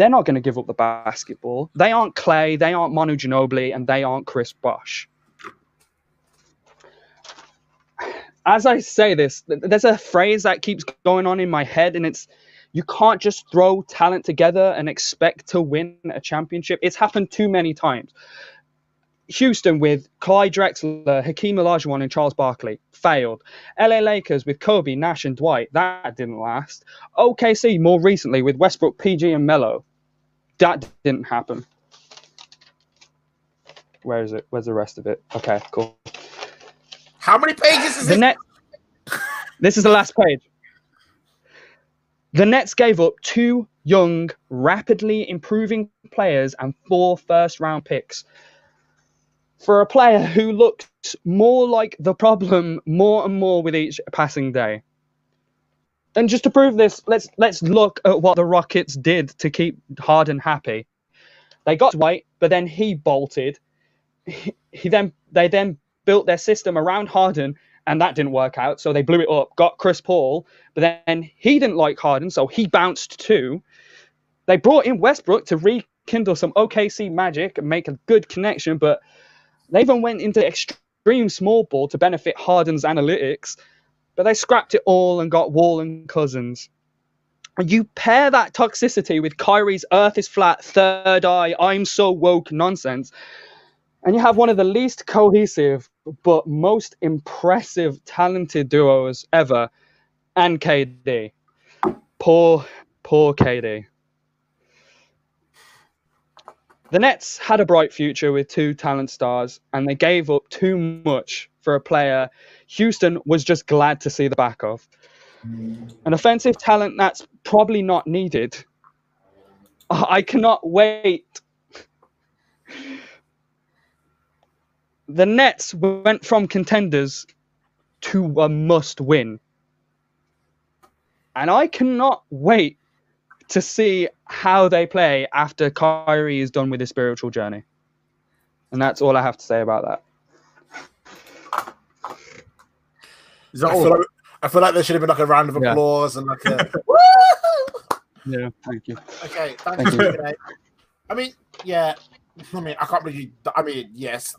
they're not going to give up the basketball. They aren't Klay, they aren't Manu Ginobili, and they aren't Chris Bosh. As I say this, there's a phrase that keeps going on in my head, and it's you can't just throw talent together and expect to win a championship. It's happened too many times. Houston with Clyde Drexler, Hakeem Olajuwon, and Charles Barkley failed. LA Lakers with Kobe, Nash, and Dwight that didn't last. OKC more recently with Westbrook, PG, and Melo that didn't happen. Where is it? Where's the rest of it? Okay, cool. How many pages is the it? net? this is the last page. The Nets gave up two young, rapidly improving players and four first round picks for a player who looks more like the problem more and more with each passing day. And just to prove this, let's let's look at what the Rockets did to keep Harden happy. They got Dwight, but then he bolted. He, he then they then built their system around Harden, and that didn't work out. So they blew it up. Got Chris Paul, but then he didn't like Harden, so he bounced too. They brought in Westbrook to rekindle some OKC magic and make a good connection, but they even went into extreme small ball to benefit Harden's analytics. But they scrapped it all and got Wall and Cousins. You pair that toxicity with Kyrie's Earth is flat, third eye, I'm so woke nonsense, and you have one of the least cohesive but most impressive, talented duos ever, and KD. Poor, poor KD. The Nets had a bright future with two talent stars, and they gave up too much for a player Houston was just glad to see the back of. An offensive talent that's probably not needed. I cannot wait. The Nets went from contenders to a must win. And I cannot wait to see how they play after Kyrie is done with his spiritual journey. And that's all I have to say about that. Is that I, feel like, I feel like there should have been like a round of applause yeah. and like a Yeah, thank you. Okay, thank, thank you. you. I mean, yeah. I mean, I can't believe. You. I mean, yes.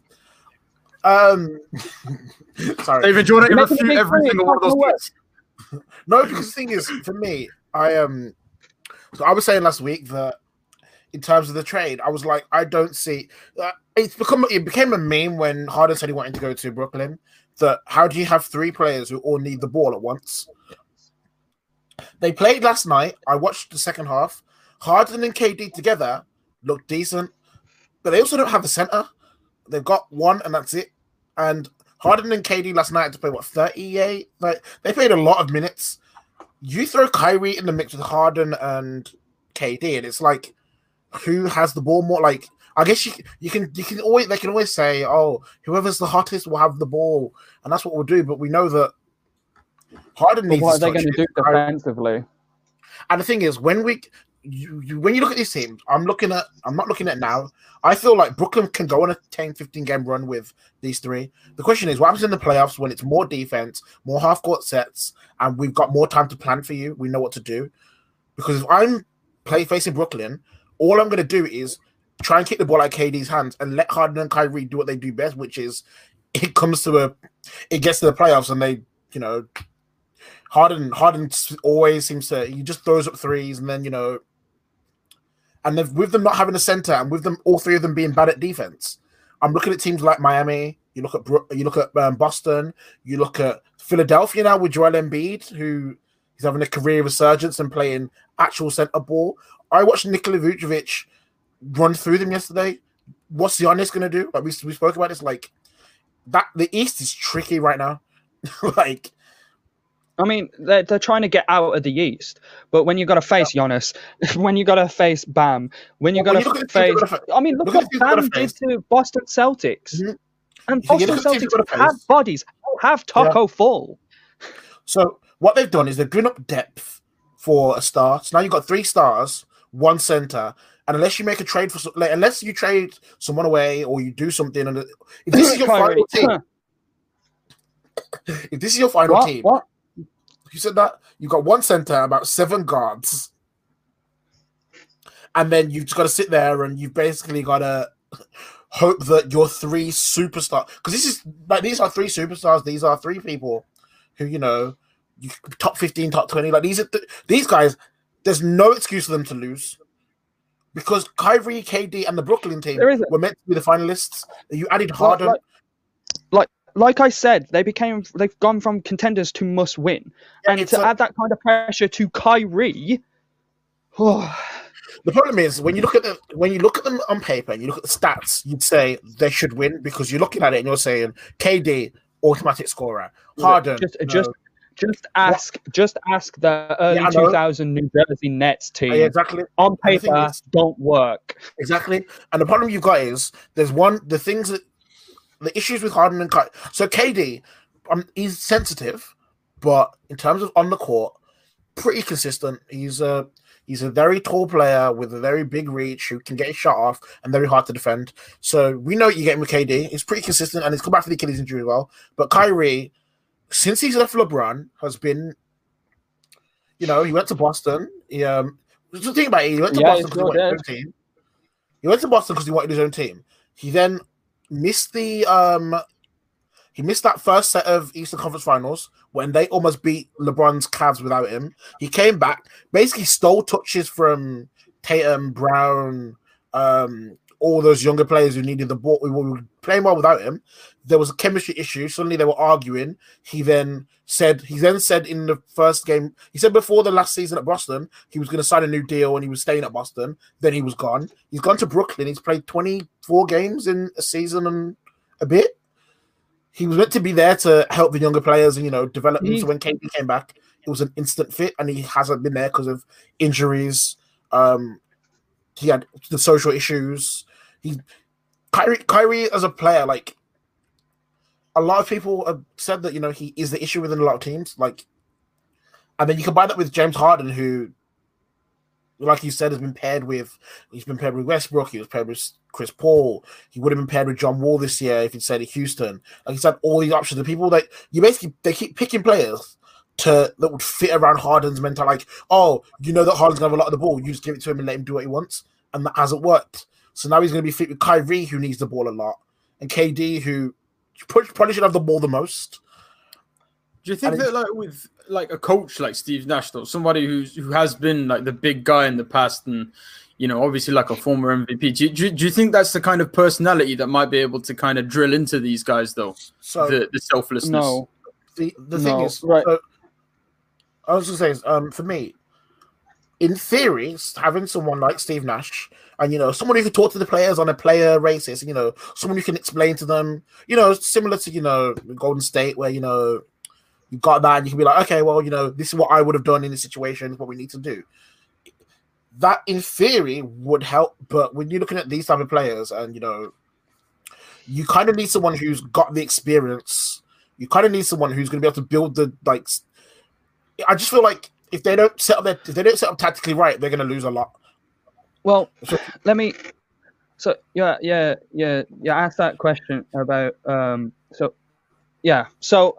Um, sorry, David. Do you want to refute every single one of those no, because the thing is, for me, I um, So I was saying last week that in terms of the trade, I was like, I don't see. Uh, it's become it became a meme when Harden said he wanted to go to Brooklyn. That how do you have three players who all need the ball at once? They played last night. I watched the second half. Harden and KD together looked decent, but they also don't have a center. They've got one, and that's it. And Harden and KD last night had to play what 38? Like they played a lot of minutes. You throw Kyrie in the mix with Harden and KD, and it's like who has the ball more? Like I guess you you can you can always they can always say, oh, whoever's the hottest will have the ball, and that's what we'll do. But we know that Harden But what are they going to do defensively? And the thing is, when we you, you, when you look at these teams, I'm looking at I'm not looking at now. I feel like Brooklyn can go on a 10, 15 game run with these three. The question is, what happens in the playoffs when it's more defense, more half court sets, and we've got more time to plan for you? We know what to do. Because if I'm play facing Brooklyn, all I'm going to do is try and kick the ball out of KD's hands and let Harden and Kyrie do what they do best, which is it comes to a, it gets to the playoffs and they, you know, Harden Harden always seems to he just throws up threes and then you know, and with them not having a center and with them all three of them being bad at defense, I'm looking at teams like Miami. You look at you look at um, Boston. You look at Philadelphia now with Joel Embiid, who is having a career resurgence and playing actual center ball. I watched Nikola Vucevic run through them yesterday. What's Giannis going to do? Like we, we spoke about this, like that. The East is tricky right now. like I mean, they're, they're trying to get out of the East, but when you got to face Giannis, when you got to face Bam, when you Well, got to at the teams face, I mean, look, look what Bam did to Boston Celtics, Mhm. and Boston look at the teams you've Celtics have bodies, have Tacko Fall. So what they've done is they've given up depth for a star. So now you've got three stars, one center, and unless you make a trade for like, unless you trade someone away or you do something, and if this is your final team, if this is your final What? team, What? You said that you've got one center, about seven guards, and then you've just got to sit there and you've basically got to hope that your three superstars, because this is like these are three superstars. These are three people who you know you, top fifteen, top twenty. Like these are th- these guys. There's no excuse for them to lose because Kyrie, KD, and the Brooklyn team were meant to be the finalists. You added Harden. like- Like, I said, they became they've gone from contenders to must win, Yeah, and to a- add that kind of pressure to Kyrie. oh, The problem is when you look at the when you look at them on paper and you look at the stats, you'd say they should win because you're looking at it and you're saying KD automatic scorer, Harden just no. just just ask just ask the early Yeah, 2000 New Jersey Nets team Yeah, exactly. on And the thing paper is- don't work. Exactly. And the problem you've got is there's one the things that the issues with Harden and Ky- so KD, um, he's sensitive, but in terms of on the court, pretty consistent. He's a he's a very tall player with a very big reach who can get his shot off and very hard to defend. So we know what you're getting with KD. He's pretty consistent and he's come back from the Achilles injury as well. But Kyrie, since he's left LeBron, has been, you know, he went to Boston. He um the thing about it, he went to Yeah, Boston because he wanted his own team. He went to Boston because he wanted his own team. He then missed the um he missed that first set of Eastern Conference Finals when they almost beat LeBron's Cavs without him. He came back, basically stole touches from Tatum, Brown, um, all those younger players who needed the ball. We were playing well without him. There was a chemistry issue. Suddenly they were arguing. He then said he then said in the first game, he said before the last season at Boston, he was going to sign a new deal and he was staying at Boston. Then he was gone. He's gone to Brooklyn. He's played 24 games in a season and a bit. He was meant to be there to help the younger players and you know develop them. He- So when KD came back, it was an instant fit, and he hasn't been there because of injuries. Um, he had the social issues. He Kyrie, Kyrie as a player, like a lot of people have said that you know he is the issue within a lot of teams. Like, and then you combine that with James Harden, who, like you said, has been paired with he's been paired with Westbrook. He was paired with Chris Paul. He would have been paired with John Wall this year if he'd stayed at Houston. Like he's had all these options. The people that you basically they keep picking players to that would fit around Harden's mental. Like, oh, you know that Harden's gonna have a lot of the ball. You just give it to him and let him do what he wants, and that hasn't worked. So now he's gonna be fit with Kyrie, who needs the ball a lot, and KD, who probably should have the ball the most. Do you think that like with like a coach like Steve Nash, though, somebody who's who has been like the big guy in the past and you know obviously like a former MVP, do you, do, you, do you think that's the kind of personality that might be able to kind of drill into these guys though? So the, the selflessness. No, the the thing No, is, right. so, I was gonna say, is, um, for me, in theory, having someone like Steve Nash and you know someone who can talk to the players on a player basis, you know, someone who can explain to them, you know, similar to you know Golden State, where you know you got that and you can be like, okay, well, you know, this is what I would have done in this situation, what we need to do. That in theory would help, but when you're looking at these type of players, and you know, you kind of need someone who's got the experience. You kind of need someone who's going to be able to build the like. I just feel like if they don't set up their, if they don't set up tactically right, they're going to lose a lot. Well, let me. So yeah, yeah, yeah, yeah. Ask that question about. Um. So, yeah. So,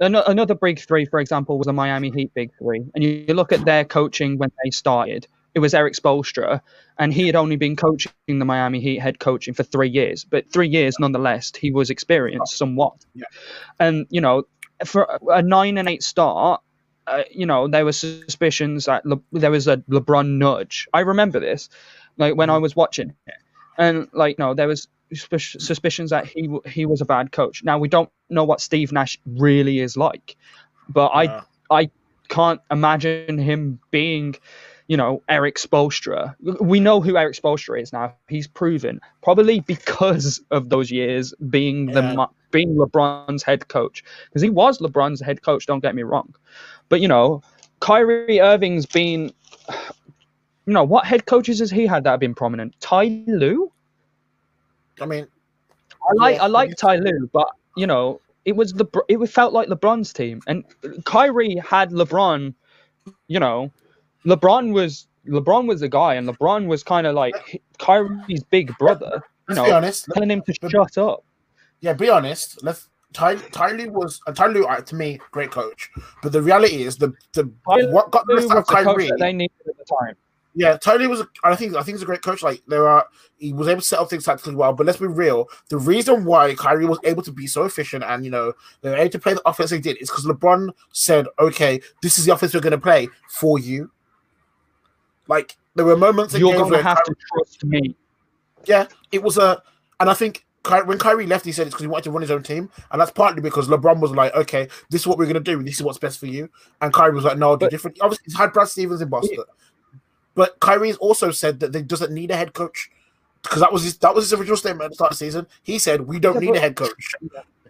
ano- another big three, for example, was the Miami Heat big three, and you, you look at their coaching when they started. It was Erik Spoelstra, and he had only been coaching the Miami Heat head coaching for three years, but three years nonetheless, he was experienced somewhat. Yeah. And you know, for a nine and eight start, uh, you know, there were suspicions that Le- there was a LeBron nudge. I remember this, like when I was watching it, and like no, there was suspi- suspicions that he w- he was a bad coach. Now we don't know what Steve Nash really is like, but Yeah. I I can't imagine him being, you know, Erik Spoelstra. We know who Erik Spoelstra is now. He's proven probably because of those years being the Yeah. mo- being LeBron's head coach because he was LeBron's head coach. Don't get me wrong, but you know, Kyrie Irving's been. You know what head coaches has he had that have been prominent? Ty Lue. I mean, I like Yeah, I like. Ty Lue, but you know it was the it felt like LeBron's team, and Kyrie had LeBron. You know, LeBron was LeBron was the guy, and LeBron was kind of like Kyrie's big brother. You let's be know, honest. telling him to but- shut up. Yeah, be honest. Let's. Ty, Ty Lue was uh, Ty Lue, uh, to me, great coach. But the reality is, the the Ty what got the out of Kyrie. that they needed at the time. Yeah, Tony was. A, I think. I think he's a great coach. Like there are, he was able to set up things tactically well. But let's be real. The reason why Kyrie was able to be so efficient and you know they were able to play the offense they did is because LeBron said, "Okay, this is the offense we're going to play for you." Like there were moments You're going to have Kyrie- to trust me. yeah, it was a, and I think Ky- when Kyrie left, he said it's because he wanted to run his own team, and that's partly because LeBron was like, "Okay, this is what we're gonna do. This is what's best for you," and Kyrie was like, "No, I'll do But- different." Obviously, he's had Brad Stevens in Boston, but Kyrie's also said that they doesn't need a head coach because that was his that was his original statement at the start of the season. He said, "We don't Yeah, need a head coach,"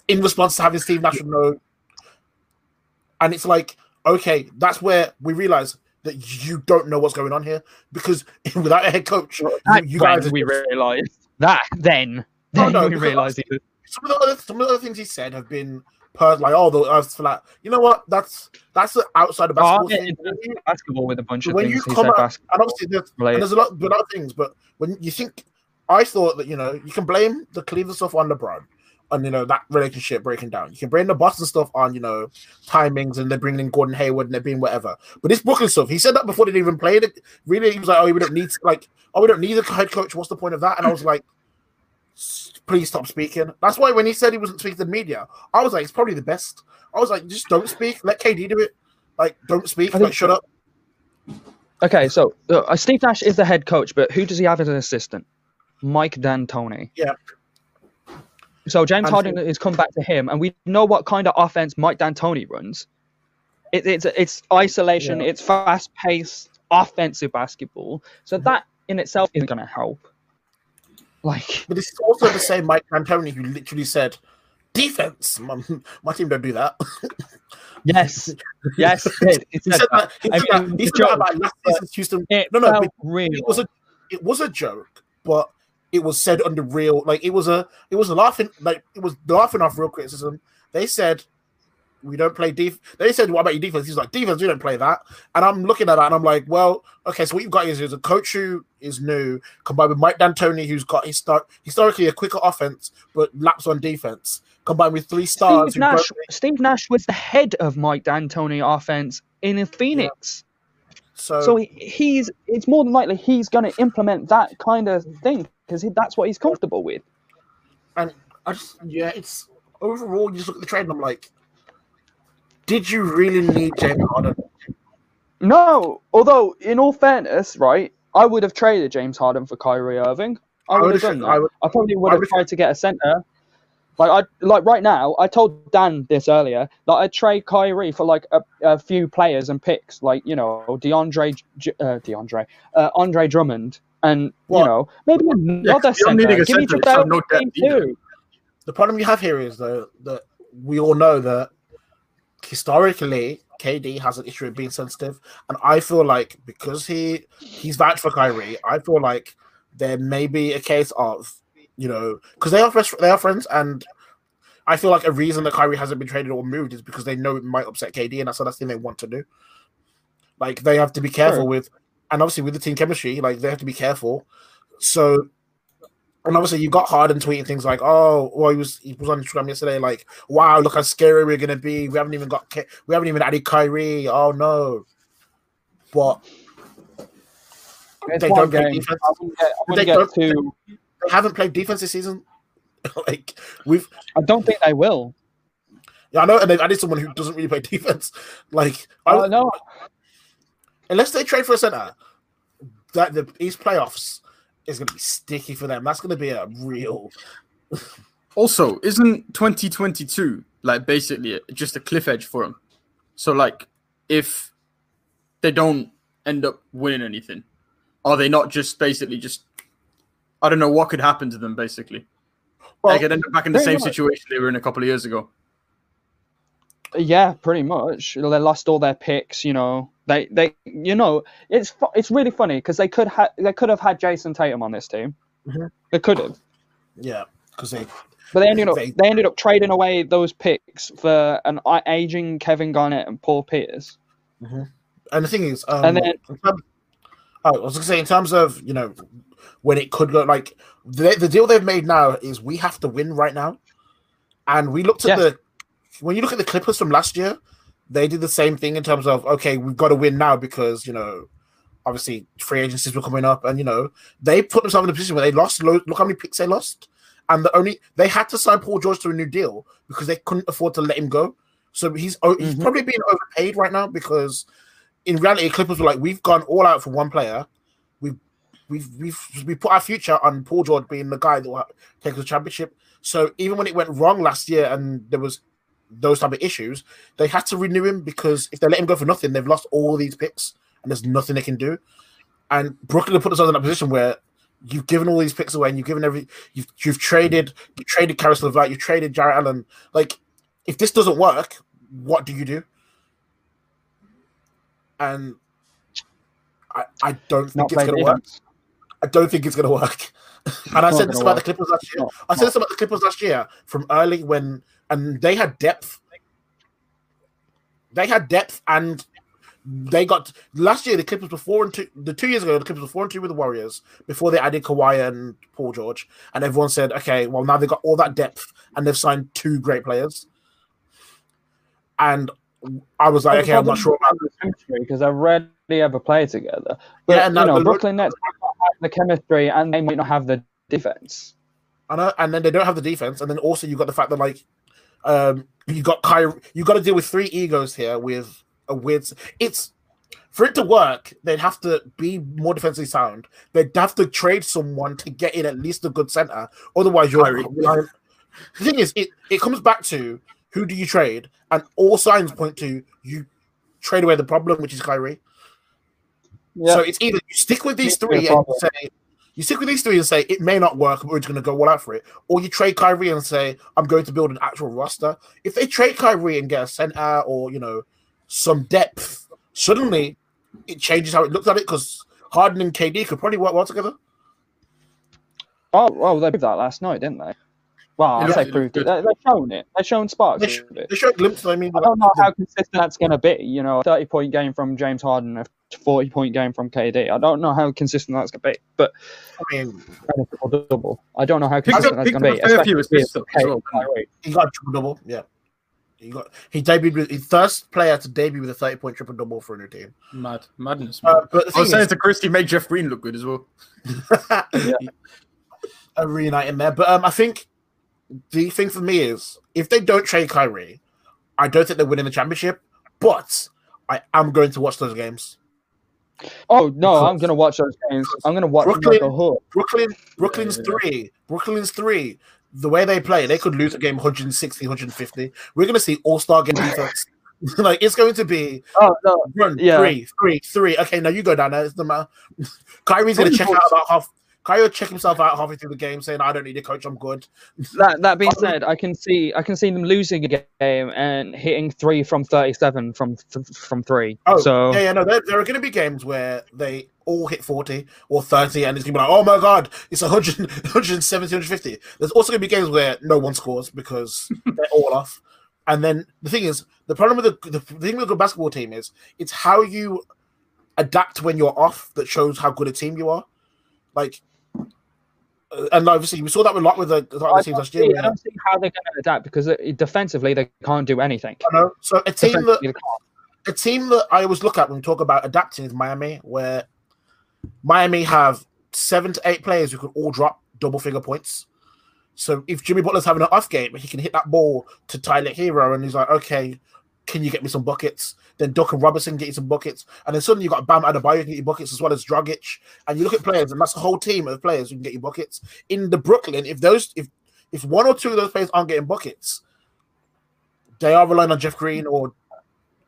in response to having Steve Nash know, and it's like, okay, that's where we realize. That you don't know what's going on here because without a head coach, you, you guys we just- realised that. Then, No, oh, then no, we realised was. some of the other some of the other things he said have been per like oh the uh, earth's flat. You know what? That's that's the outside of Oh, basketball yeah, thing. basketball with a bunch of when things. you come out, basketball and obviously there's, and there's a lot but other things, but when you think I thought that you know you can blame the Cleveland stuff on LeBron on you know that relationship breaking down. You can bring the Boston stuff on you know timings and they're bringing in Gordon Hayward and they're being whatever. But this Brooklyn stuff, he said that before they even played it. Really, he was like, "Oh, we don't need to, like, oh, we don't need a head coach. What's the point of that?" And I was like, "Please stop speaking." That's why when he said he wasn't speaking to the media, I was like, "It's probably the best." I was like, "Just don't speak. Let KD do it. Like, don't speak. Like, shut up." Okay, so uh, Steve Nash is the head coach, but who does he have as an assistant? Mike D'Antoni. Yeah. So James Harden so- has come back to him, and we know what kind of offense Mike D'Antoni runs. It, it's it's isolation, it's fast paced offensive basketball. So mm-hmm. that in itself isn't going to help. Like, But it's also the same Mike D'Antoni who literally said, "Defense, my, my team don't do that." yes, yes, it. It he said that. that. He I said mean, that, he it's said a that joke, about last season's Houston. It No, no, real. it was a it was a joke, but it was said under real like it was a it was a laughing like it was laughing off real criticism. They said we don't play def. They said, "What about your defense?" He's like, "Defense, we don't play that." And I'm looking at that, and I'm like, "Well, okay. So what you've got is, is a coach who is new, combined with Mike D'Antoni, who's got histor- historically a quicker offense, but laps on defense, combined with three stars. Steve Nash, both- Steve Nash was the head of Mike D'Antoni offense in Phoenix. so, So he, he's it's more than likely he's going to implement that kind of thing because that's what he's comfortable with. and I just yeah, it's overall. You just look at the trade, and I'm like, did you really need James Harden? No, although in all fairness, right, I would have traded James Harden for Kyrie Irving. I, I would would've done that. I I, probably would I have tried to get a center. Like I like right now, I told Dan this earlier. Like I'd trade Kyrie for like a, a few players and picks, like you know DeAndre, uh, DeAndre, uh, Andre Drummond, and you know maybe another you're center. Give me center, JaVale so no depth too. The problem you have here is though that we all know that historically KD has an issue with being sensitive, and I feel like because he he's vouched for Kyrie, I feel like there may be a case of you know because they are friends, they are friends, and I feel like a reason that Kyrie hasn't been traded or moved is because they know it might upset KD, and that's the last thing they want to do. Like they have to be careful Sure. with, and obviously with the team chemistry, like they have to be careful. So and obviously you got Harden tweeting things like, "Oh, well, he was he was on Instagram yesterday, like, wow, look how scary we're gonna be. We haven't even got we haven't even added Kyrie. Oh no!" But It's They don't play defense. Get, They get don't- too. they haven't played defense this season. like we've, I don't think they will. yeah, I know, and they've added someone who doesn't really play defense. Like, I, Oh no, unless they trade for a center, that the East playoffs is gonna be sticky for them. That's gonna be a real. Also, isn't 2022 like basically just a cliff edge for them? So like, if they don't end up winning anything, are they not just basically just? I don't know what could happen to them. Basically, Well, they could end up back in the same much. situation they were in a couple of years ago. Yeah, pretty much. They lost all their picks. You know, they they you know it's fu- it's really funny because they could have they could have had Jayson Tatum on this team. Mhm. They could have, yeah, because they but they ended up They- they ended up trading away those picks for an aging Kevin Garnett and Paul Pierce. And the thing is, um, And then- terms- oh, I was gonna say in terms of you know when it could go like the the deal they've made now is we have to win right now, and we looked at Yeah. the when you look at the Clippers from last year, they did the same thing in terms of okay, we've got to win now because you know obviously free agencies were coming up, and you know they put themselves in a position where they lost. lo- Look how many picks they lost, and the only they had to sign Paul George to a new deal because they couldn't afford to let him go. So he's oh, he's mm-hmm. probably being overpaid right now because in reality, Clippers were like, we've gone all out for one player. We've we've we've we put our future on Paul George being the guy that will take the championship. So even when it went wrong last year and there was those type of issues, they had to renew him because if they let him go for nothing, they've lost all these picks and there's nothing they can do. And Brooklyn have put themselves in that position where you've given all these picks away and you've given every you've you've traded you traded Caris LeVert, you've traded Jarrett Allen. Like if this doesn't work, what do you do? And I, I don't think Not it's going to work. defense. I don't think it's going to work. and I said this gonna about the. Clippers last year. I said this about the Clippers last year from early when, and they had depth. They had depth, and they got last year. The Clippers were four and two. The two years ago, the Clippers were four and two with the Warriors before they added Kawhi and Paul George, and everyone said, "Okay, well now they've got all that depth, and they've signed two great players." And I was like, "Okay, I'm not sure about chemistry because they rarely ever play together. But Yeah, and you know, Brooklyn Nets have the chemistry, and they might not have the defense. I know, and then they don't have the defense, and then also you've got the fact that like, um, you got Kyrie, you got to deal with three egos here with a weird. It's for it to work, they'd have to be more defensively sound. They'd have to trade someone to get in at least a good center. Otherwise, you're Kyrie. The thing is, it it comes back to who do you trade, and all signs point to you trade away the problem, which is Kyrie. Yeah, So it's either you stick with these three and say you stick with these three and say it may not work, but we're just going to go all out for it, or you trade Kyrie and say I'm going to build an actual roster. If they trade Kyrie and get a center or you know some depth, suddenly it changes how it looks at it because Harden and KD could probably work well together. oh, well, they proved that last night, didn't they? Well, I say proved it. They, they've shown it. They've shown sparks. They, sh- they showed glimpses. I mean, I don't know how consistent that's going to be. You know, a 30 point game from James Harden, a 40 point game from KD. I don't know how consistent that's going to be, but I mean, double double. I don't know how consistent up- that's going to be. a fair few especially assists with well, he got triple double. Yeah, he got he debuted with his first player to debut with a 30 point triple double for a new team. Mad madness. Uh, but the I was thing saying is, to Christy, make Jeff Green look good as well. a reunite in there. But um, I think the thing for me is if they don't trade Kyrie, I don't think they're winning the championship, but I am going to watch those games. Oh no, I'm gonna watch those games. I'm gonna watch them like a hook. Brooklyn, Brooklyn's three, Brooklyn's three. The way they play, they could lose a game 160, 150. We're gonna see all star game defense. like it's going to be Oh no, run Yeah. three, three, three. Okay, now you go down there. It's the matter. Kyrie's gonna check out about half. Kyrie will check himself out halfway through the game, saying, "I don't need a coach. I'm good." that that being said, I can see I can see them losing a game and hitting three from 37 from from three. Oh, so yeah, yeah, no, there, there are going to be games where they all hit 40 or 30, and it's going to be like, oh my god, it's 100, 170, 150. There's also going to be games where no one scores because they're all off. And then the thing is, the problem with the, the thing with a good basketball team is it's how you adapt when you're off that shows how good a team you are. Like, Uh, and obviously we saw that a lot with the, the I other teams last year. see, I don't see how they're going to adapt because uh, defensively they can't do anything. I know. So a team that Defensively, they can't. a team that I always look at when we talk about adapting is Miami, where Miami have seven to eight players who could all drop double figure points. So if Jimmy Butler's having an off game, but he can hit that ball to Tyler Herro, and he's like, okay, can you get me some buckets? Then Duncan Robinson get you some buckets, and then suddenly you got Bam Adebayo can get you buckets as well as Dragic, and you look at players, and that's a whole team of players who can get you buckets. In the Brooklyn, if those if if one or two of those players aren't getting buckets, they are relying on Jeff Green or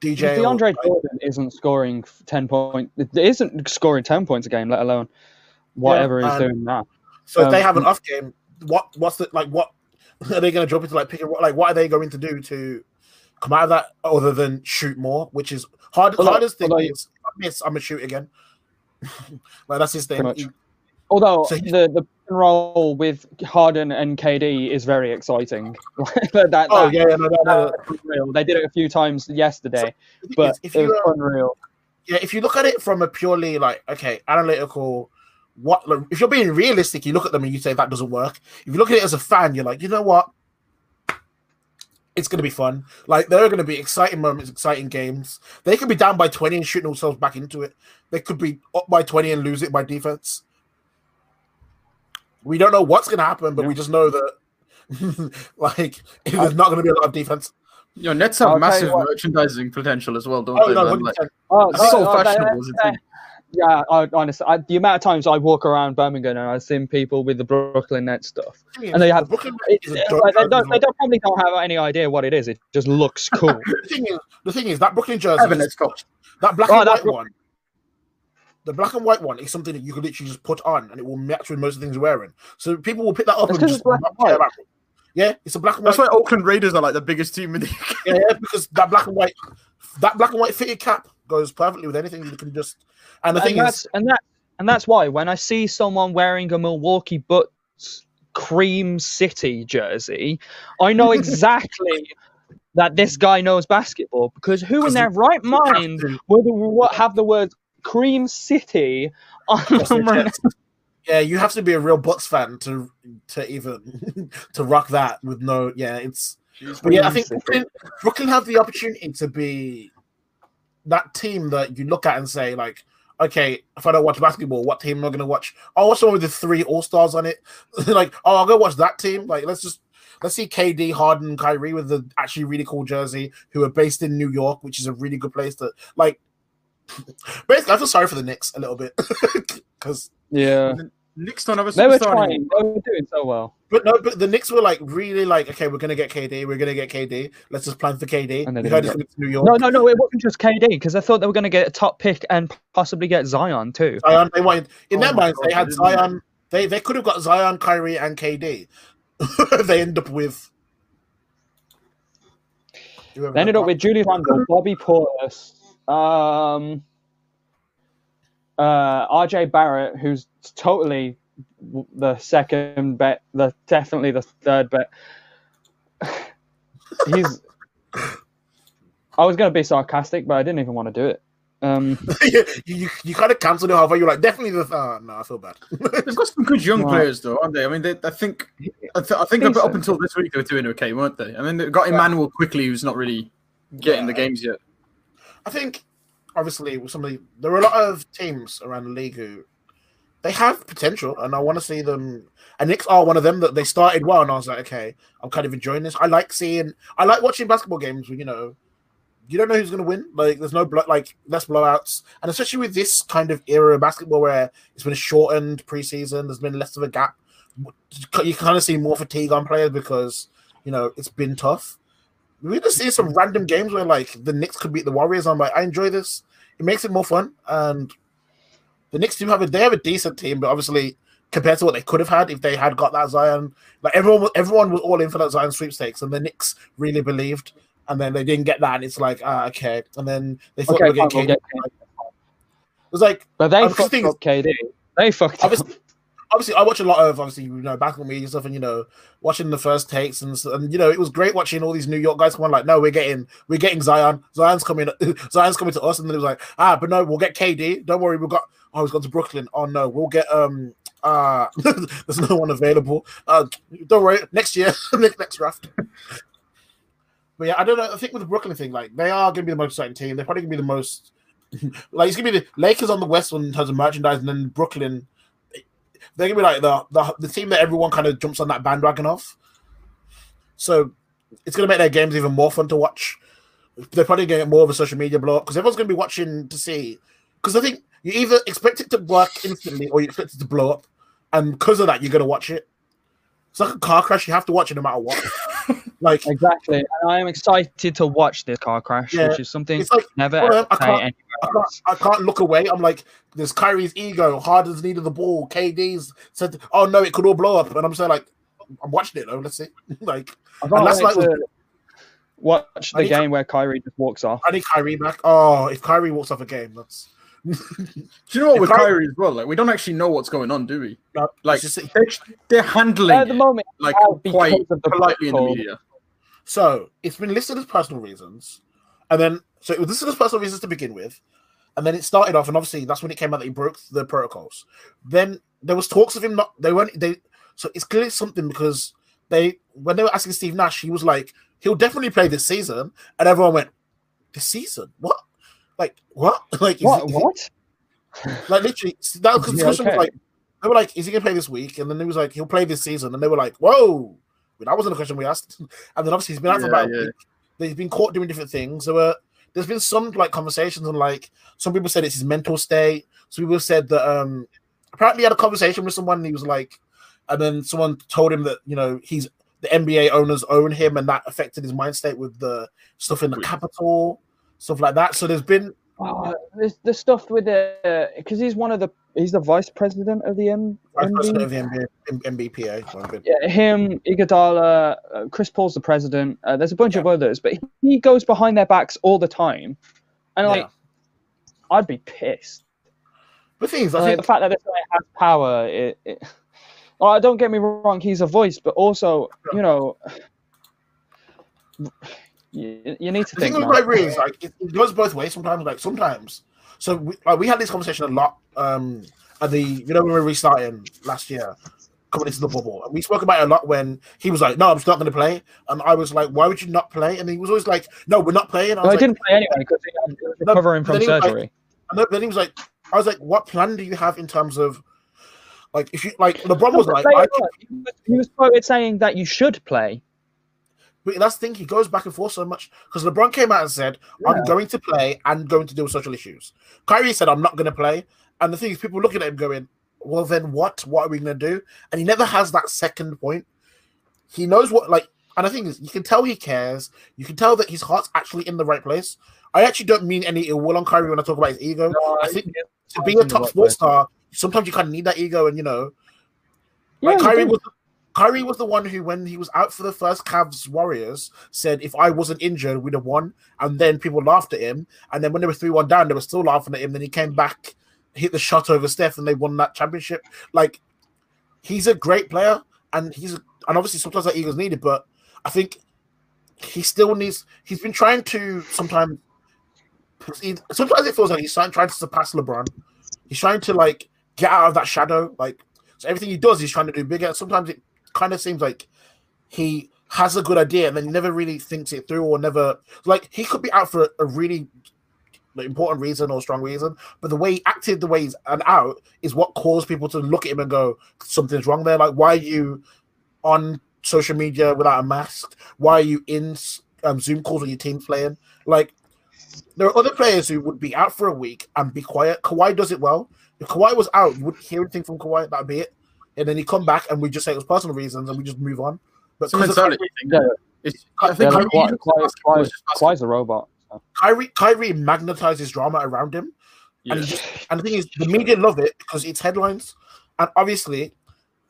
DJ. If or- Jordan isn't scoring 10 points, isn't scoring 10 points a game, let alone whatever he's doing now. So if they Um, have an off game, what what's the like what are they going to jump into like pick and like what are they going to do to come out of that other than shoot more, which is hard. Although- hardest thing although- is I miss, I'm gonna shoot again. like that's his thing. Although So he- the the roll with Harden and KD is very exciting. that, that, Oh yeah, yeah, no, no, no. They did it a few times yesterday, thing but is, if it you was uh, unreal. yeah, if you look at it from a purely like okay analytical, what like, if you're being realistic, you look at them and you say that doesn't work. If you look at it as a fan, you're like, you know what? It's gonna be fun. Like there are gonna be exciting moments, exciting games. They could be down by 20 and shooting themselves back into it. They could be up by 20 and lose it by defense. We don't know what's gonna happen, but we just know that like there's not gonna be a lot of defense. Your Nets have I'll massive merchandising potential as well, don't Oh they? no, man? 100%. Like, Oh, that's so fashionable they- as a they- thing. Yeah, I, honestly, I, the amount of times I walk around Birmingham and I've seen people with the Brooklyn Nets stuff, and they have Brooklyn it's, is a it's dope like they don't, they don't probably don't have any idea what it is. It just looks cool. the thing is, the thing is that Brooklyn jersey, Have a is- that black Oh, and that white Brook- one, the black and white one is something that you can literally just put on and it will match with most of the things you're wearing. So people will pick that up It's and 'cause just it's black and white. about it. Yeah, it's a black and white. That's why Oakland Raiders are like the biggest team in the yeah, yeah, because that black and white, that black and white fitted cap goes perfectly with anything. You can just, and the and thing that's is, and that and that's why when I see someone wearing a Milwaukee Bucks Cream City jersey, I know exactly that this guy knows basketball because who in their right mind would what have the words Cream City on Across their them? chest. yeah, you have to be a real Bucks fan to to even to rock that with no. Yeah, it's. But yeah, I think Brooklyn, Brooklyn have the opportunity to be that team that you look at and say, like, okay, if I don't watch basketball, what team am I going to watch? I'll watch the one with the three All Stars on it. like, oh, I'll go watch that team. Like, let's just let's see KD, Harden, Kyrie with the actually really cool jersey, who are based in New York, which is a really good place to like. Basically, I feel sorry for the Knicks a little bit because Yeah, Knicks don't have a they were superstar trying. anymore. They were doing so well, But no, but the Knicks were like really like, okay, we're gonna get KD, we're gonna get KD. Let's just plan for KD. And they we heard didn't he's coming to New York. no, no, no. It wasn't just KD because I thought they were going to get a top pick and possibly get Zion too. Zion, they wanted in Oh their minds God, they had they didn't. Zion. They they could have got Zion, Kyrie, and KD. they end up with. They ended up with Julius Randle, Bobby Portis, um, uh, RJ Barrett, who's totally the second bet, the definitely the third bet. He's. I was going to be sarcastic, but I didn't even want to do it. Um, you, you, you kind of cancelled it halfway. You're like, definitely the. Oh, no, I feel bad. They've got some good young Right. players, though, aren't they? I mean, they, I think, I, th- I think up, up until this week they were doing okay, weren't they? I mean, they've got Immanuel Quickley, who's not really getting the games yet. I think, obviously, with some of the, there are a lot of teams around the league who they have potential, and I want to see them. And Knicks are one of them that they started well, and I was like, okay, I'm kind of enjoying this. I like seeing, I like watching basketball games where you know, you don't know who's going to win. Like, there's no like less blowouts, and especially with this kind of era of basketball where it's been a shortened preseason, there's been less of a gap. You kind of see more fatigue on players because you know it's been tough. We just see some random games where like the Knicks could beat the Warriors. I'm like, I enjoy this. It makes it more fun, and the Knicks do have a they have a decent team, but obviously compared to what they could have had if they had got that Zion, like everyone was everyone was all in for that Zion sweepstakes, and the Knicks really believed, and then they didn't get that, and it's like ah okay, and then they thought Okay, they were getting KD. get It was like But they the fucked up KD. They fucked up. Obviously, I watch a lot of obviously you know basketball media stuff, and you know watching the first takes and and you know it was great watching all these New York guys come on like, no, we're getting we're getting Zion, Zion's coming, Zion's coming to us, and then it was like, ah, but no, we'll get KD. Don't worry, we've got. Oh, he's gone to Brooklyn. Oh no, we'll get um. Uh, there's no one available. Uh, don't worry, next year, next draft. But yeah, I don't know. I think with the Brooklyn thing, like they are going to be the most exciting team. They're probably going to be the most like it's gonna be the Lakers on the West one in terms of merchandise, and then Brooklyn. They're gonna be like the the, the team that everyone kind of jumps on that bandwagon of. So it's gonna make their games even more fun to watch. They're probably gonna get more of a social media blow up because everyone's gonna be watching to see. Because I think you either expect it to work instantly or you expect it to blow up, and because of that, you're gonna watch it. It's like a car crash; you have to watch it no matter what. like Exactly. And I am excited to watch this car crash, Yeah, which is something it's like never well, ever I can't- anywhere I can't. I can't look away. I'm like, there's Kyrie's ego. Harden's needed the ball. KD's said, "Oh no, it could all blow up." And I'm saying like, I'm watching it though. Let's see. like, I can't and last night was- watch the need to- game where Kyrie just walks off. I need Kyrie back. Oh, if Kyrie walks off a game, that's Do you know what If with Kyrie- Kyrie as well? Like we don't actually know what's going on, do we? no, Like just- they're, they're handling At the it, moment, like uh, quite of the politely in the media. So it's been listed as personal reasons, and then so it was listed as personal reasons to begin with, and then it started off, and obviously that's when it came out that he broke the protocols. Then there was talks of him not. They weren't. They so it's clearly something because they when they were asking Steve Nash, he was like, he'll definitely play this season, and everyone went, this season? What? Like what? Like is What? it- What? Like literally, that was, Yeah, okay. was like, they were like, is he gonna play this week? And then he was like, he'll play this season, and they were like, whoa. But that wasn't a question we asked. And then obviously he's been out for Yeah, about a week. He's been caught doing different things. There were there's been some like conversations and like some people said it's his mental state. Some people said that um apparently he had a conversation with someone and he was like, and then someone told him that you know he's the NBA owners own him and that affected his mind state with the stuff in the capital, stuff like that. So there's been Uh, the, the stuff with the because he's one of the he's the vice president of the M, vice president of the NBPA. Yeah, him, Iguodala, uh, Chris Paul's the president. Uh, there's a bunch of others, but he goes behind their backs all the time, and like Yeah. I'd be pissed. The thing is, I Like, think the fact that this guy has power, it, it well, don't get me wrong, he's a voice, but also, you know, you, you need to the thing think. with man. rivalry is like it, it goes both ways sometimes. Like sometimes, so we, like, we had this conversation a lot. Um, at the you know when we were restarting last year, coming into the bubble, and we spoke about it a lot when he was like, "No, I'm just not going to play," and I was like, "Why would you not play?" And he was always like, "No, we're not playing." I No, I like, didn't play anyway because he was recovering from like- surgery. and then- he was like, "I was like, what plan do you have in terms of like if you like LeBron was like, I on, he was- he was quoted saying that you should play. But that's the thing, he goes back and forth so much because LeBron came out and said, I'm going to play and going to deal with social issues. Kyrie said, I'm not going to play. And the thing is, people looking at him going, Well, then what? What are we going to do? And he never has that second point. He knows what, like, and the thing is, you can tell he cares. You can tell that his heart's actually in the right place. I actually don't mean any ill will on Kyrie when I talk about his ego. I think to be a top sports star, sometimes you kind of need that ego, and you know, Yeah, like Kyrie was Kyrie was the one who, when he was out for the first Cavs Warriors, said, "If I wasn't injured, we'd have won." And then people laughed at him. And then when they were three one down, they were still laughing at him. Then he came back, hit the shot over Steph, and they won that championship. Like he's a great player, and he's and obviously sometimes that ego's needed, but I think he still needs. He's been trying to sometimes. Sometimes it feels like he's trying, trying to surpass LeBron. He's trying to like get out of that shadow. Like so, everything he does, he's trying to do bigger. Sometimes it kind of seems like he has a good idea and then he never really thinks it through or never like he could be out for a, really important reason or strong reason, but the way he acted, the way he's and out is what caused people to look at him and go, something's wrong there. Like, why are you on social media without a mask? Why are you in um, Zoom calls when your team's playing? Like, there are other players who would be out for a week and be quiet. Kawhi does it well. If Kawhi was out, you wouldn't hear anything from Kawhi. That'd be it. And then he come back and we just say it was personal reasons and we just move on. But It's a because of mentality Kyrie, thing. It's, I Yeah, think like, Kyrie- Kawhi- Kawhi- Kawhi- a robot. so. Kyrie, Kyrie magnetizes drama around him. Yeah. And, just, and the thing is, the media love it because it's headlines. And obviously,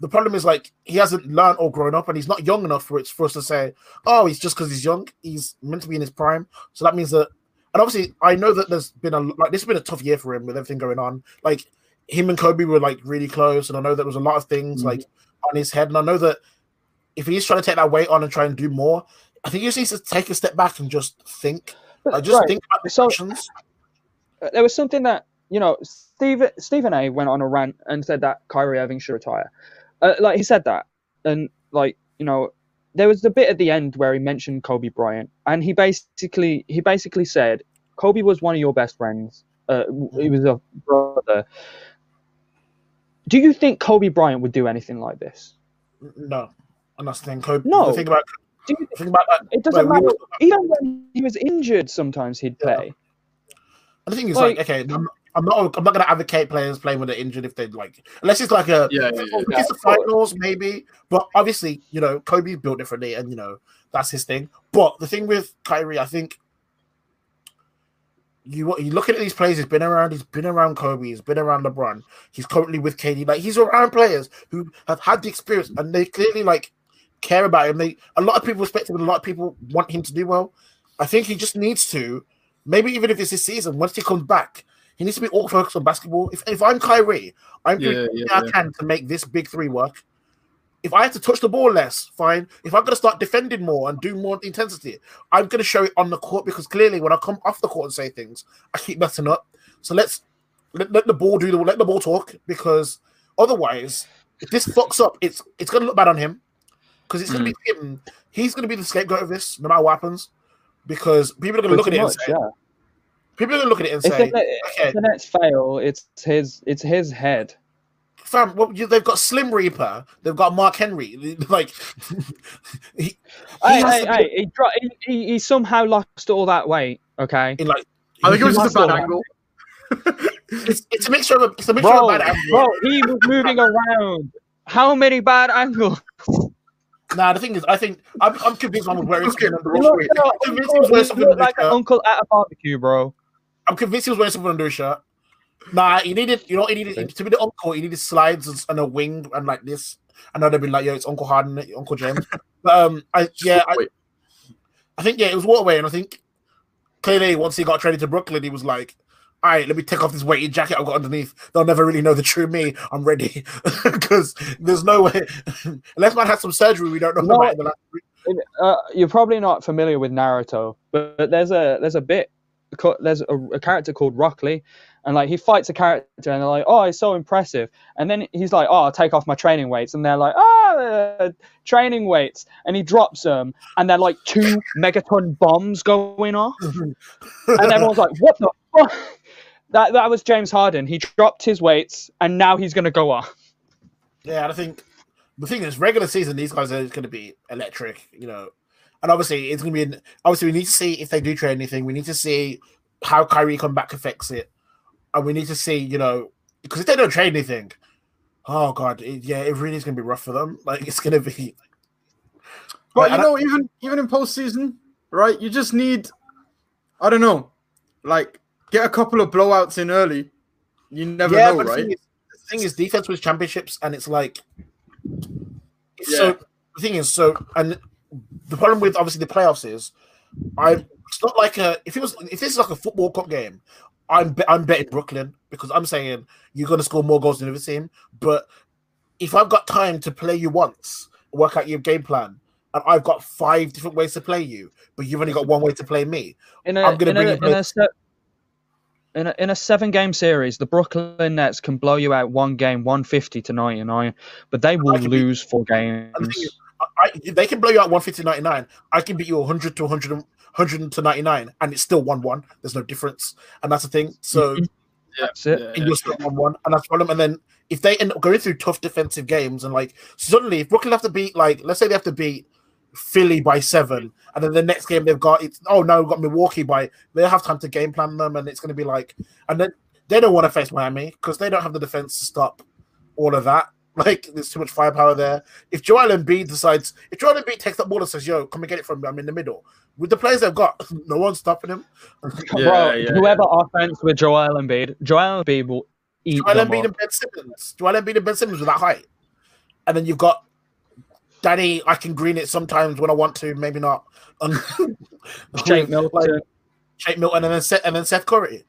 the problem is like he hasn't learned or grown up, and he's not young enough for it for us to say, "Oh, he's just because he's young. He's meant to be in his prime." So that means that, and obviously, I know that there's been a like this has been a tough year for him with everything going on. Like him and Kobe were like really close, and I know there was a lot of things like on his head, and I know that if he's trying to take that weight on and try and do more, I think he just needs to take a step back and just think. Like just Right. think about the So- actions. Uh, there was something that you know Steve Stephen A went on a rant and said that Kyrie Irving should retire. Uh, like he said that, and like you know, there was the bit at the end where he mentioned Kobe Bryant, and he basically he basically said Kobe was one of your best friends. Uh, he was a brother. Do you think Kobe Bryant would do anything like this? No, I'm not thing. Kobe, No. think about Do you, the thing about that. it doesn't Wait, we matter. were- Even when he was injured, sometimes he'd Yeah. play. And the thing is, Like- like, okay, I'm, I'm not, I'm not going to advocate players playing when they're injured if they like, unless it's like a, Yeah, yeah, yeah. if it's the finals, maybe. But obviously, you know, Kobe's built differently, and you know that's his thing. But the thing with Kyrie, I think you you looking at these players. He's been around. He's been around Kobe. He's been around LeBron. He's currently with KD. Like he's around players who have had the experience, and they clearly like care about him. They a lot of people respect him, and a lot of people want him to do well. I think he just needs to, maybe even if it's his season, once he comes back, he needs to be all focused on basketball. If, if I'm Kyrie, I'm doing Yeah, everything yeah, I yeah. can to make this big three work. If I have to touch the ball less, fine. If I'm going to start defending more and do more intensity, I'm going to show it on the court because clearly when I come off the court and say things, I keep messing up. So let's let, let the ball do the let the ball talk because otherwise, if this fucks up, it's it's going to look bad on him because it's going to be mm. him. He's going to be the scapegoat of this, no matter what happens, because people are going to look at Pretty it much, and say, yeah. people are going to look at it and If say, the, okay. if the Nets fail, it's his it's his head. Fam, well, you, they've got Slim Reaper, they've got Mark Henry, like. he, he Hey, hey, to hey! He, dro- he, he, he somehow lost all that weight. Okay, in like. I think it was He just a bad angle. It's, it's a mixture of a, it's a mixture bro, of bad angle. bro, he was moving around. How many bad angles? Nah, the thing is, I think I'm, I'm convinced one was wearing something under He his looked, shirt. like, I'm convinced he was wearing something looked under his like shirt. uncle at a barbecue, bro. I'm convinced he was wearing something under his shirt. Nah, he needed, you know, he needed to be the uncle. He needed slides and, and a wing and like this. I know they've been like, yo, it's Uncle Harden, Uncle James. but um, I yeah, I, I think yeah, it was waterway, and I think clearly once he got traded to Brooklyn, he was like, all right, let me take off this weighted jacket I've got underneath. They'll never really know the true me. I'm ready because there's no way unless man had some surgery we don't know No. about in the last. Uh, you're probably not familiar with Naruto, but, but there's a there's a bit co- there's a, a character called Rock Lee, and like he fights a character, and they're like, oh, he's so impressive, and then he's like, oh, I'll take off my training weights, and they're like, oh, uh, training weights, and he drops them, and they're like two megaton bombs going off, and everyone's like, what the fuck? That that was James Harden. He dropped his weights, and now he's gonna go off. Yeah, I think the thing is, regular season, these guys are going to be electric, you know. And obviously, it's going to be obviously we need to see if they do trade anything. We need to see how Kyrie come back affects it, and we need to see, you know, because if they don't trade anything, oh god, it, yeah, it really is going to be rough for them. Like it's going to be. But Like, you and I- know, even even in postseason, right? You just need, I don't know, like get a couple of blowouts in early. You never know, but the right? thing, is, the thing is, defense wins championships, and it's like, Yeah. so the thing is, so and the problem with obviously the playoffs is, I it's not like a if it was if this is like a football cup game, I'm I'm betting Brooklyn because I'm saying you're going to score more goals than the other team, but if I've got time to play you once, work out your game plan. And I've got five different ways to play you, but you've only got one way to play me. in a I'm gonna in bring a, in a, se- in a in a seven game series, the Brooklyn Nets can blow you out one game, one fifty to ninety nine, but they will I can be- lose four And the thing games. is, I, they can blow you out 150 99. I can beat you 100 to 100, 100 to 99, and it's still 1 1. There's no difference. And that's the thing. So mm-hmm. Yeah, That's it. yeah, and you're still 1 1. And that's the problem. And then if they end up going through tough defensive games, and like suddenly, if Brooklyn have to beat, like, let's say they have to beat Philly by seven, and then the next game they've got it's oh no, we've got Milwaukee by they have time to game plan them, and it's going to be like, and then they don't want to face Miami because they don't have the defense to stop all of that. Like there's too much firepower there. If Joel Embiid decides, if Joel Embiid takes that ball and says, "Yo, come and get it from me," I'm in the middle. With the players they've got, no one's stopping him. Yeah, Bro, yeah, whoever offense with Joel Embiid, Joel Embiid will eat Joel them Embiid up. and Ben Simmons. Joel Embiid and Ben Simmons with that height, and then you've got Danny. I can green it sometimes when I want to, maybe not. Shake Milton. like, Shake Milton, and then Seth, and then Seth Curry.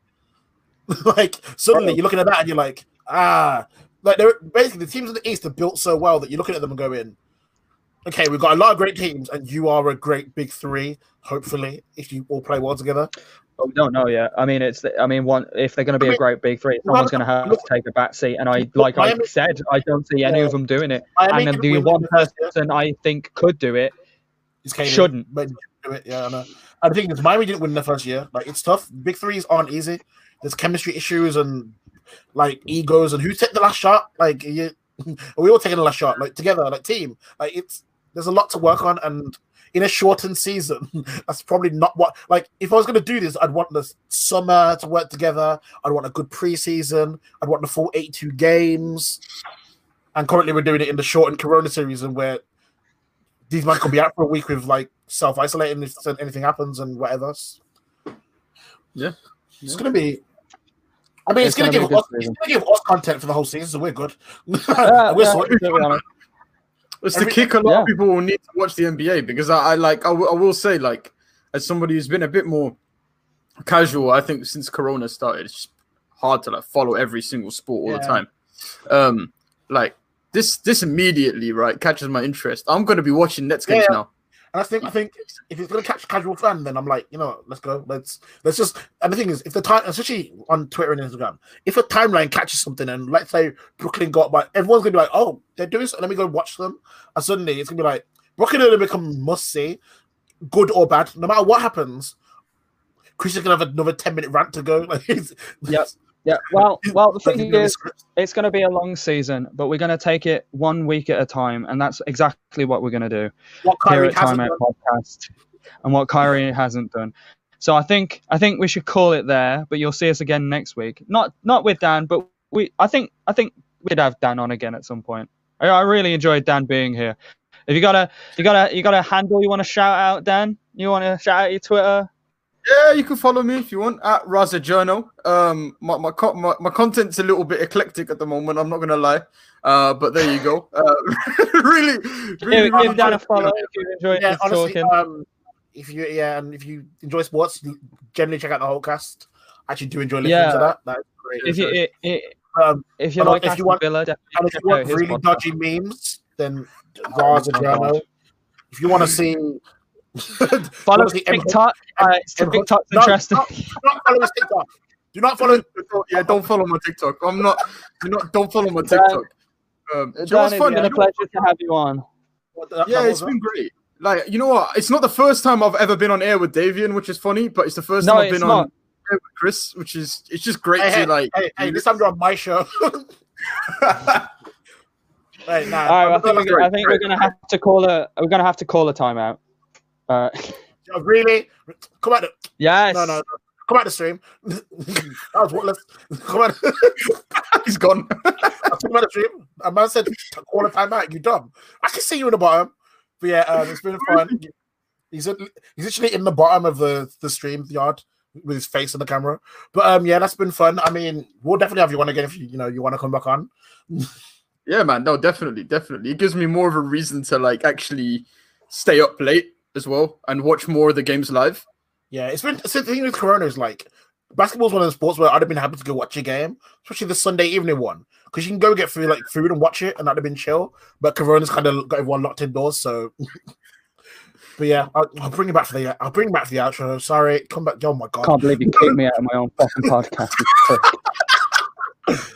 like suddenly you're looking at that and you're like, ah, like they're basically the teams in the East are built so well that you're looking at them and going, okay, we've got a lot of great teams, and you are a great big three. Hopefully, if you all play well together. But we don't know yet. I mean, it's. I mean, one if they're going to be I a mean, great big three, someone's going to have to take a back seat. And I, like I said, I don't see any Yeah. of them doing it. Miami and then the one the first year. person I think could do it, It's Shouldn't. but do it. Yeah, I know. The thing is, Miami didn't win the first year. Like it's tough. Big threes aren't easy. There's chemistry issues and like egos and who took the last shot. Like you, are we all taking the last shot? Like together, like team. Like it's there's a lot to work on and. In a shortened season, that's probably not what. Like, if I was going to do this, I'd want the summer to work together. I'd want a good preseason. I'd want the full 82 games. And currently, we're doing it in the shortened Corona series, and where these men could be out for a week with like self isolating if anything happens and whatever. Yeah. It's gonna be. I mean, it's, It's gonna, gonna give us, it's gonna give us content for the whole season, so we're good. Yeah, we're yeah, sorted. to be honest. It's Every- the kick a lot Yeah. of people will need to watch the NBA because I, I like I, w- I will say like as somebody who's been a bit more casual, I think since Corona started, it's just hard to like follow every single sport all the time. Um, like this this immediately right catches my interest. I'm gonna be watching Nets games Yeah. now. And I think I think if it's gonna catch a casual fan, then I'm like, you know, what, let's go. Let's let's just. And the thing is, if the time, especially on Twitter and Instagram, if a timeline catches something, and let's say Brooklyn got by, everyone's gonna be like, oh, they're doing so. Let me go watch them. And suddenly it's gonna be like Brooklyn are gonna become must see, good or bad, no matter what happens. Chris is gonna have another ten minute rant to go. Like, it's, Yep. Yeah. Well, well, the thing he's gonna be is, it's going to be a long season, but we're going to take it one week at a time, and that's exactly what we're going to do what here Kyrie at hasn't Time done. Out Podcast, and what Kyrie hasn't done. So I think I think we should call it there, but you'll see us again next week. Not not with Dan, but we I think I think we'd have Dan on again at some point. I, I really enjoyed Dan being here. If you got a you got a you got a handle you want to shout out, Dan? You want to shout out your Twitter? Yeah, you can follow me if you want at Raza Journal. Um, my my, co- my my content's a little bit eclectic at the moment. I'm not gonna lie. Uh, but there you go. Uh, really, really, Give, really give Dan a enjoyed- follow if you enjoyed Yeah, honestly, talking. um, if you yeah, and if you enjoy sports, generally check out the whole cast. I actually do enjoy listening Yeah. to that. That's great. if you it, it, um, if you But like if you want- Villa, definitely and if you want really podcast. dodgy memes, then Raza Oh, Journal. If you want to see, Follow wanna see Em- TikTok. Uh, TikTok's no, interesting. no, do not follow his TikTok. Do not follow. Don't- yeah, don't follow my TikTok. I'm not. Do not. Don't follow my TikTok. Um, do you know Dan, it's been a pleasure to have you on. yeah, it's been great. Like you know what? It's not the first time I've ever been on air with Davian, which is funny, but it's the first No, time I've been not. on air with Chris, which is it's just great Hey, to hey, like. hey, hey, this time you're on my show. hey, nah, All right, I think, not- we're, I think we're gonna have to call a we're gonna have to call a timeout. Uh, really come out. The, yes. no, no, no, come out the stream. that was what. Let's come out. He's gone. I took him out the stream. A man said, "Call a timeout." You dumb. I can see you in the bottom. But yeah, um, it's been fun. He's in, he's literally in the bottom of the the StreamYard with his face in the camera. But um, yeah, that's been fun. I mean, we'll definitely have you on again if you you know you want to come back on. Yeah, man. No, definitely, definitely. It gives me more of a reason to like actually stay up late as well and watch more of the games live. Yeah, it's been so the thing with Corona is like basketball's one of the sports where I'd have been happy to go watch a game, especially the Sunday evening one, because you can go get food like food and watch it, and that'd have been chill. But Corona's kind of got everyone locked indoors, so. but yeah, I'll, I'll bring you back for the I'll bring you back for the outro. Sorry, come back. Oh my god, Can't believe you kicked me out of my own fucking podcast.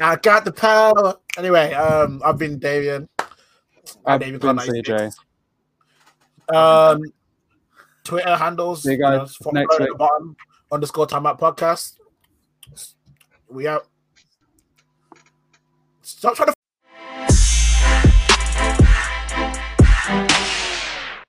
I got the power. Anyway, um, I've been Davian. I've David been Clark CJ. Um, Twitter handles. See you guys from next the bottom underscore time out podcast. We out. Stop trying to